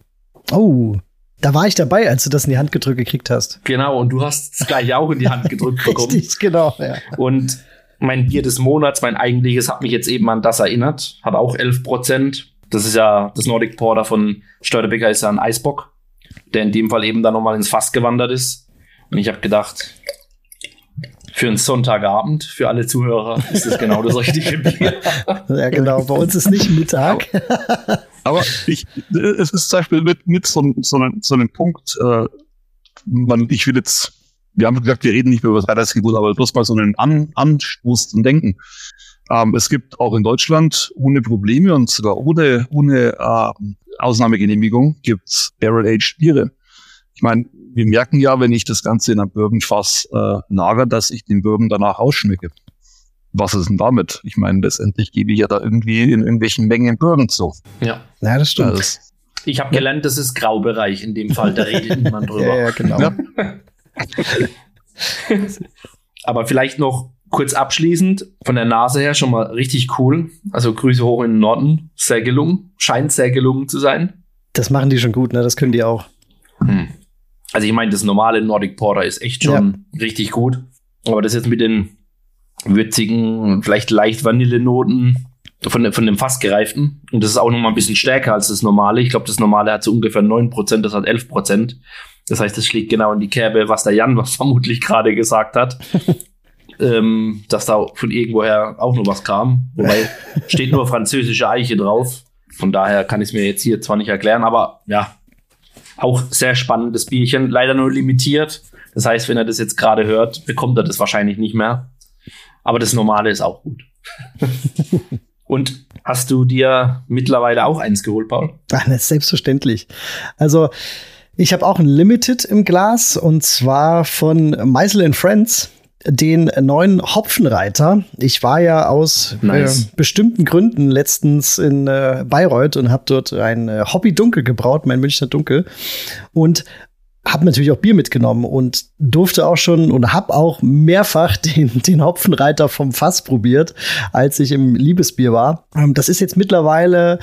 S1: Oh, da war ich dabei, als du das in die Hand gedrückt gekriegt hast.
S2: Genau, und du hast es gleich auch in die Hand gedrückt bekommen.
S1: Richtig, genau. Ja.
S2: Und mein Bier des Monats, mein eigentliches, hat mich jetzt eben an das erinnert. Hat auch 11 Prozent. Das ist ja das Nordic Porter von Steuerbecker ist ja ein Eisbock, der in dem Fall eben dann nochmal ins Fass gewandert ist. Und ich habe gedacht, für einen Sonntagabend, für alle Zuhörer, ist das genau das richtige Bier.
S1: ja, genau. Bei uns ist nicht Mittag.
S3: Aber ich, es ist zum Beispiel mit, mit so, so, einem, so einem Punkt, äh, man, ich will jetzt, wir haben gesagt, wir reden nicht mehr über das Freiheitsgebot, aber bloß mal so einen An, Anstoß zum Denken. Ähm, es gibt auch in Deutschland ohne Probleme und sogar ohne, ohne äh, Ausnahmegenehmigung gibt's Barrel-Aged Biere. Ich meine, wir merken ja, wenn ich das Ganze in einem Bourbonfass äh, lager, dass ich den Bourbon danach ausschmecke. Was ist denn damit? Ich meine, letztendlich gebe ich ja da irgendwie in irgendwelchen Mengen Bourbon zu.
S2: Ja.
S1: Ja, das stimmt.
S2: Das, ich habe gelernt, das ist Graubereich in dem Fall, da redet niemand drüber.
S1: ja, ja, genau. Ja.
S2: Aber vielleicht noch kurz abschließend, von der Nase her schon mal richtig cool. Also Grüße hoch in den Norden. Sehr gelungen. Scheint sehr gelungen zu sein.
S1: Das machen die schon gut, ne? Das können die auch.
S2: Hm. Also ich meine, das normale Nordic Porter ist echt schon ja. richtig gut. Aber das jetzt mit den würzigen, vielleicht leicht Vanillenoten von, von dem fast gereiften. Und das ist auch noch mal ein bisschen stärker als das normale. Ich glaube, das normale hat so ungefähr 9%, das hat 11%. Das heißt, das schlägt genau in die Kerbe, was der Jan was vermutlich gerade gesagt hat. ähm, dass da von irgendwoher auch noch was kam. Wobei steht nur französische Eiche drauf. Von daher kann ich es mir jetzt hier zwar nicht erklären, aber ja, auch sehr spannendes Bierchen. Leider nur limitiert. Das heißt, wenn er das jetzt gerade hört, bekommt er das wahrscheinlich nicht mehr. Aber das Normale ist auch gut. Und hast du dir mittlerweile auch eins geholt, Paul?
S1: Ach, selbstverständlich. Also, ich habe auch ein Limited im Glas und zwar von Meisel Friends den neuen Hopfenreiter. Ich war ja aus nice. äh, bestimmten Gründen letztens in äh, Bayreuth und habe dort ein äh, Hobby Dunkel gebraut, mein Münchner Dunkel. Und habe natürlich auch Bier mitgenommen und durfte auch schon und habe auch mehrfach den, den Hopfenreiter vom Fass probiert, als ich im Liebesbier war. Ähm, das ist jetzt mittlerweile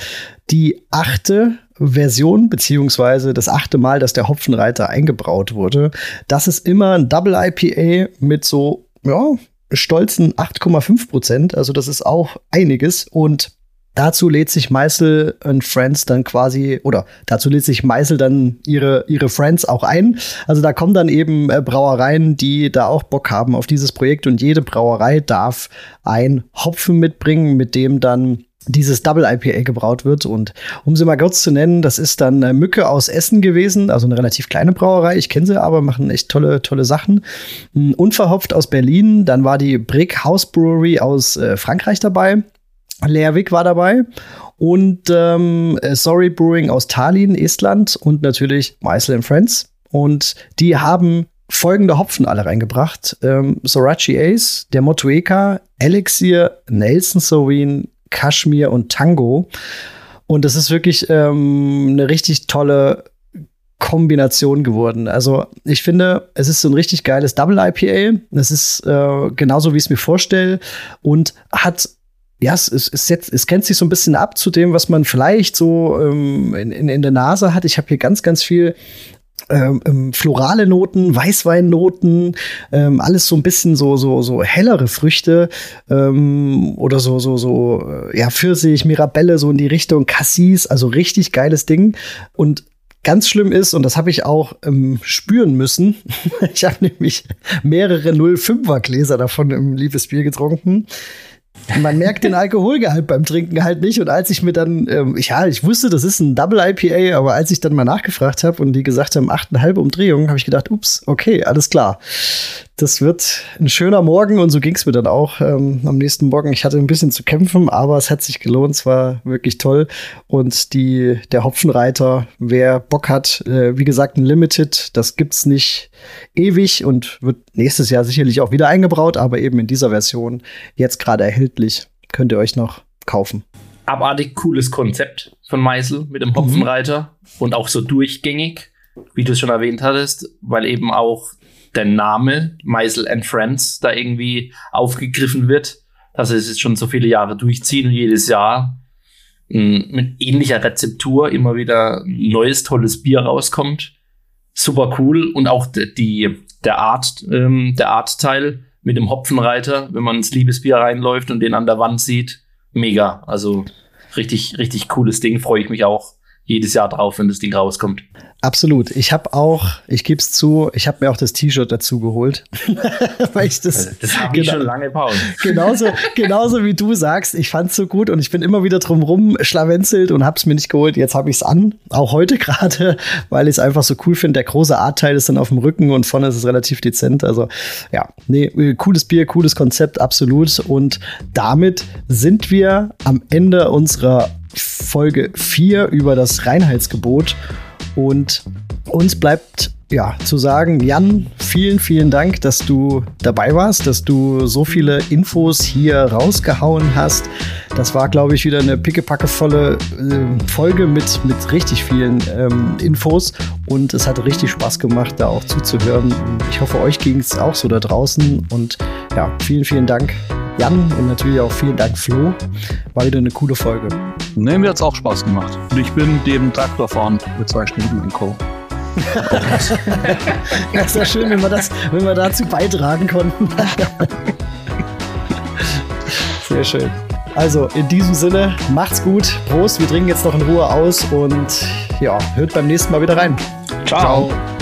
S1: die achte Version, beziehungsweise das achte Mal, dass der Hopfenreiter eingebraut wurde. Das ist immer ein Double IPA mit so, ja, stolzen 8,5 Prozent. Also das ist auch einiges. Und Dazu lädt sich Meißel und Friends dann quasi, oder dazu lädt sich Meißel dann ihre, ihre Friends auch ein. Also da kommen dann eben äh, Brauereien, die da auch Bock haben auf dieses Projekt und jede Brauerei darf ein Hopfen mitbringen, mit dem dann dieses Double IPA gebraut wird. Und um sie mal kurz zu nennen, das ist dann äh, Mücke aus Essen gewesen, also eine relativ kleine Brauerei. Ich kenne sie aber, machen echt tolle, tolle Sachen. Hm, unverhopft aus Berlin, dann war die Brick House Brewery aus äh, Frankreich dabei. Lerwick war dabei und ähm, äh, Sorry Brewing aus Tallinn, Estland und natürlich Meisel Friends. Und die haben folgende Hopfen alle reingebracht. Ähm, Sorachi Ace, der Motueka, Elixir, Nelson Sauvin, Kashmir und Tango. Und das ist wirklich ähm, eine richtig tolle Kombination geworden. Also ich finde, es ist so ein richtig geiles Double IPA. Es ist äh, genauso, wie ich es mir vorstelle und hat ja, es, es, es, jetzt, es kennt sich so ein bisschen ab zu dem, was man vielleicht so ähm, in, in, in der Nase hat. Ich habe hier ganz, ganz viel ähm, ähm, florale Noten, Weißweinnoten, ähm, alles so ein bisschen so so so hellere Früchte ähm, oder so so so äh, ja Pfirsich, Mirabelle so in die Richtung Cassis, also richtig geiles Ding und Ganz schlimm ist, und das habe ich auch ähm, spüren müssen, ich habe nämlich mehrere 05er Gläser davon im Liebesbier getrunken. Man merkt den Alkoholgehalt beim Trinken halt nicht. Und als ich mir dann, ähm, ja, ich wusste, das ist ein Double IPA, aber als ich dann mal nachgefragt habe und die gesagt haben, 8,5 Umdrehungen, habe ich gedacht, ups, okay, alles klar das wird ein schöner Morgen und so ging es mir dann auch ähm, am nächsten Morgen. Ich hatte ein bisschen zu kämpfen, aber es hat sich gelohnt. Es war wirklich toll. Und die, der Hopfenreiter, wer Bock hat, äh, wie gesagt, ein Limited, das gibt's nicht ewig und wird nächstes Jahr sicherlich auch wieder eingebraut, aber eben in dieser Version jetzt gerade erhältlich. Könnt ihr euch noch kaufen.
S2: Abartig cooles Konzept von Meisel mit dem Hopfenreiter mhm. und auch so durchgängig, wie du es schon erwähnt hattest, weil eben auch der Name Meisel and Friends da irgendwie aufgegriffen wird, dass es jetzt schon so viele Jahre durchziehen und jedes Jahr hm, mit ähnlicher Rezeptur immer wieder neues tolles Bier rauskommt. Super cool und auch die der Art ähm, der Artteil mit dem Hopfenreiter, wenn man ins Liebesbier reinläuft und den an der Wand sieht, mega. Also richtig richtig cooles Ding, freue ich mich auch jedes Jahr drauf, wenn das Ding rauskommt.
S1: Absolut. Ich habe auch, ich gebe es zu, ich habe mir auch das T-Shirt dazu geholt.
S2: Weil ich das das habe ich genau, schon lange Pause.
S1: genauso, genauso wie du sagst, ich fand's so gut und ich bin immer wieder drumrum schlawenzelt und hab's mir nicht geholt. Jetzt habe ich's an, auch heute gerade, weil ich es einfach so cool finde. Der große Artteil ist dann auf dem Rücken und vorne ist es relativ dezent. Also ja, nee, cooles Bier, cooles Konzept, absolut. Und damit sind wir am Ende unserer Folge 4 über das Reinheitsgebot. Und uns bleibt ja zu sagen, Jan, vielen, vielen Dank, dass du dabei warst, dass du so viele Infos hier rausgehauen hast. Das war, glaube ich, wieder eine pickepackevolle äh, Folge mit, mit richtig vielen ähm, Infos und es hat richtig Spaß gemacht, da auch zuzuhören. Ich hoffe, euch ging es auch so da draußen und ja, vielen, vielen Dank, Jan und natürlich auch vielen Dank, Flo. War wieder eine coole Folge.
S3: Ne, mir hat es auch Spaß gemacht. Und ich bin dem Traktorfahren mit zwei Stunden in Co.
S1: ja, ist ja schön, wenn wir, das, wenn wir dazu beitragen konnten. Sehr schön. Also in diesem Sinne, macht's gut. Prost, wir trinken jetzt noch in Ruhe aus und ja, hört beim nächsten Mal wieder rein.
S2: Ciao. Ciao.